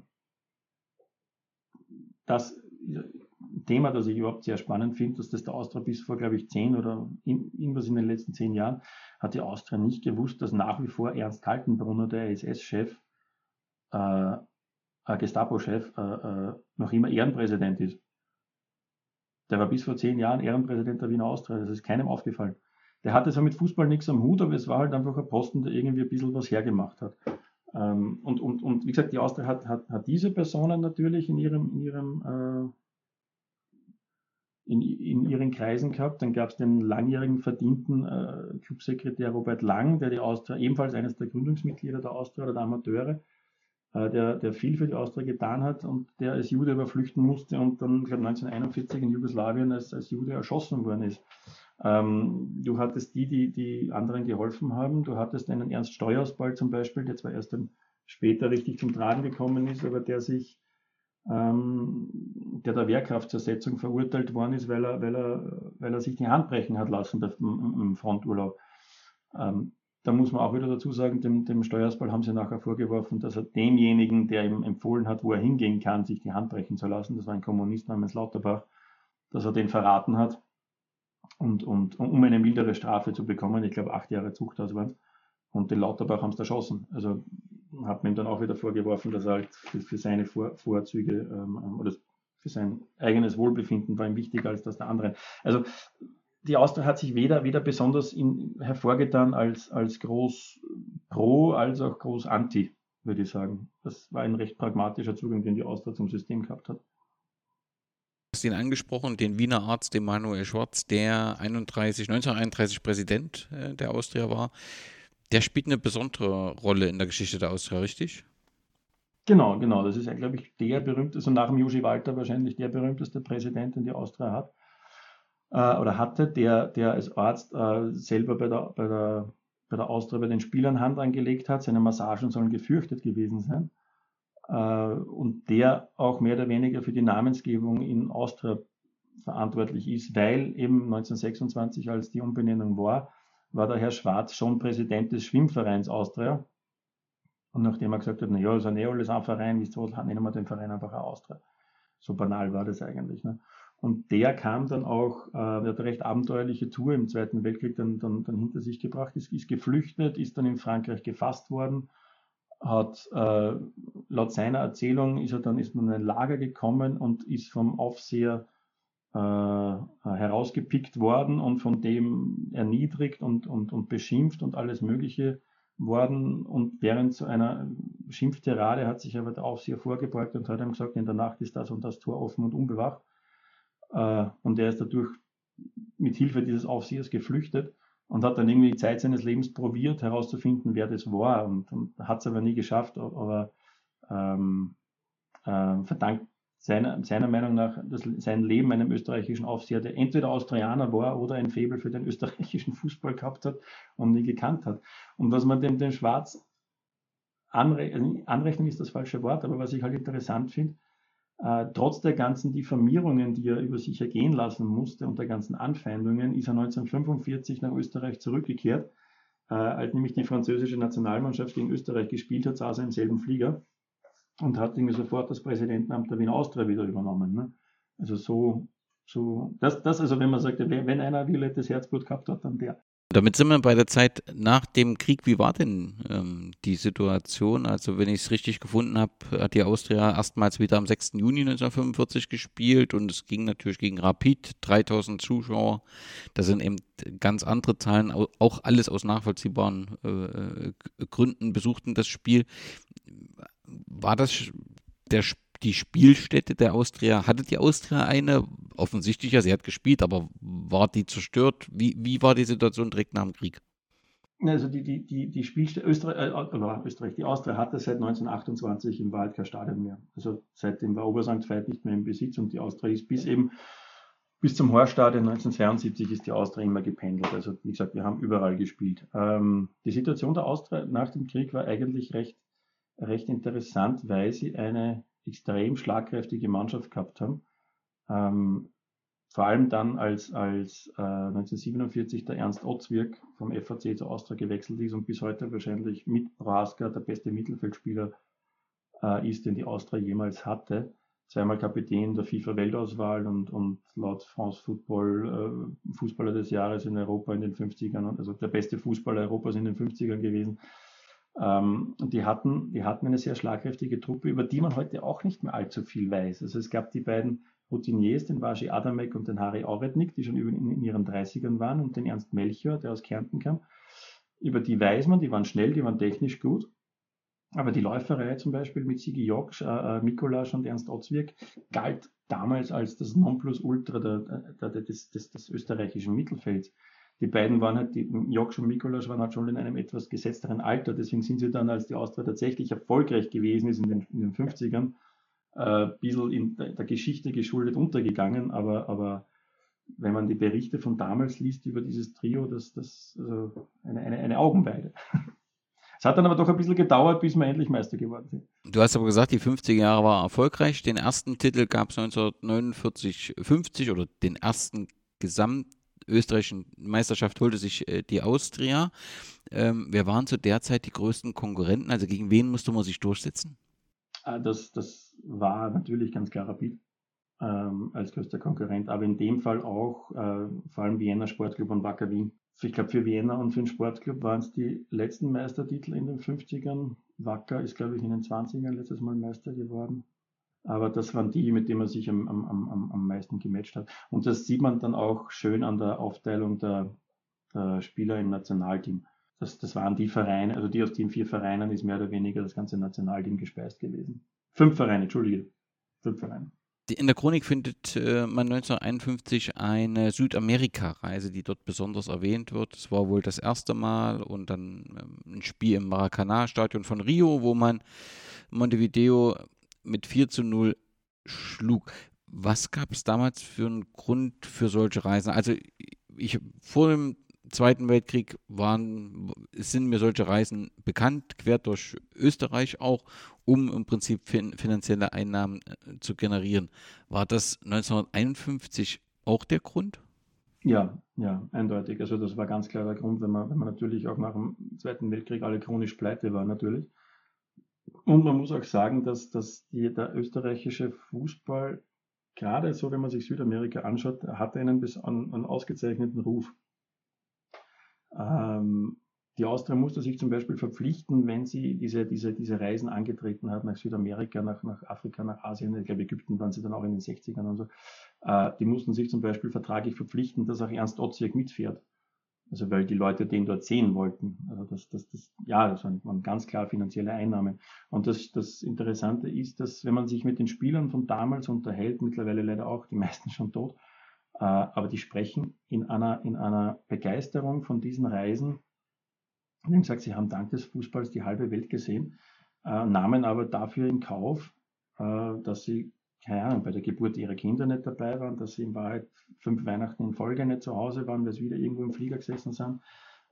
das Thema, das ich überhaupt sehr spannend finde, dass das der Austria bis vor, glaube ich, zehn oder in, irgendwas in den letzten zehn Jahren hat die Austria nicht gewusst, dass nach wie vor Ernst Kaltenbrunner, der SS-Chef, äh, äh, Gestapo-Chef, äh, äh, noch immer Ehrenpräsident ist. Der war bis vor zehn Jahren Ehrenpräsident der Wiener Austria, das ist keinem aufgefallen. Der hatte zwar mit Fußball nichts am Hut, aber es war halt einfach ein Posten, der irgendwie ein bisschen was hergemacht hat. Ähm, und, und, und wie gesagt, die Austria hat, hat, hat diese Personen natürlich in ihrem, in ihrem äh, in, in ihren Kreisen gehabt. Dann gab es den langjährigen verdienten äh, Clubsekretär Robert Lang, der die Austria, ebenfalls eines der Gründungsmitglieder der Austria oder der Amateure, äh, der, der viel für die Austria getan hat und der als Jude überflüchten musste und dann, ich glaube 1941 in Jugoslawien als, als Jude erschossen worden ist. Ähm, du hattest die, die, die anderen geholfen haben. Du hattest einen Ernst Steuersball zum Beispiel, der zwar erst dann später richtig zum Tragen gekommen ist, aber der sich ähm, der der Wehrkraftzersetzung verurteilt worden ist, weil er, weil er, weil er sich die Hand brechen hat lassen im Fronturlaub. Ähm, da muss man auch wieder dazu sagen, dem, dem Steuersball haben sie nachher vorgeworfen, dass er demjenigen, der ihm empfohlen hat, wo er hingehen kann, sich die Hand brechen zu lassen, das war ein Kommunist namens Lauterbach, dass er den verraten hat. und, und um eine mildere Strafe zu bekommen. Ich glaube, acht Jahre Zuchthaus waren. Und den Lauterbach haben sie erschossen. Also hat man ihm dann auch wieder vorgeworfen, dass er halt für, für seine Vor Vorzüge ähm, oder für sein eigenes Wohlbefinden war ihm wichtiger als das der anderen. Also die Austria hat sich weder, weder besonders in, hervorgetan als, als groß pro, als auch groß anti, würde ich sagen. Das war ein recht pragmatischer Zugang, den die Austria zum System gehabt hat. Du hast ihn angesprochen, den Wiener Arzt Emanuel Schwarz, der 31, 1931 Präsident äh, der Austria war. Der spielt eine besondere Rolle in der Geschichte der Austria, richtig? Genau, genau. Das ist, glaube ich, der berühmteste, also nach dem Josi Walter wahrscheinlich der berühmteste Präsident, den die Austria hat äh, oder hatte, der, der als Arzt äh, selber bei der, bei, der, bei der Austria bei den Spielern Hand angelegt hat. Seine Massagen sollen gefürchtet gewesen sein. Äh, und der auch mehr oder weniger für die Namensgebung in Austria verantwortlich ist, weil eben 1926, als die Umbenennung war, war der Herr Schwarz schon Präsident des Schwimmvereins Austria. Und nachdem er gesagt hat, na ja, ist ja eh alles ein Verein, wisst ihr was, nennen wir den Verein einfach auch Austria. So banal war das eigentlich. Ne? Und der kam dann auch, äh, der hat eine recht abenteuerliche Tour im Zweiten Weltkrieg dann, dann, dann hinter sich gebracht, ist, ist geflüchtet, ist dann in Frankreich gefasst worden, hat äh, laut seiner Erzählung ist er dann ist man in ein Lager gekommen und ist vom Aufseher herausgepickt worden und von dem erniedrigt und, und, und beschimpft und alles Mögliche worden. Und während so einer Schimpfterade hat sich aber der Aufseher vorgebeugt und hat ihm gesagt, in der Nacht ist das und das Tor offen und unbewacht. Äh, und er ist dadurch mit Hilfe dieses Aufsehers geflüchtet und hat dann irgendwie die Zeit seines Lebens probiert herauszufinden, wer das war und, und hat es aber nie geschafft, aber ähm, äh, verdankt seiner, seiner Meinung nach das, sein Leben einem österreichischen Aufseher, der entweder Austrianer war oder ein Faible für den österreichischen Fußball gehabt hat und nie gekannt hat. Und was man dem, dem Schwarz anre also anrechnen ist das falsche Wort, aber was ich halt interessant finde, äh, trotz der ganzen Diffamierungen, die er über sich ergehen lassen musste und der ganzen Anfeindungen, ist er 1945 nach Österreich zurückgekehrt. Äh, als nämlich die französische Nationalmannschaft gegen Österreich gespielt hat, saß er im selben Flieger und hat irgendwie sofort das Präsidentenamt der Wiener Austria wieder übernommen. Ne? Also so, so, das, das also wenn man sagt, wenn einer violettes Herzblut gehabt hat, dann der. Damit sind wir bei der Zeit nach dem Krieg. Wie war denn ähm, die Situation? Also, wenn ich es richtig gefunden habe, hat die Austria erstmals wieder am 6. Juni 1945 gespielt und es ging natürlich gegen Rapid, 3000 Zuschauer. Das sind eben ganz andere Zahlen, auch alles aus nachvollziehbaren äh, äh Gründen besuchten das Spiel war das der, die Spielstätte der Austria? Hatte die Austria eine? Offensichtlich, ja, sie hat gespielt, aber war die zerstört? Wie, wie war die Situation direkt nach dem Krieg? Also die, die, die, die Spielstätte, Österreich, äh, Österreich, die Austria hatte seit 1928 im Wald kein Stadion mehr. Also seitdem war Obersankt Veit nicht mehr im Besitz und die Austria ist bis eben bis zum Horststadion 1972 ist die Austria immer gependelt. Also wie gesagt, wir haben überall gespielt. Ähm, die Situation der Austria nach dem Krieg war eigentlich recht recht interessant, weil sie eine extrem schlagkräftige Mannschaft gehabt haben. Ähm, vor allem dann, als, als äh, 1947 der Ernst Otzwirk vom FAC zur Austria gewechselt ist und bis heute wahrscheinlich mit Braska der beste Mittelfeldspieler äh, ist, den die Austria jemals hatte. Zweimal Kapitän der FIFA-Weltauswahl und, und laut France Football äh, Fußballer des Jahres in Europa in den 50ern, also der beste Fußballer Europas in den 50ern gewesen. Ähm, und die hatten, die hatten eine sehr schlagkräftige Truppe, über die man heute auch nicht mehr allzu viel weiß. Also es gab die beiden Routiniers, den Vaji Adamek und den Harry Auretnik, die schon in, in ihren 30ern waren, und den Ernst Melchior, der aus Kärnten kam. Über die weiß man, die waren schnell, die waren technisch gut. Aber die Läuferei zum Beispiel mit Sigi Joksch, äh, äh Mikolasch und Ernst Otzwirk galt damals als das Nonplusultra der, der, der, des, des, des österreichischen Mittelfelds die beiden waren halt, die Joksch und Mikolasch waren halt schon in einem etwas gesetzteren Alter, deswegen sind sie dann, als die Austria tatsächlich erfolgreich gewesen ist in den, in den 50ern, äh, ein bisschen in der, Geschichte geschuldet untergegangen, aber, aber wenn man die Berichte von damals liest über dieses Trio, das, das also eine, eine, eine Augenweide. [laughs] Es hat dann aber doch ein bisschen gedauert, bis wir endlich Meister geworden sind. Du hast aber gesagt, die 50er Jahre war erfolgreich. Den ersten Titel gab es 1949, 50 oder den ersten Gesamt österreichischen Meisterschaft holte sich äh, die Austria. Ähm, wer waren zu der Zeit die größten Konkurrenten? Also gegen wen musste man sich durchsetzen? Ah, das, das war natürlich ganz klar Rapid. ähm, als größter Konkurrent, aber in dem Fall auch äh, vor allem Vienna Sportclub und Wacker Wien. Ich glaube, für Vienna und für den Sportclub waren es die letzten Meistertitel in den 50ern. Wacker ist, glaube ich, in den 20ern letztes Mal Meister geworden. Aber das waren die, mit denen man sich am, am, am, am meisten gematcht hat. Und das sieht man dann auch schön an der Aufteilung der, der Spieler im Nationalteam. Das, das waren die Vereine, also die aus den vier Vereinen ist mehr oder weniger das ganze Nationalteam gespeist gewesen. Fünf Vereine, Entschuldige. Fünf Vereine. In der Chronik findet äh, man 1951 eine Südamerika-Reise, die dort besonders erwähnt wird. Es war wohl das erste Mal und dann ähm, ein Spiel im Maracanã-Stadion von Rio, wo man Montevideo mit 4 zu 0 schlug. Was gab es damals für einen Grund für solche Reisen? Also ich vor dem Zweiten Weltkrieg waren, sind mir solche Reisen bekannt, quer durch Österreich auch, um im Prinzip fin finanzielle Einnahmen äh, zu generieren. War das 1951 auch der Grund? Ja, ja, eindeutig. Also das war ganz klar der Grund, wenn man, wenn man natürlich auch nach dem Zweiten Weltkrieg alle chronisch pleite war natürlich. Und man muss auch sagen, dass, dass die, der österreichische Fußball, gerade so, wenn man sich Südamerika anschaut, hatte einen, einen, einen ausgezeichneten Ruf. Ähm, die Austria musste sich zum Beispiel verpflichten, wenn sie diese, diese, diese Reisen angetreten hat nach Südamerika, nach, nach Afrika, nach Asien, ich glaube Ägypten waren sie dann auch in den 60ern und so, äh, die mussten sich zum Beispiel vertraglich verpflichten, dass auch Ernst Otziak mitfährt. Also weil die Leute den dort sehen wollten. Also das, das, das, ja, das waren ganz klar finanzielle Einnahmen. Und das, das Interessante ist, dass wenn man sich mit den Spielern von damals unterhält, mittlerweile leider auch die meisten schon tot, aber die sprechen in einer, in einer Begeisterung von diesen Reisen. Und wie gesagt, sie haben dank des Fußballs die halbe Welt gesehen, äh, nahmen aber dafür in Kauf, äh, dass sie, keine Ahnung, bei der Geburt ihrer Kinder nicht dabei waren, dass sie in Wahrheit fünf Weihnachten in Folge nicht zu Hause waren, weil sie wieder irgendwo im Flieger gesessen sind.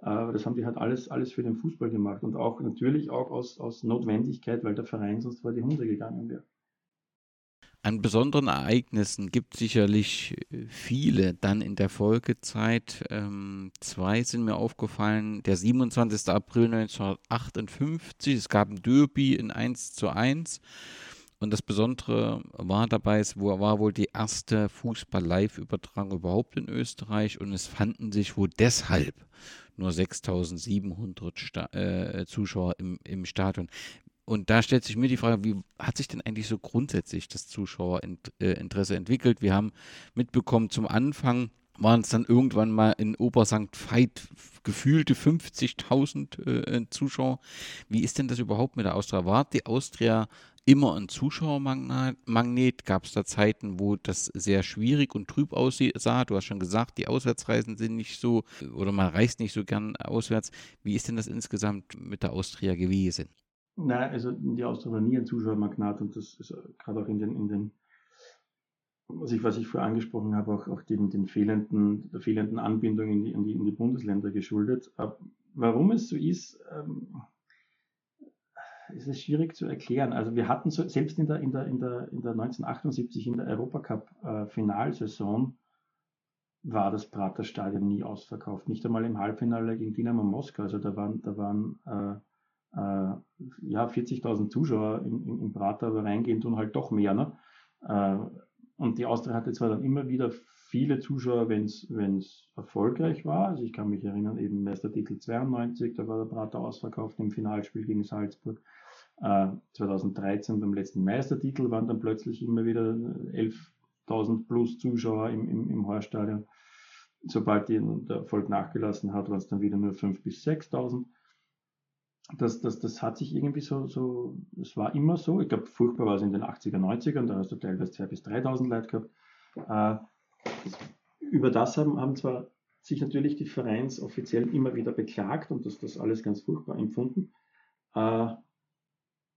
Das haben die halt alles, alles für den Fußball gemacht und auch natürlich auch aus, aus Notwendigkeit, weil der Verein sonst vor die Hunde gegangen wäre. An besonderen Ereignissen gibt es sicherlich äh, viele dann in der Folgezeit. Ähm, zwei sind mir aufgefallen. Der 27. April 1958, es gab ein Derby in 1 zu 1. Und das Besondere war dabei, es war wohl die erste Fußball-Live-Übertragung überhaupt in Österreich und es fanden sich wohl deshalb nur 6700 Sta äh, Zuschauer im, im Stadion. Und da stellt sich mir die Frage, wie hat sich denn eigentlich so grundsätzlich das Zuschauerinteresse entwickelt? Wir haben mitbekommen, zum Anfang waren es dann irgendwann mal in Obersankt Veit gefühlte 50.000 äh, Zuschauer. Wie ist denn das überhaupt mit der Austria? War die Austria immer ein Zuschauermagnet? Gab es da Zeiten, wo das sehr schwierig und trüb aussah? Du hast schon gesagt, die Auswärtsreisen sind nicht so oder man reist nicht so gern auswärts. Wie ist denn das insgesamt mit der Austria gewesen? Nein, also die Austria war nie ein Zuschauermagnat und das ist gerade auch in den, in den was ich, was ich vorher angesprochen habe, auch, auch den, den fehlenden, der fehlenden Anbindung in die, in die, in die Bundesländer geschuldet. Aber warum es so ist, ähm, ist es schwierig zu erklären. Also wir hatten so, selbst in der, in der, in der, in der 1978 in der Europacup-Finalsaison äh, war das Praterstadion nie ausverkauft. Nicht einmal im Halbfinale gegen Dynamo Moskau. Also da waren, da waren äh, ja, 40.000 Zuschauer in, in, in Prater, aber reingehen tun halt doch mehr. Ne? Äh, und die Austria hatte zwar dann immer wieder viele Zuschauer, wenn es erfolgreich war. Also ich kann mich erinnern, eben Meistertitel 92, da war der Prater ausverkauft im Finalspiel gegen Salzburg. Äh, 2013 beim letzten Meistertitel waren dann plötzlich immer wieder 11.000 plus Zuschauer im, im, im Horststadion. Sobald die, der Erfolg nachgelassen hat, waren es dann wieder nur 5.000 bis 6.000 das, das, das hat sich irgendwie so, so, es war immer so. Ich glaube, furchtbar war es in den 80er, 90ern, da hast du teilweise 2.000 bis 3.000 Leute gehabt. Äh, über das haben, haben zwar sich natürlich die Vereinsoffiziellen immer wieder beklagt und das, das alles ganz furchtbar empfunden. Äh,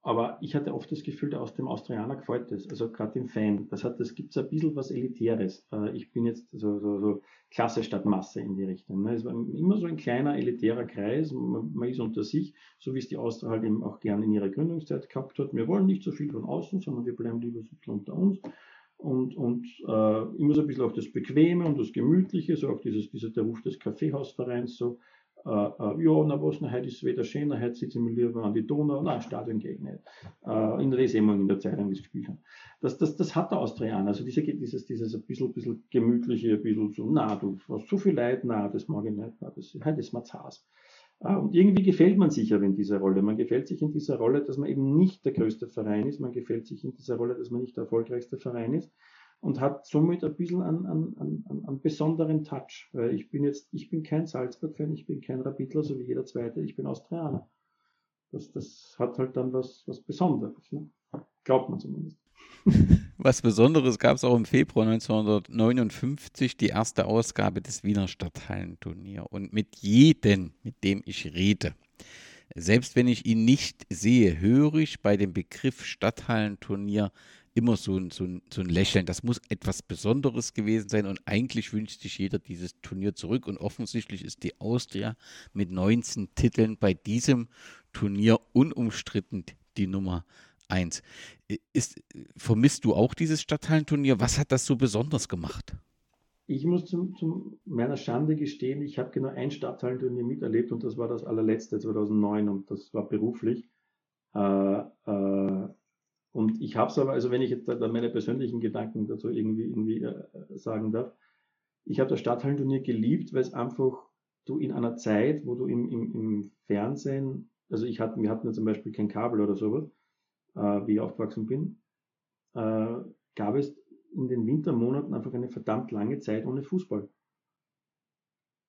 aber ich hatte oft das Gefühl, der aus dem Austrianer gefällt das, also gerade dem Fan. Das hat, das gibt so ein bisschen was Elitäres. Äh, ich bin jetzt so, so, so Klasse statt Masse in die Richtung. Ne? Es war immer so ein kleiner elitärer Kreis. Man, man ist unter sich, so wie es die Austria halt eben auch gerne in ihrer Gründungszeit gehabt hat. Wir wollen nicht so viel von außen, sondern wir bleiben lieber so ein bisschen unter uns. Und, und äh, immer so ein bisschen auch das Bequeme und das Gemütliche, so auch dieses, dieser, der Ruf des Kaffeehausvereins so. Äh, ja, na was, na, heute ist wieder schön, na, heute sitzen wir lieber an die Donau, na, Stadion geht nicht. Äh, in der sehen in der Zeitung, wie es gespielt haben. Das, das, das hat der Austria an. Also diese, dieses, dieses ein bisschen, bisschen gemütliche, ein bisschen so, na, du hast so viel Leid, na, das mag ich nicht, na, das, heute ist mir zu Haus. Äh, und irgendwie gefällt man sich aber in dieser Rolle. Man gefällt sich in dieser Rolle, dass man eben nicht der größte Verein ist. Man gefällt sich in dieser Rolle, dass man nicht der erfolgreichste Verein ist und hat somit ein bisschen einen, einen, einen, einen besonderen Touch. Weil ich bin jetzt, ich bin kein Salzburg-Fan, ich bin kein Rapidler, so wie jeder zweite, ich bin Austrianer. Das, das hat halt dann was, was Besonderes. Ne? Glaubt man zumindest. [laughs] Was Besonderes gab es auch im Februar 1959, die erste Ausgabe des Wiener Stadthallenturnier. Und mit jedem, mit dem ich rede, selbst wenn ich ihn nicht sehe, höre ich bei dem Begriff Stadthallenturnier immer so ein, so, ein, so ein Lächeln. Das muss etwas Besonderes gewesen sein und eigentlich wünscht sich jeder dieses Turnier zurück und offensichtlich ist die Austria mit 19 Titeln bei diesem Turnier unumstritten die Nummer 1. Ist, vermisst du auch dieses Stadthallenturnier? Was hat das so besonders gemacht? Ich muss zum, zum meiner Schande gestehen, ich habe genau ein Stadthallenturnier miterlebt und das war das allerletzte 2009 und das war beruflich. Äh, äh, und ich habe es aber, also wenn ich jetzt da meine persönlichen Gedanken dazu irgendwie, irgendwie äh, sagen darf, ich habe das Stadthallenturnier geliebt, weil es einfach du in einer Zeit, wo du im, im, im Fernsehen, also ich hatte, wir hatten ja zum Beispiel kein Kabel oder sowas, äh, wie ich aufgewachsen bin, äh, gab es in den Wintermonaten einfach eine verdammt lange Zeit ohne Fußball.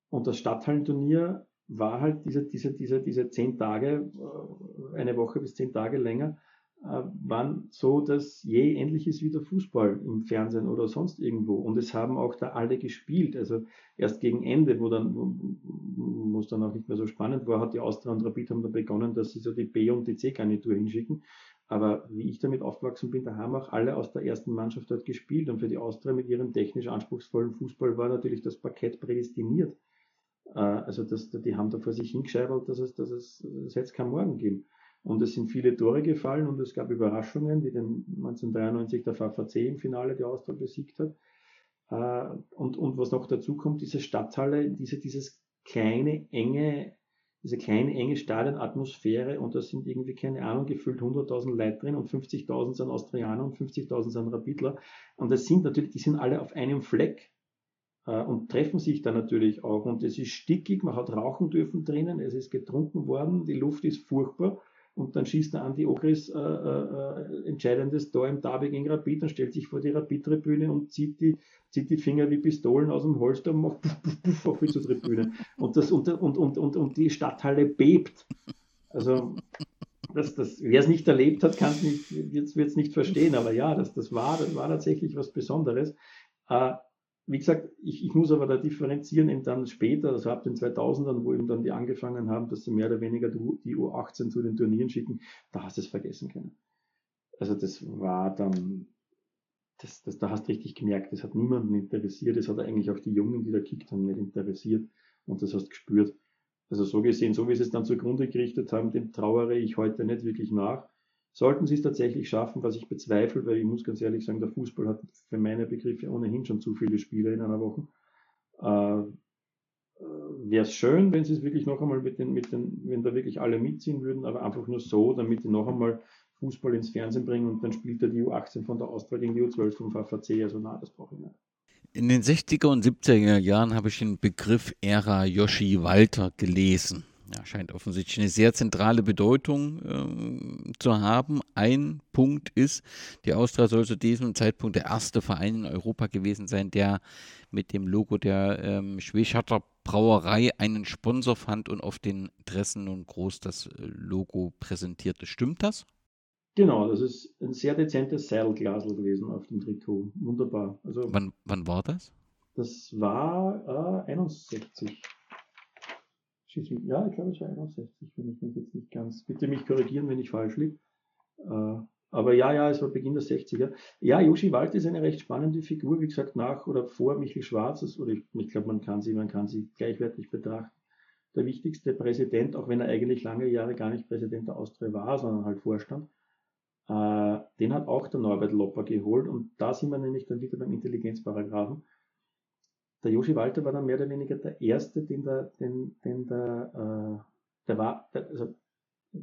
Und das Stadthallenturnier war halt diese, diese, diese, diese zehn Tage, äh, eine Woche bis zehn Tage länger, äh, waren so, dass je ähnlich ist wie der Fußball im Fernsehen oder sonst irgendwo. Und es haben auch da alle gespielt. Also erst gegen Ende, wo dann, wo es dann auch nicht mehr so spannend war, hat die Austria und Rapid haben da begonnen, dass sie so die B- und die C-Garnitur hinschicken. Aber wie ich damit aufgewachsen bin, da haben auch alle aus der ersten Mannschaft dort gespielt. Und für die Austria mit ihrem technisch anspruchsvollen Fußball war natürlich das Parkett prädestiniert. Äh, also das, die haben da vor sich hingescheibelt, dass es, dass es, es hätte kein Morgen geben. Und es sind viele Tore gefallen und es gab Überraschungen, wie den 1993 der VVC im Finale die Austria besiegt hat. Äh, und, und was noch dazu kommt, diese Stadthalle, diese, dieses kleine, enge, diese kleine, enge Stadionatmosphäre und da sind irgendwie, keine Ahnung, gefüllt 100.000 Leute drin und 50.000 sind Austrianer und 50.000 sind Rapidler. Und das sind natürlich, die sind alle auf einem Fleck äh, und treffen sich da natürlich auch. Und es ist stickig, man hat rauchen dürfen drinnen, es ist getrunken worden, die Luft ist furchtbar und dann schießt der Andi Ogris äh, äh, entscheidendes Tor im Derby gegen Rapid und stellt sich vor die Rapid-Tribüne und zieht die, zieht die Finger wie Pistolen aus dem Holster und macht puff, puff, puff auf die Tribüne. Und, das, und, und, und, und, und die Stadthalle bebt. Also das, das, wer es nicht erlebt hat, kann es nicht, wird es nicht verstehen, aber ja, das, das, war, das war tatsächlich was Besonderes. Äh, wie gesagt, ich, ich muss aber da differenzieren eben dann später, also ab den 2000ern, wo eben dann die angefangen haben, dass sie mehr oder weniger die U18 zu den Turnieren schicken, da hast du es vergessen können. Also das war dann, das, das, da hast du richtig gemerkt, das hat niemanden interessiert, das hat eigentlich auch die Jungen, die da kickt haben, nicht interessiert und das hast du gespürt. Also so gesehen, so wie sie es dann zugrunde gerichtet haben, dem trauere ich heute nicht wirklich nach. Sollten sie es tatsächlich schaffen, was ich bezweifle, weil ich muss ganz ehrlich sagen, der Fußball hat für meine Begriffe ohnehin schon zu viele Spiele in einer Woche. Äh, äh Wäre es schön, wenn sie es wirklich noch einmal mit den, mit den, wenn da wirklich alle mitziehen würden, aber einfach nur so, damit die noch einmal Fußball ins Fernsehen bringen und dann spielt er die U18 von der Austria gegen die U12 vom VVC. Also na, das brauche ich nicht. In den 60er und 70er Jahren habe ich den Begriff Ära Yoshi Walter gelesen ja, scheint offensichtlich eine sehr zentrale Bedeutung äh, zu haben. Ein Punkt ist, die Austria soll zu diesem Zeitpunkt der erste Verein in Europa gewesen sein, der mit dem Logo der ähm, Schweschatter Brauerei einen Sponsor fand und auf den Dressen nun groß das äh, Logo präsentierte. Stimmt das? Genau, das ist ein sehr dezentes Seilglasel gewesen auf dem Trikot. Wunderbar. Also, wann, wann war das? Das war äh, 61. Ja, ich glaube, es war 61, wenn ich mich jetzt nicht ganz. Bitte mich korrigieren, wenn ich falsch liege. Äh, aber ja, ja, es war Beginn der 60er. Ja, Yoshi Wald ist eine recht spannende Figur, wie gesagt, nach oder vor Michel Schwarz. Oder ich, ich glaube, man kann sie, man kann sie gleichwertig betrachten. Der wichtigste Präsident, auch wenn er eigentlich lange Jahre gar nicht Präsident der Austria war, sondern halt Vorstand. Äh, den hat auch der Norbert Lopper geholt und da sind wir nämlich dann wieder beim Intelligenzparagraphen der Joshi Walter war dann mehr oder weniger der Erste, den der, den, den der, äh, der war, der, also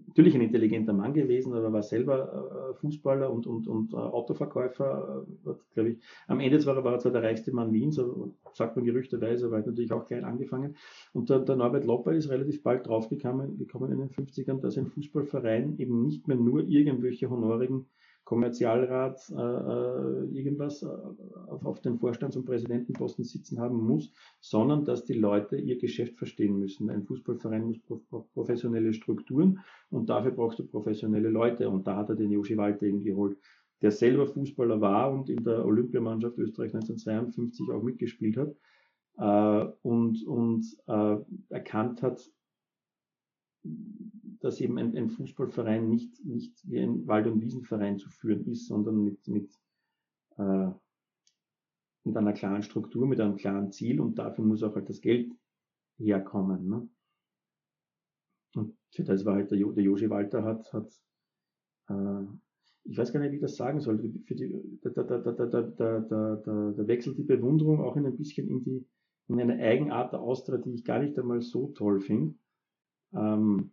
natürlich ein intelligenter Mann gewesen, aber war selber äh, Fußballer und, und, und äh, Autoverkäufer. Äh, glaube ich. Am Ende zwar war er zwar der reichste Mann Wiens, so sagt man gerüchteweise, aber hat natürlich auch klein angefangen. Und der, der Norbert Lopper ist relativ bald draufgekommen gekommen in den 50ern, dass ein Fußballverein eben nicht mehr nur irgendwelche honorigen Kommerzialrat äh, äh, irgendwas äh, auf, auf den Vorstands- und Präsidentenposten sitzen haben muss, sondern dass die Leute ihr Geschäft verstehen müssen. Ein Fußballverein muss professionelle Strukturen und dafür brauchst du professionelle Leute. Und da hat er den Joshi Walter eben geholt, der selber Fußballer war und in der Olympiamannschaft Österreich 1952 auch mitgespielt hat äh, und, und äh, erkannt hat, dass eben ein, ein, Fußballverein nicht, nicht wie ein Wald- und Wiesenverein zu führen ist, sondern mit, mit, äh, mit einer klaren Struktur, mit einem klaren Ziel und dafür muss auch halt das Geld herkommen. Ne? Und für das war halt der, jo, der Joshi Walter hat, hat äh, ich weiß gar nicht, wie ich das sagen soll, für die, da, da, da, da, da, da, da, da wechselt die Bewunderung auch in ein bisschen in die, in eine Eigenart der Austria, die ich gar nicht einmal so toll finde. Ähm,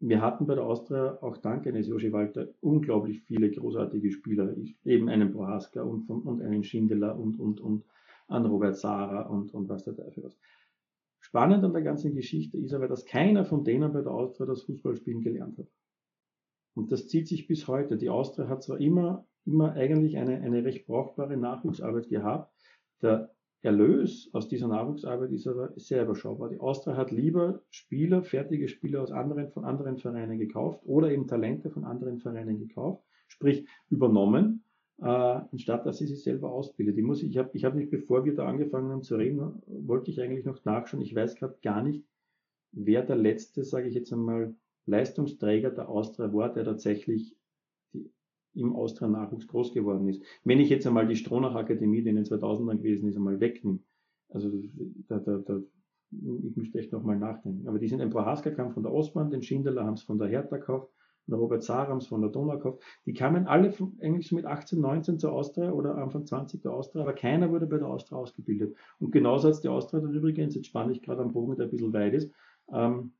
wir hatten bei der Austria auch dank eines Joshi Walter unglaublich viele großartige Spieler, eben einen Prohaska und, und einen Schindler und, und, und an Robert Sara und, und was der Teufel was. Spannend an der ganzen Geschichte ist aber, dass keiner von denen bei der Austria das Fußballspielen gelernt hat. Und das zieht sich bis heute. Die Austria hat zwar immer, immer eigentlich eine, eine recht brauchbare Nachwuchsarbeit gehabt. Der Erlös aus dieser Nachwuchsarbeit ist aber sehr überschaubar. Die Austria hat lieber Spieler, fertige Spieler aus anderen, von anderen Vereinen gekauft oder eben Talente von anderen Vereinen gekauft, sprich übernommen, äh, anstatt dass sie sich selber ausbildet. Ich, ich habe ich hab mich, bevor wir da angefangen haben zu reden, wollte ich eigentlich noch nachschauen. Ich weiß gerade gar nicht, wer der letzte, sage ich jetzt einmal, Leistungsträger der Austria war, der tatsächlich im Austria-Nachwuchs groß geworden ist. Wenn ich jetzt einmal die Stronach-Akademie, die in den 2000ern gewesen ist, einmal wegnehme, also da, da, da, ich müsste echt nochmal nachdenken. Aber die sind ein Prohaska kam von der Ostbahn, den Schindeler haben es von der Hertha gekauft, der Robert Sarams von der Donau gekauft. Die kamen alle von, eigentlich mit 18, 19 zur Austria oder Anfang 20 der Austria, aber keiner wurde bei der Austria ausgebildet. Und genauso hat die Austria dann übrigens, jetzt spanne ich gerade am Bogen, der ein bisschen weit ist, ähm,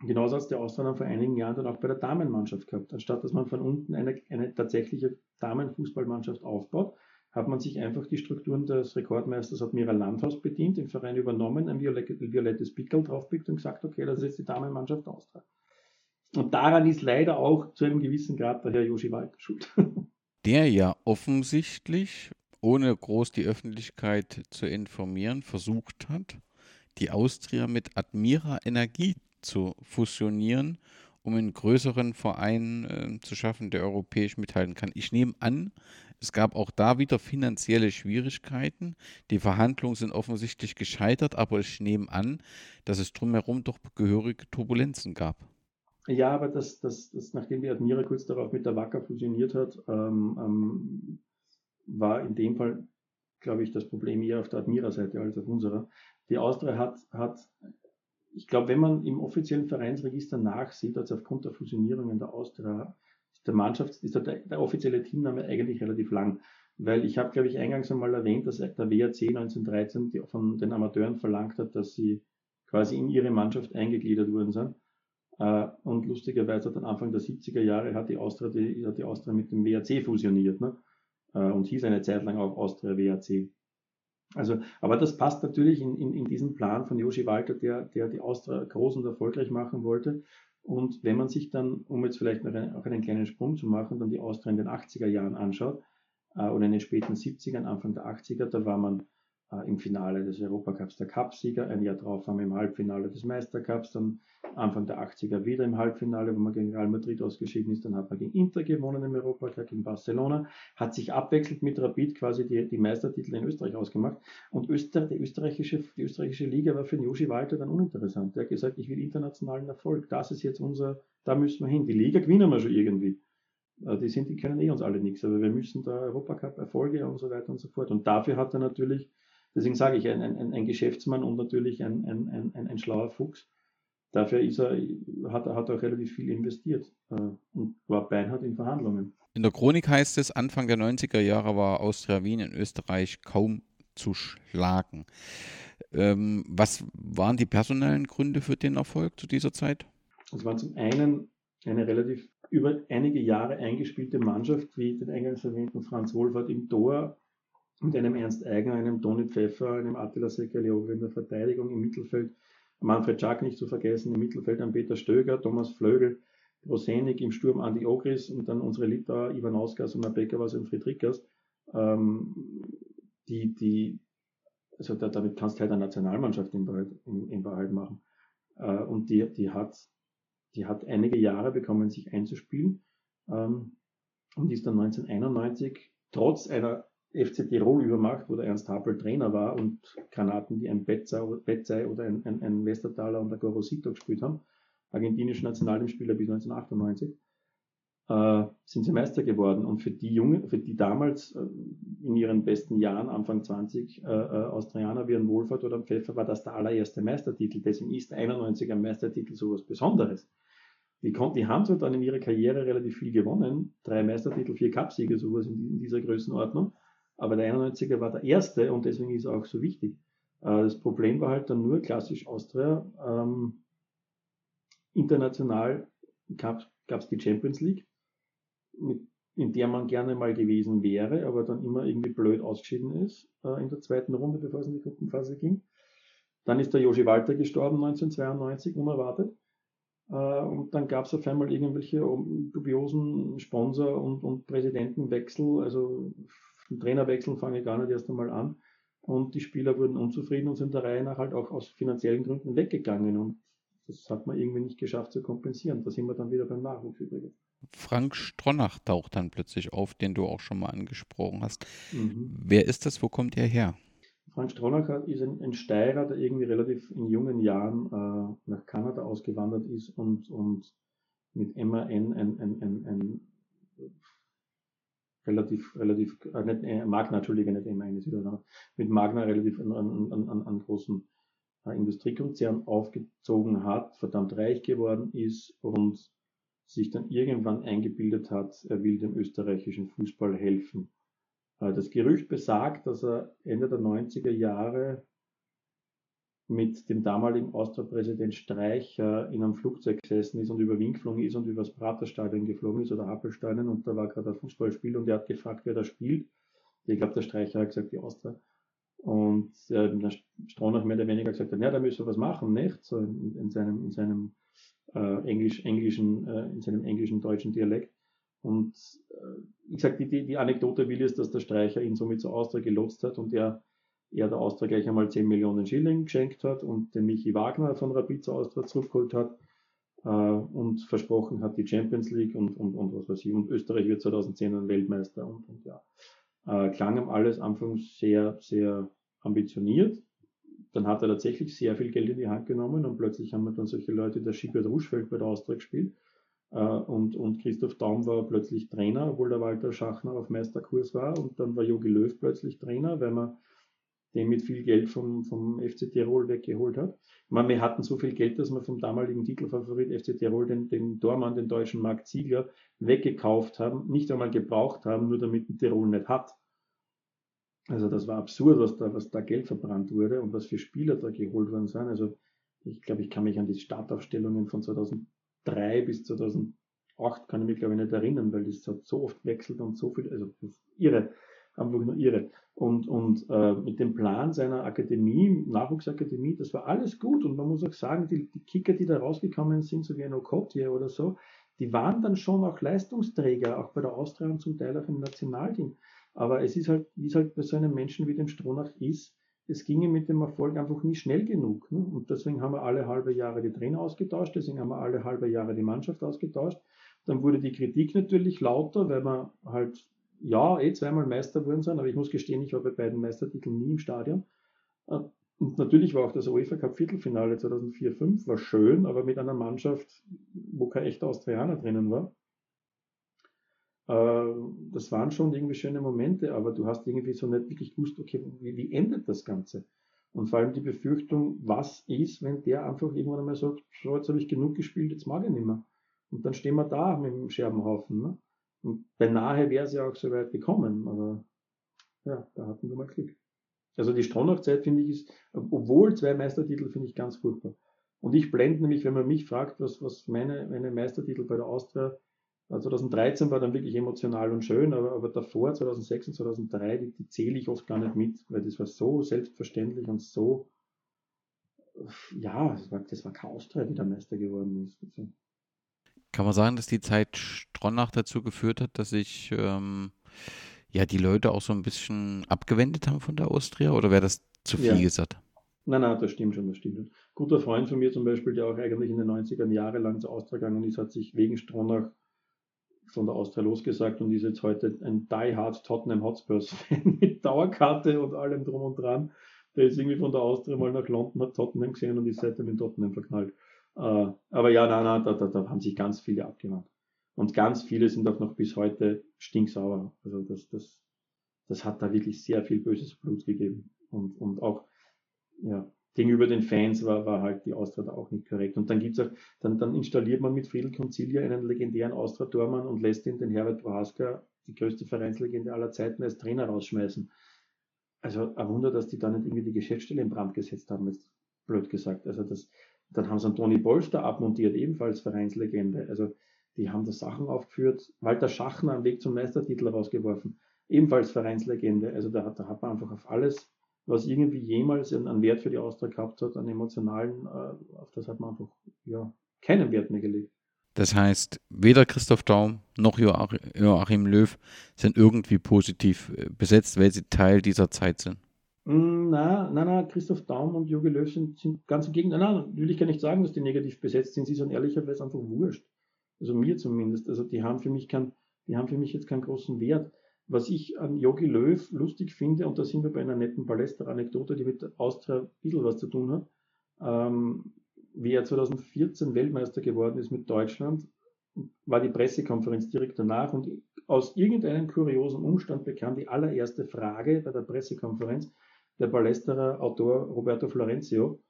Genauso hat es der Austria vor einigen Jahren dann auch bei der Damenmannschaft gehabt. Anstatt dass man von unten eine, eine tatsächliche Damenfußballmannschaft aufbaut, hat man sich einfach die Strukturen des Rekordmeisters Admiral Landhaus bedient, im Verein übernommen, ein violettes Pickel draufpickt und gesagt, okay, das ist jetzt die Damenmannschaft Austria. Und daran ist leider auch zu einem gewissen Grad der Herr Joshi Walter schuld. [laughs] Der ja offensichtlich, ohne groß die Öffentlichkeit zu informieren, versucht hat, die Austria mit Admira Energie zu fusionieren, um einen größeren Verein äh, zu schaffen, der europäisch mithalten kann. Ich nehme an, es gab auch da wieder finanzielle Schwierigkeiten. Die Verhandlungen sind offensichtlich gescheitert, aber ich nehme an, dass es drumherum doch gehörige Turbulenzen gab. Ja, aber das, das, das nachdem die Admira kurz darauf mit der Wacker fusioniert hat, ähm, ähm, war in dem Fall, glaube ich, das Problem eher auf der Admira-Seite als auf unserer. Die Austria hat, hat ich glaube, wenn man im offiziellen Vereinsregister nachsieht, also aufgrund der Fusionierungen der Austria, ist der Mannschafts-, ist der, der offizielle Teamname eigentlich relativ lang. Weil ich habe, glaube ich, eingangs einmal erwähnt, dass der WAC 1913 die von den Amateuren verlangt hat, dass sie quasi in ihre Mannschaft eingegliedert worden sind. Äh, und lustigerweise hat dann Anfang der 70er Jahre hat die Austria, die, hat die Austria mit dem WAC fusioniert. Ne? Äh, und hieß eine Zeit lang auch Austria WAC. Also, aber das passt natürlich in, in, in diesen Plan von Joshi Walter, der, der die Austria groß und erfolgreich machen wollte. Und wenn man sich dann, um jetzt vielleicht noch einen, auch einen kleinen Sprung zu machen, dann die Austria in den 80er Jahren anschaut, äh, oder in den späten 70ern, Anfang der 80er, da war man im Finale des Europacups der Cupsieger. Ein Jahr drauf waren wir im Halbfinale des Meistercups, dann Anfang der 80er wieder im Halbfinale, wo man gegen Real Madrid ausgeschieden ist. Dann hat man gegen Inter gewonnen im Europacup, gegen Barcelona, hat sich abwechselnd mit Rapid quasi die, die Meistertitel in Österreich ausgemacht. Und Öster, die, österreichische, die österreichische Liga war für Joshi Walter dann uninteressant. Der hat gesagt, ich will internationalen Erfolg. Das ist jetzt unser, da müssen wir hin. Die Liga gewinnen wir schon irgendwie. Äh, die sind, die können eh uns alle nichts, aber wir müssen da Europacup Erfolge und so weiter und so fort. Und dafür hat er natürlich Deswegen sage ich, ein, ein, ein Geschäftsmann und natürlich ein, ein, ein, ein schlauer Fuchs. Dafür ist er, hat, er hat er auch relativ viel investiert äh, und war beinhart in Verhandlungen. In der Chronik heißt es, Anfang der 90er Jahre war Austria Wien in Österreich kaum zu schlagen. Ähm, was waren die personellen Gründe für den Erfolg zu dieser Zeit? Es war zum einen eine relativ über einige Jahre eingespielte Mannschaft, wie den eingangs erwähnten Franz Wohlfahrt im Tor, mit einem Ernst Eigner, einem Toni Pfeffer, einem Attila Sekalioglu in der Verteidigung im Mittelfeld, Manfred Schack nicht zu vergessen, im Mittelfeld an Peter Stöger, Thomas Flögel, Rosenik im Sturm Andi Ogris und dann unsere Litauer Ivan Ausgas und Becker was und Friedrichers. Ähm, die, die, also da, damit kannst du halt eine Nationalmannschaft in Wahrheit, in, in Wahrheit machen. Äh, und die, die hat, die hat einige Jahre bekommen, sich einzuspielen. Ähm, und ist dann 1991 trotz einer FC Tirol übermacht, wo der Ernst Happel Trainer war und Granaten, die ein Betzei oder ein, ein, ein Westertaler und ein Gorosito gespielt haben, argentinischen Nationalteamspieler bis 1998, äh, sind sie Meister geworden. Und für die Jungen, für die damals äh, in ihren besten Jahren, Anfang 20, äh, äh, Austrianer wie ein Wohlfahrt oder ein Pfeffer, war das der allererste Meistertitel. Deswegen ist 91 ein Meistertitel so was Besonderes. Die, die haben zwar dann in ihrer Karriere relativ viel gewonnen, drei Meistertitel, vier Cupsiege, sowas in, in dieser Größenordnung. Aber der 91er war der erste und deswegen ist er auch so wichtig. Äh, das Problem war halt dann nur klassisch Austria. Ähm, international gab es die Champions League, mit, in der man gerne mal gewesen wäre, aber dann immer irgendwie blöd ausgeschieden ist äh, in der zweiten Runde, bevor es in die Gruppenphase ging. Dann ist der Joshi Walter gestorben 1992, unerwartet. Äh, und dann gab es auf einmal irgendwelche dubiosen Sponsor- und, und Präsidentenwechsel, also Trainerwechsel fange ich gar nicht erst einmal an. Und die Spieler wurden unzufrieden und sind der Reihe nach halt auch aus finanziellen Gründen weggegangen. Und das hat man irgendwie nicht geschafft zu kompensieren. Da sind wir dann wieder beim Nachwuchs übrigens. Frank Stronach taucht dann plötzlich auf, den du auch schon mal angesprochen hast. Mhm. Wer ist das? Wo kommt er her? Frank Stronach ist ein, ein Steirer, der irgendwie relativ in jungen Jahren äh, nach Kanada ausgewandert ist und, und mit MAN ein, ein, ein, ein relativ, relativ, äh, nicht, äh, Magna, Entschuldige, nicht ist wieder mit Magna relativ an, an, an, an großen äh, Industriekonzern aufgezogen hat, verdammt reich geworden ist und sich dann irgendwann eingebildet hat, er will dem österreichischen Fußball helfen. Äh, das Gerücht besagt, dass er Ende der 90er Jahre mit dem damaligen Austria-Präsident Streicher in einem Flugzeug gesessen ist und über Wien geflogen ist und über das Praterstadion geflogen ist oder Appelsteinen und da war gerade ein Fußballspiel und er hat gefragt, wer da spielt. Ich glaube, der Streicher hat gesagt, die Austria. Und äh, der Stronach mehr oder weniger gesagt hat, ja, da müssen wir was machen, nicht? So in, in seinem, in seinem äh, Englisch, englischen, äh, in seinem englischen deutschen Dialekt. Und äh, wie gesagt, die, die, die Anekdote will ist, dass der Streicher ihn somit zur Austria gelotst hat und er, er der Austria gleich einmal 10 Millionen Schilling geschenkt hat und den Michi Wagner von Rapid zur Austria zurückgeholt hat äh, und versprochen hat, die Champions League und, und, und was weiß ich. Und Österreich wird 2010 ein Weltmeister und, und ja. Äh, klang ihm alles anfangs sehr, sehr ambitioniert dann hat er tatsächlich sehr viel Geld in die Hand genommen und plötzlich haben wir dann solche Leute, der Schiebert Ruschfeld bei der Austria gespielt. Äh, und, und Christoph Daum war plötzlich Trainer, obwohl der Walter Schachner auf Meisterkurs war. Und dann war Jogi Löw plötzlich Trainer, weil man den mit viel Geld vom, vom FC Tirol weggeholt hat. Ich meine, wir hatten so viel Geld, dass wir vom damaligen Titelfavorit FC Tirol den, den Dormann, den deutschen Marc Ziegler, weggekauft haben, nicht einmal gebraucht haben, nur damit Tirol nicht hat. Also das war absurd, was da, was da Geld verbrannt wurde und was für Spieler da geholt worden sind. Also ich glaube, ich kann mich an die Startaufstellungen von 2003 bis 2008 kann ich mich glaube ich nicht erinnern, weil das hat so oft wechselt und so viel, also irre, einfach nur irre. Und, und äh, mit dem Plan seiner Akademie, Nachwuchsakademie, das war alles gut und man muss auch sagen, die, die Kicker, die da rausgekommen sind, so wie ein Okotje oder so, die waren dann schon auch Leistungsträger, auch bei der Austria und zum Teil auch im Nationalteam. Aber es ist halt, wie es halt bei so einem Menschen wie dem Stronach ist, es ginge mit dem Erfolg einfach nie schnell genug. Ne? Und deswegen haben wir alle halbe Jahre die Trainer ausgetauscht, deswegen haben wir alle halbe Jahre die Mannschaft ausgetauscht. Dann wurde die Kritik natürlich lauter, weil wir halt, ja, eh zweimal Meister wurden sind, aber ich muss gestehen, ich war bei beiden Meistertiteln nie im Stadion. Äh, und natürlich war auch das UEFA Cup Viertelfinale 2004-5 war schön, aber mit einer Mannschaft, wo kein echter Austrianer drinnen war. Äh, das waren schon irgendwie schöne Momente, aber du hast irgendwie so nicht wirklich gewusst, okay, wie, wie endet das Ganze? Und vor allem die Befürchtung, was ist, wenn der einfach irgendwann einmal sagt, so, jetzt habe ich genug gespielt, jetzt mag ich nicht mehr. Und dann stehen wir da mit dem Scherbenhaufen. Ne? Und beinahe wäre es ja auch so weit gekommen, aber ja, da hatten wir mal Glück. Also die Stronach-Zeit finde ich ist, obwohl zwei Meistertitel, finde ich ganz furchtbar. Und ich blende nämlich, wenn man mich fragt, was, was meine, meine Meistertitel bei der Austria 2013 war dann wirklich emotional und schön, aber, aber davor, 2006 und 2003, die, die zähle ich oft gar nicht mit, weil das war so selbstverständlich und so, ja, das war, das war kein Austria, die der Meister geworden ist. Also. Kann man sagen, dass die Zeit Stronach dazu geführt hat, dass sich ähm, ja, die Leute auch so ein bisschen abgewendet haben von der Austria oder wäre das zu viel ja. gesagt? Nein, nein, das stimmt schon, das stimmt schon. Guter Freund von mir zum Beispiel, der auch eigentlich in den 90ern jahrelang zur Austria gegangen ist, hat sich wegen Stronach von der Austria losgesagt und ist jetzt heute ein die-hard Tottenham Hotspurs-Fan [laughs] mit Dauerkarte und allem drum und dran. Der ist irgendwie von der Austria mal nach London, hat Tottenham gesehen und ist seitdem in Tottenham verknallt. Äh, aber ja, nein, nein, da, da, da haben sich ganz viele abgewandt. Und ganz viele sind auch noch bis heute stinksauer. Also das, das, das hat da wirklich sehr viel böses Blut gegeben. Und, und auch, ja, gegenüber den Fans war, war halt die Austria da auch nicht korrekt. Und dann gibt's auch, dann, dann installiert man mit Friedel Concilia einen legendären Austria-Tormann und lässt ihn den Herbert Prohaska, die größte Vereinslegende aller Zeiten, als Trainer rausschmeißen. Also ein Wunder, dass die da nicht irgendwie die Geschäftsstelle in Brand gesetzt haben, jetzt blöd gesagt. Also das, dann haben sie einen Toni Polster abmontiert, ebenfalls Vereinslegende. Also die haben da Sachen aufgeführt. Walter Schachner am Weg zum Meistertitel rausgeworfen, ebenfalls Vereinslegende. Also da, da hat man einfach auf alles was irgendwie jemals einen Wert für die Austria gehabt hat, einen emotionalen, äh, auf das hat man einfach ja, keinen Wert mehr gelegt. Das heißt, weder Christoph Daum noch Joachim Löw sind irgendwie positiv äh, besetzt, weil sie Teil dieser Zeit sind. Mm, na, na, na, Christoph Daum und Jogi Löw sind, sind ganz im Gegenteil. Nein, will ich gar nicht sagen, dass die negativ besetzt sind. Sie sind ehrlicherweise einfach wurscht. Also mir zumindest. Also die haben für mich kein, die haben für mich jetzt keinen großen Wert. Was ich an Yogi Löw lustig finde, und da sind wir bei einer netten Palästra-Anekdote, die mit Austria ein bisschen was zu tun hat, ähm, wie er 2014 Weltmeister geworden ist mit Deutschland, war die Pressekonferenz direkt danach und aus irgendeinem kuriosen Umstand bekam die allererste Frage bei der Pressekonferenz der Palästerer Autor Roberto Florenzio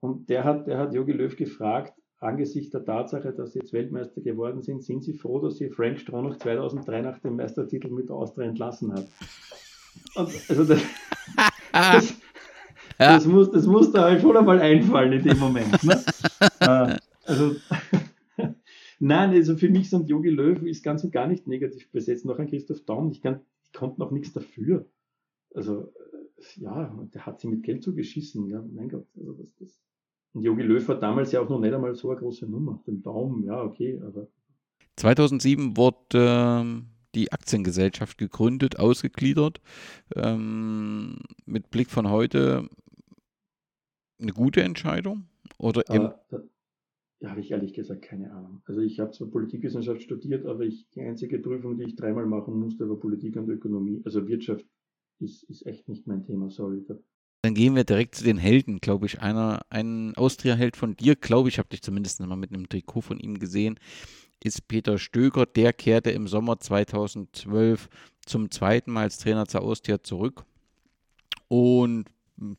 und der hat, der hat Jogi Löw gefragt, angesichts der Tatsache, dass sie jetzt Weltmeister geworden sind, sind Sie froh, dass Sie Frank Stronach 2003 nach dem Meistertitel mit der Austria entlassen hat? Und also das, das, [laughs] das, muss, das muss da halt schon einmal einfallen in dem Moment. Ne? [laughs] Äh, also, [laughs] nein, also für mich sind Jogi Löw ist ganz und gar nicht negativ besetzt. Noch ein Christoph Daum, ich, kann, ich konnte noch nichts dafür. Also, ja, der hat sie mit Geld zugeschissen. Ja, mein Gott, also das, das und Jogi Löw war damals ja auch noch nicht einmal so eine große Nummer. Den Daumen, ja, okay, aber. 2007 wurde ähm, die Aktiengesellschaft gegründet, ausgegliedert. Ähm, mit Blick von heute eine gute Entscheidung? Oder äh, da, ja, habe ich ehrlich gesagt keine Ahnung. Also ich habe zwar Politikwissenschaft studiert, aber ich, die einzige Prüfung, die ich dreimal machen musste, war Politik und Ökonomie. Also Wirtschaft ist, ist echt nicht mein Thema, sorry. Da dann gehen wir direkt zu den Helden, glaube ich. Einer, ein Austria-Held von dir, glaube ich, habe dich zumindest mal mit einem Trikot von ihm gesehen, ist Peter Stöger. Der kehrte im Sommer 2012 zum zweiten Mal als Trainer zur Austria zurück und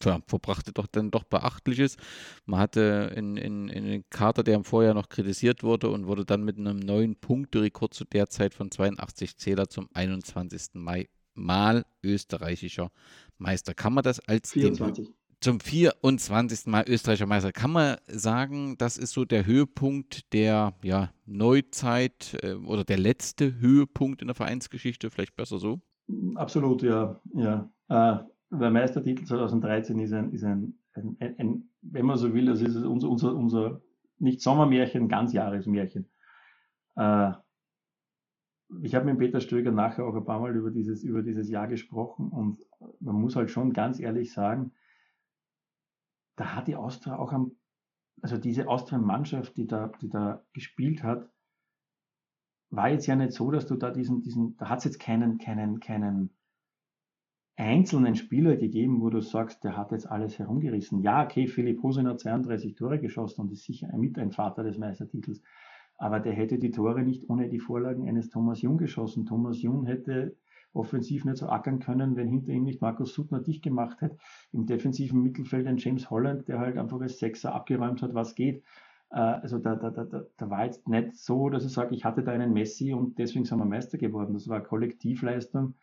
ja, verbrachte doch dann doch Beachtliches. Man hatte in, in, in den Kater, der im Vorjahr noch kritisiert wurde und wurde dann mit einem neuen Punkterekord zu der Zeit von 82 Zähler zum 21. Mai Mal österreichischer Meister. Kann man das als 24. Den, zum 24. Mal österreichischer Meister. Kann man sagen, das ist so der Höhepunkt der ja, Neuzeit äh, oder der letzte Höhepunkt in der Vereinsgeschichte, vielleicht besser so? Absolut, ja. ja. Äh, der Meistertitel 2013 ist ein, ist ein, ein, ein, ein wenn man so will, das ist unser, unser, unser nicht Sommermärchen, ganz Jahresmärchen. Äh, ich habe mit Peter Stöger nachher auch ein paar Mal über dieses, über dieses Jahr gesprochen und man muss halt schon ganz ehrlich sagen, da hat die Austria auch am, also diese Austrian-Mannschaft, die da, die da gespielt hat, war jetzt ja nicht so, dass du da diesen, diesen, da hat es jetzt keinen, keinen, keinen einzelnen Spieler gegeben, wo du sagst, der hat jetzt alles herumgerissen. Ja, okay, Philipp Hosen hat 32 Tore geschossen und ist sicher mit ein Vater des Meistertitels. Aber der hätte die Tore nicht ohne die Vorlagen eines Thomas Jung geschossen. Thomas Jung hätte offensiv nicht so ackern können, wenn hinter ihm nicht Markus Suttner dicht gemacht hätte. Im defensiven Mittelfeld ein James Holland, der halt einfach als Sechser abgeräumt hat, was geht. Äh, also da, da, da, da war jetzt nicht so, dass ich sage, ich hatte da einen Messi und deswegen sind wir Meister geworden. Das war Kollektivleistung.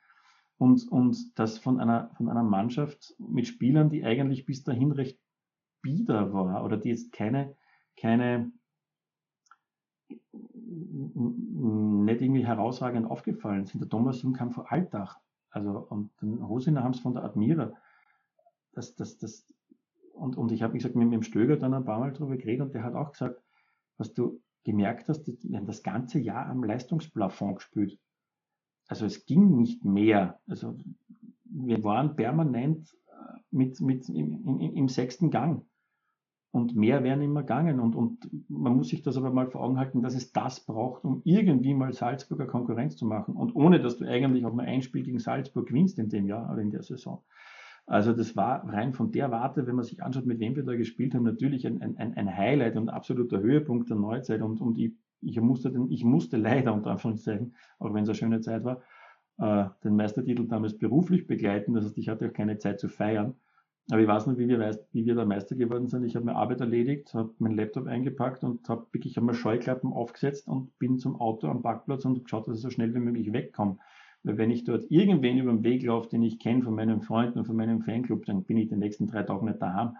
Und, und das von einer, von einer Mannschaft mit Spielern, die eigentlich bis dahin recht bieder war oder die jetzt keine, keine, nicht irgendwie herausragend aufgefallen sind. Der Thomas Jung kam vor Alltag. Also, und den Hosiner haben es von der Admira. Das, das, das, und, und ich habe, gesagt, mit, mit dem Stöger dann ein paar Mal drüber geredet und der hat auch gesagt, was du gemerkt hast, wir haben das ganze Jahr am Leistungsplafond gespielt. Also es ging nicht mehr. Also wir waren permanent äh, mit, mit im, im, im sechsten Gang. Und mehr wären immer gegangen. Und, und man muss sich das aber mal vor Augen halten, dass es das braucht, um irgendwie mal Salzburger Konkurrenz zu machen. Und ohne, dass du eigentlich auch nur ein Spiel gegen Salzburg gewinnst in dem Jahr oder in der Saison. Also das war rein von der Warte, wenn man sich anschaut, mit wem wir da gespielt haben, natürlich ein, ein, ein Highlight und absoluter Höhepunkt der Neuzeit. Und, und ich, ich, musste den, ich musste leider, unter Anführungszeichen, auch wenn es eine schöne Zeit war, äh, den Meistertitel damals beruflich begleiten. Das heißt, ich hatte auch keine Zeit zu feiern. Aber ich weiß nicht, wie wir, wie wir da Meister geworden sind. Ich habe meine Arbeit erledigt, habe meinen Laptop eingepackt und habe wirklich einmal Scheuklappen aufgesetzt und bin zum Auto am Parkplatz und geschaut, dass ich so schnell wie möglich wegkomme. Weil wenn ich dort irgendwen über den Weg laufe, den ich kenne von meinen Freunden und von meinem Fanclub, dann bin ich die nächsten drei Tage nicht daheim.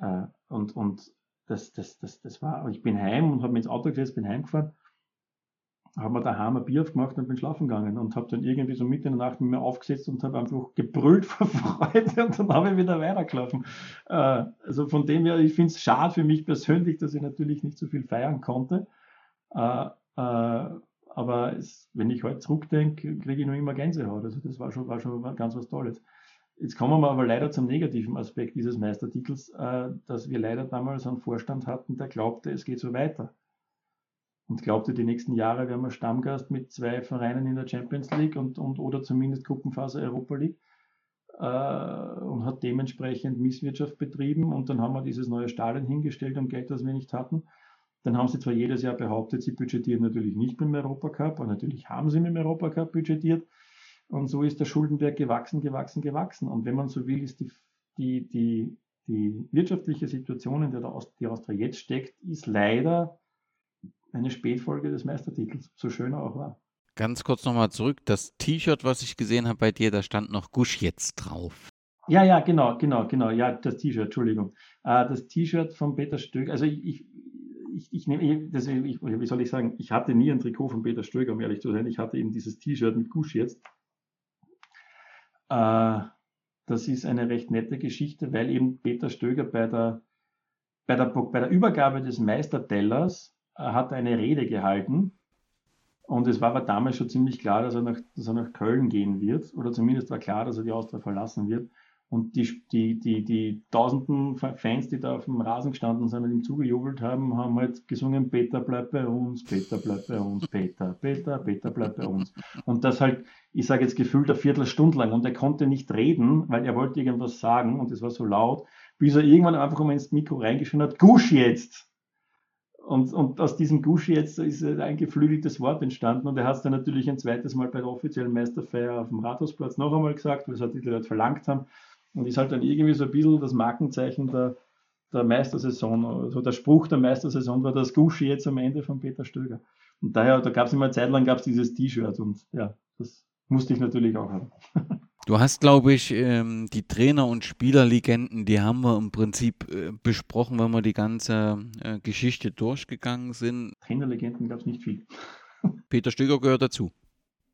Äh, und, und das, das, das, das war, ich bin heim und habe mir ins Auto gesetzt, bin heimgefahren habe mir daheim ein Bier aufgemacht und bin schlafen gegangen und habe dann irgendwie so mitten in der Nacht mit mir aufgesetzt und habe einfach gebrüllt [laughs] vor Freude und dann habe ich wieder weitergelaufen. Äh, also von dem her, ich finde es schade für mich persönlich, dass ich natürlich nicht so viel feiern konnte. Äh, äh, aber es, wenn ich heute zurückdenke, kriege ich nur immer Gänsehaut. Also das war schon, war schon ganz was Tolles. Jetzt kommen wir aber leider zum negativen Aspekt dieses Meistertitels, dass wir leider damals einen Vorstand hatten, der glaubte, es geht so weiter und glaubte, die nächsten Jahre werden wir Stammgast mit zwei Vereinen in der Champions League und, und oder zumindest Gruppenphase Europa League äh, und hat dementsprechend Misswirtschaft betrieben und dann haben wir dieses neue Stadion hingestellt um Geld, das wir nicht hatten. Dann haben sie zwar jedes Jahr behauptet, sie budgetieren natürlich nicht mit dem Europacup, aber natürlich haben sie mit dem Europacup budgetiert. Und so ist der Schuldenberg gewachsen, gewachsen, gewachsen. Und wenn man so will, ist die, die, die, die wirtschaftliche Situation, in der die Austria jetzt steckt, ist leider eine Spätfolge des Meistertitels, so schön er auch war. Ganz kurz nochmal zurück, das T-Shirt, was ich gesehen habe bei dir, da stand noch Gusch jetzt drauf. Ja, ja, genau, genau, genau, ja, das T-Shirt, Entschuldigung. Äh, das T-Shirt von Peter Stöger, also ich, ich, ich, ich nehme, das, ich, wie soll ich sagen, ich hatte nie ein Trikot von Peter Stöger, um ehrlich zu sein, ich hatte eben dieses T-Shirt mit Gusch jetzt. Äh, das ist eine recht nette Geschichte, weil eben Peter Stöger bei der, bei der, bei der Übergabe des Meistertellers hat eine Rede gehalten. Und es war aber damals schon ziemlich klar, dass er, nach, dass er nach Köln gehen wird. Oder zumindest war klar, dass er die Austria verlassen wird. Und die, die, die, die tausenden Fans, die da auf dem Rasen gestanden sind und ihm zugejubelt haben, haben halt gesungen, Peter bleibt bei uns, Peter bleibt bei uns, Peter, Peter, Peter bleibt bei uns. Und das halt, ich sage jetzt gefühlt eine Viertelstunde lang. Und er konnte nicht reden, weil er wollte irgendwas sagen und es war so laut, bis er irgendwann einfach mal ins Mikro reingeschrien hat, Gusch jetzt! Und, und aus diesem Gushi jetzt ist ein geflügeltes Wort entstanden und er hat es dann natürlich ein zweites Mal bei der offiziellen Meisterfeier auf dem Rathausplatz noch einmal gesagt, weil es halt die Leute verlangt haben. Und ist halt dann irgendwie so ein bisschen das Markenzeichen der, der Meistersaison. Also der Spruch der Meistersaison war das Gushi jetzt am Ende von Peter Stöger. Und daher, da gab es immer eine Zeit lang gab es dieses T-Shirt und ja, das musste ich natürlich auch haben. [laughs] Du hast, glaube ich, ähm, die Trainer- und Spielerlegenden, die haben wir im Prinzip äh, besprochen, wenn wir die ganze äh, Geschichte durchgegangen sind. Trainerlegenden gab es nicht viel. [laughs] Peter Stöger gehört dazu.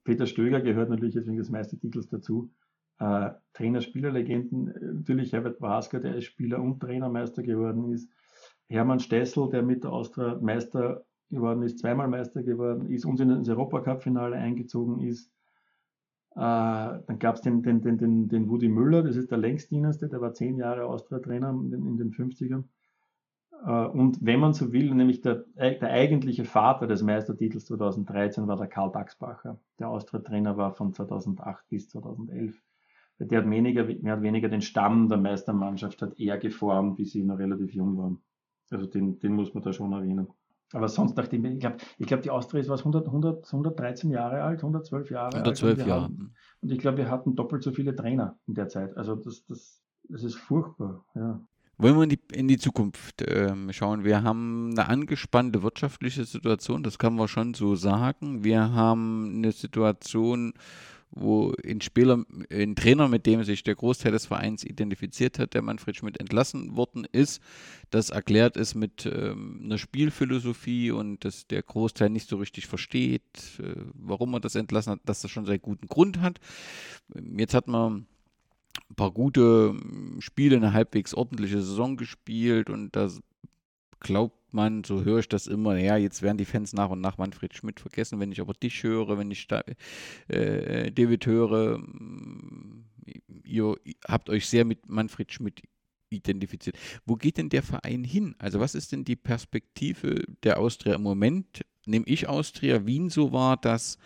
Peter Stöger gehört natürlich jetzt wegen des Meistertitels dazu. Äh, Trainer-Spielerlegenden, äh, natürlich Herbert Brasker, der als Spieler und Trainermeister geworden ist. Hermann Stessel, der mit der Austria Meister geworden ist, zweimal Meister geworden ist, uns ins Europacup-Finale eingezogen ist dann gab es den, den, den, den, den Woody Müller, das ist der längstdienendste, der war zehn Jahre Austria-Trainer in, den 50ern. Äh, und wenn man so will, nämlich der, der eigentliche Vater des Meistertitels 2013 war der Karl Daxbacher. Der Austria-Trainer war von 2008 bis 2011. Der hat weniger, mehr hat weniger den Stamm der Meistermannschaft hat eher geformt, wie sie noch relativ jung waren. Also den, den muss man da schon erwähnen. Aber sonst dachte ich glaube, ich glaub, die Austria ist was 100, 100, 113 Jahre alt, 112 Jahre 112 alt. Jahre. Hatten, und ich glaube, wir hatten doppelt so viele Trainer in der Zeit. Also das, das, das ist furchtbar. Ja. Wollen wir in die, in die Zukunft äh, schauen? Wir haben eine angespannte wirtschaftliche Situation, das kann man schon so sagen. Wir haben eine Situation, wo ein Spieler, ein Trainer, mit dem sich der Großteil des Vereins identifiziert hat, der Manfred Schmidt entlassen worden ist, das erklärt ist mit ähm, einer Spielphilosophie und dass der Großteil nicht so richtig versteht, äh, warum er das entlassen hat, dass das schon seinen guten Grund hat. Jetzt hat man ein paar gute Spiele, eine halbwegs ordentliche Saison gespielt und da glaubt man, so höre ich das immer, ja, jetzt werden die Fans nach und nach Manfred Schmidt vergessen. Wenn ich aber dich höre, wenn ich da, äh, David höre, mm, ihr habt euch sehr mit Manfred Schmidt identifiziert. Wo geht denn der Verein hin? Also was ist denn die Perspektive der Austria im Moment? Nehme ich Austria Wien so wahr, dass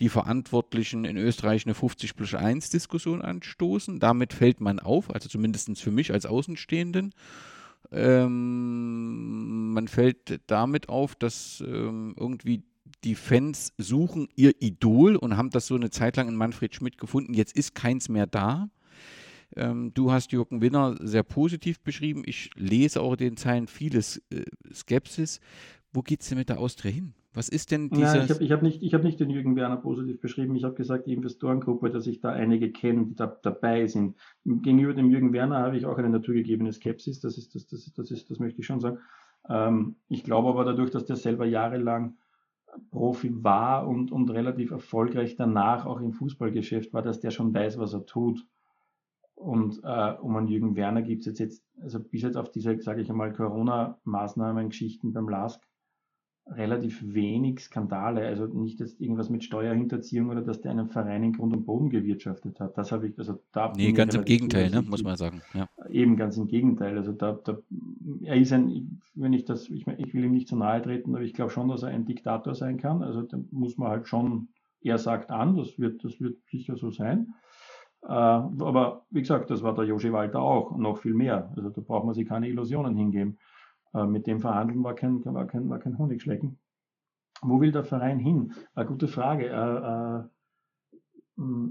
die Verantwortlichen in Österreich eine 50 plus 1 Diskussion anstoßen. Damit fällt man auf, also zumindest für mich als Außenstehenden. Ähm, man fällt damit auf, dass ähm, irgendwie die Fans suchen ihr Idol und haben das so eine Zeit lang in Manfred Schmidt gefunden. Jetzt ist keins mehr da. Ähm, du hast Jürgen Winner sehr positiv beschrieben. Ich lese auch in den Zeilen vieles äh, Skepsis. Wo geht es denn mit der Austria hin? Was ist denn dieser. Nein, ich habe hab nicht, hab nicht den Jürgen Werner positiv beschrieben. Ich habe gesagt, die Investorengruppe, dass ich da einige kenne, die da dabei sind. Gegenüber dem Jürgen Werner habe ich auch eine naturgegebene Skepsis. Das ist, das, das, das, ist, das möchte ich schon sagen. Ähm, ich glaube aber dadurch, dass der selber jahrelang Profi war und, und relativ erfolgreich danach auch im Fußballgeschäft war, dass der schon weiß, was er tut. Und äh, um einen Jürgen Werner gibt es jetzt, jetzt, also bis jetzt auf diese, sage ich einmal, Corona-Maßnahmen-Geschichten beim LASK relativ wenig Skandale, also nicht jetzt irgendwas mit Steuerhinterziehung oder dass der einen Verein in Grund und Boden gewirtschaftet hat. Das habe ich, also da. Nee, ganz im Gegenteil, ne, muss man sagen. Ja. Eben ganz im Gegenteil. Also da, da, er ist ein, wenn ich das, ich, ich will ihm nicht zu nahe treten, aber ich glaube schon, dass er ein Diktator sein kann. Also da muss man halt schon, er sagt an, das wird, das wird sicher so sein. Äh, aber wie gesagt, das war der Joshi Walter auch und noch viel mehr. Also da braucht man sich keine Illusionen hingeben. Äh, mit dem Verhandeln war kein, war kein, war kein Honigschlecken. Wo will der Verein hin? Eine gute Frage. Äh, äh,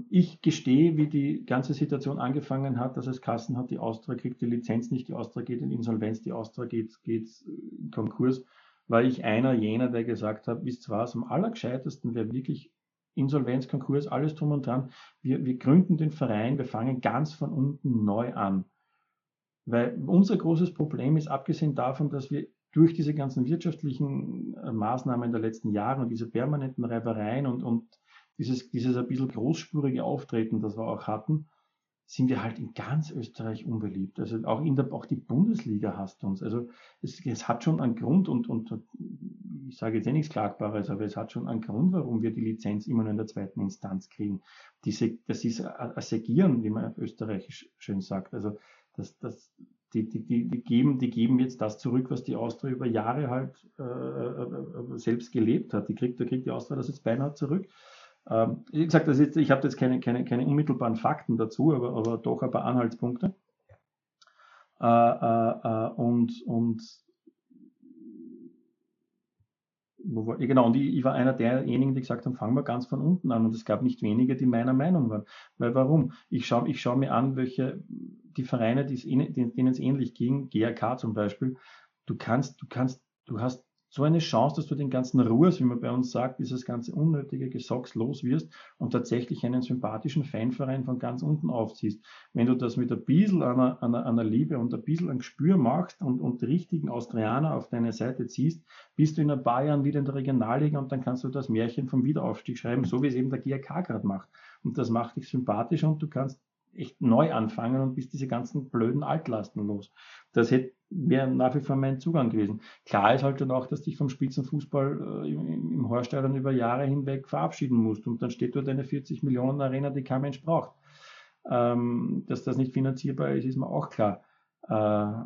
ich gestehe, wie die ganze Situation angefangen hat, dass es Kassen hat, die Austria kriegt die Lizenz nicht, die Austria geht in Insolvenz, die Austria geht, geht in Konkurs, war ich einer jener, der gesagt hat, wisst was, am allergescheitesten wäre wirklich Insolvenz, Konkurs, alles drum und dran. Wir, wir gründen den Verein, wir fangen ganz von unten neu an. Weil unser großes Problem ist, abgesehen davon, dass wir durch diese ganzen wirtschaftlichen äh, Maßnahmen der letzten Jahre und diese permanenten Reibereien und, und dieses, dieses ein bisschen großspurige Auftreten, das wir auch hatten, sind wir halt in ganz Österreich unbeliebt. Also auch in der, auch die Bundesliga hasst uns. Also es, es hat schon einen Grund und, und ich sage jetzt eh nichts Klagbares, aber es hat schon einen Grund, warum wir die Lizenz immer nur in der zweiten Instanz kriegen. Diese, das ist ein Segieren, wie man auf Österreichisch schön sagt. Also das, das, die, die, die, die, geben, die geben jetzt das zurück, was die Austria über Jahre halt äh, äh, äh selbst gelebt hat. Die kriegt, da kriegt die Austria das jetzt beinahe zurück. Ähm, wie gesagt, das ist, ich habe jetzt keine, keine, keine unmittelbaren Fakten dazu, aber, aber doch ein paar Anhaltspunkte. Äh, äh, äh und, und genau, und ich, ich, war einer derjenigen, die gesagt haben, fangen wir ganz von unten an. Und es gab nicht wenige, die meiner Meinung waren. Weil warum? Ich schaue ich schau mir an, welche die Vereine, denen es ähnlich ging, GRK zum Beispiel, du kannst, du kannst, du hast so eine Chance, dass du den ganzen Ruhes, wie man bei uns sagt, dieses ganze unnötige Gesocks los wirst und tatsächlich einen sympathischen Fanverein von ganz unten aufziehst. Wenn du das mit ein bisschen einer, einer, einer Liebe und ein bisschen ein Gespür machst und, und die richtigen Austrianer auf deine Seite ziehst, bist du in ein paar Jahren wieder in der Regionalliga und dann kannst du das Märchen vom Wiederaufstieg schreiben, so wie es eben der GRK gerade macht. Und das macht dich sympathischer und du kannst echt neu anfangen und bist diese ganzen blöden Altlasten los. Das hätte wäre nach wie vor mein Zugang gewesen. Klar ist halt dann auch, dass dich vom Spitzenfußball äh, im, im Horststadion über Jahre hinweg verabschieden musst und dann steht dort eine 40 Millionen Arena, die kein Mensch braucht. Ähm, dass das nicht finanzierbar ist, ist mir auch klar. Äh,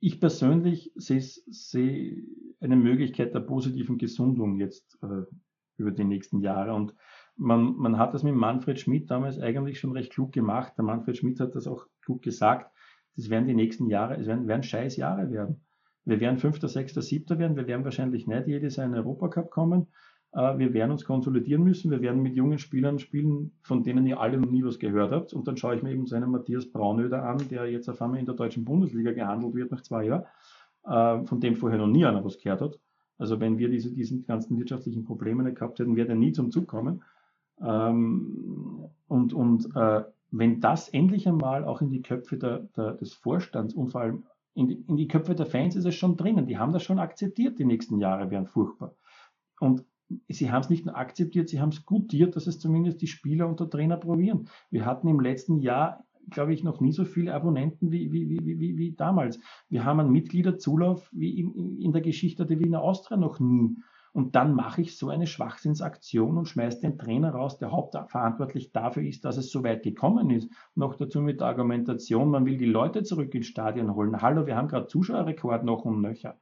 ich persönlich sehe, sehe eine Möglichkeit der positiven Gesundung jetzt äh, über die nächsten Jahre und man, man hat das mit Manfred Schmidt damals eigentlich schon recht klug gemacht. Der Manfred Schmidt hat das auch klug gesagt das werden die nächsten Jahre, es werden, werden scheiß Jahre werden. Wir werden Fünfter, Sechster, Siebter werden. Wir werden wahrscheinlich nicht jedes Jahr in den Europacup kommen. Äh, wir werden uns konsolidieren müssen. Wir werden mit jungen Spielern spielen, von denen ihr alle noch nie was gehört habt. Und dann schaue ich mir eben so einen Matthias Braunöder an, der jetzt auf einmal in der deutschen Bundesliga gehandelt wird nach zwei Jahren, äh, von dem vorher noch nie einer was gehört hat. Also wenn wir diese, diesen ganzen wirtschaftlichen Probleme nicht gehabt hätten, wäre der nie zum Zug kommen. Ähm, und und äh, wenn das endlich einmal auch in die Köpfe der, der, des Vorstands und vor allem in die, in die Köpfe der Fans ist es schon drinnen. Die haben das schon akzeptiert, die nächsten Jahre wären furchtbar. Und sie haben es nicht nur akzeptiert, sie haben es gutiert, dass es zumindest die Spieler und der Trainer probieren. Wir hatten im letzten Jahr, glaube ich, noch nie so viele Abonnenten wie, wie, wie, wie, wie damals. Wir haben einen Mitgliederzulauf wie in, in der Geschichte der Wiener Austria noch nie. Und dann mache ich so eine Schwachsinnsaktion und schmeiße den Trainer raus, der hauptverantwortlich dafür ist, dass es so weit gekommen ist. Noch dazu mit der Argumentation, man will die Leute zurück ins Stadion holen. Hallo, wir haben gerade Zuschauerrekord noch und nöcher.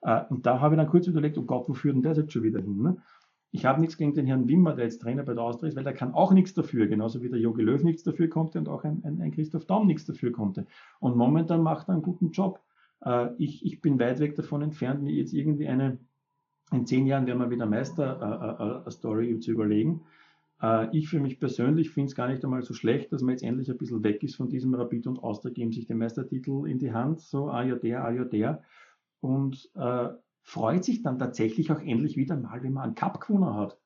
Äh, und da habe ich dann kurz überlegt, oh Gott, wo führt denn der jetzt schon wieder hin? Ne? Ich habe nichts gegen den Herrn Wimmer, der jetzt Trainer bei der Austria ist, weil der kann auch nichts dafür, genauso wie der Jogi Löw nichts dafür konnte und auch ein, ein, ein Christoph Daum nichts dafür konnte. Und momentan macht er einen guten Job. Äh, ich, ich bin weit weg davon entfernt, mir jetzt irgendwie eine, in zehn Jahren werden wir wieder Meister-Story äh, äh, zu überlegen. Äh, ich für mich persönlich finde es gar nicht einmal so schlecht, dass man jetzt endlich ein bisschen weg ist von diesem Rapid und Austria geben sich den Meistertitel in die Hand, so ah ja der, ah ja der und äh, freut sich dann tatsächlich auch endlich wieder mal, wenn man einen Cup gewonnen hat.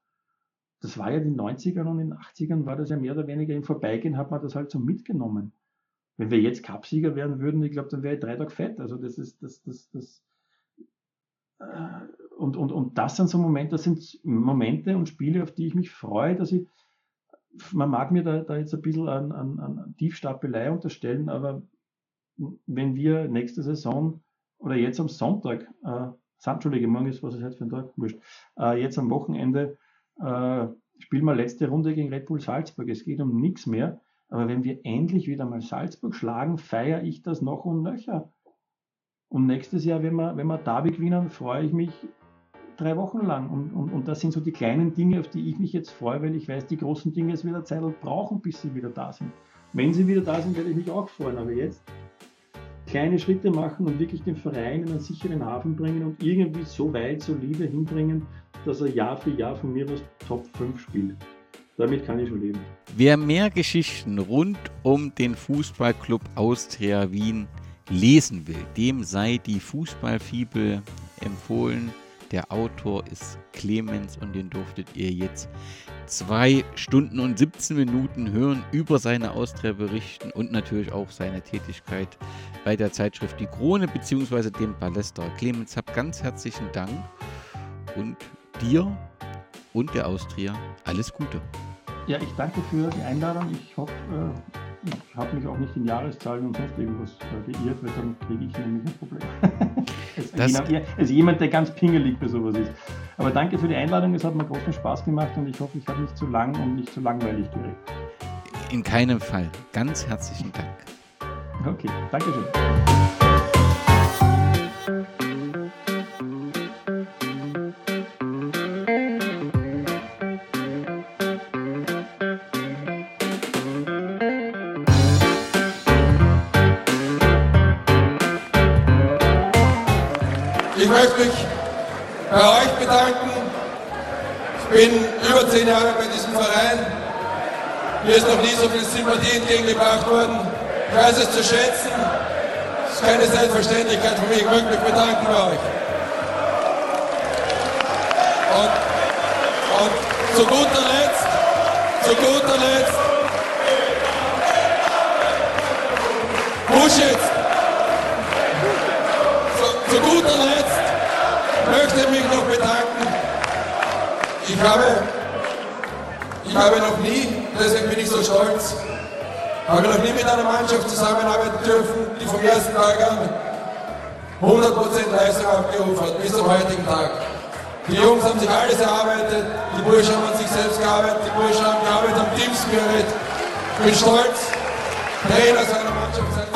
Das war ja in den 90ern und in den 80ern war das ja mehr oder weniger im Vorbeigehen, hat man das halt so mitgenommen. Wenn wir jetzt Cupsieger werden würden, ich glaube, dann wäre ich drei Tage fett. Also das ist, das, das, das, äh, und, und, und das sind so Momente, das sind Momente und Spiele, auf die ich mich freue, dass ich, man mag mir da, da jetzt ein bisschen an, an, an Tiefstapelei unterstellen, aber wenn wir nächste Saison oder jetzt am Sonntag, äh, Entschuldige, morgen ist, was ist heute für ein Tag? Wurscht. Äh, jetzt am Wochenende äh, spielen wir letzte Runde gegen Red Bull Salzburg. Es geht um nichts mehr. Aber wenn wir endlich wieder mal Salzburg schlagen, feiere ich das noch und nöcher. Und nächstes Jahr, wenn wir, wenn wir Derby gewinnen, freue ich mich drei Wochen lang. Und, und, und das sind so die kleinen Dinge, auf die ich mich jetzt freue, weil ich weiß, die großen Dinge es wieder Zeit brauchen, bis sie wieder da sind. Wenn sie wieder da sind, werde ich mich auch freuen. Aber jetzt kleine Schritte machen und wirklich den Verein in einen sicheren Hafen bringen und irgendwie so weit solide hinbringen, dass er Jahr für Jahr von mir aus Top 5 spielt. Damit kann ich schon leben. Wer mehr Geschichten rund um den Fußballclub Austria Wien lesen will, dem sei die Fußballfibel empfohlen. Der Autor ist Clemens und den durftet ihr jetzt zwei Stunden und 17 Minuten hören über seine Austria berichten und natürlich auch seine Tätigkeit bei der Zeitschrift Die Krone bzw. dem Palästra. Clemens, hab ganz herzlichen Dank und dir und der Austria alles Gute. Ja, ich danke für die Einladung. Ich hoffe, äh ich habe mich auch nicht in Jahreszahlen und sonst irgendwas geirrt, weil dann kriege ich nämlich ein Problem. [laughs] also, jemand, also jemand, der ganz pingelig bei sowas ist. Aber danke für die Einladung, es hat mir großen Spaß gemacht und ich hoffe, ich habe nicht zu lang und nicht zu langweilig geredet. In keinem Fall. Ganz herzlichen Dank. Okay, danke schön. Möchte mich bei euch bedanken. Ich bin über zehn Jahre bei diesem Verein. Mir ist noch nie so viel Sympathie entgegengebracht worden. Ich weiß es zu schätzen. Es ist keine Selbstverständlichkeit für mich. Ich möchte mich bedanken bei euch. Und, und zu guter Letzt, zu guter Letzt, Push jetzt. Zu, zu guter Letzt möchte mich noch bedanken. Ich habe, ich habe noch nie, deswegen bin ich so stolz, habe noch nie mit einer Mannschaft zusammenarbeiten dürfen, die vom ersten Tag an 100% Leistung abgerufen hat, bis zum heutigen Tag. Die Jungs haben sich alles erarbeitet, die Burschen haben an sich selbst gearbeitet, die Burschen haben gearbeitet am Team Spirit. Ich bin stolz, Trainer seiner Mannschaft sein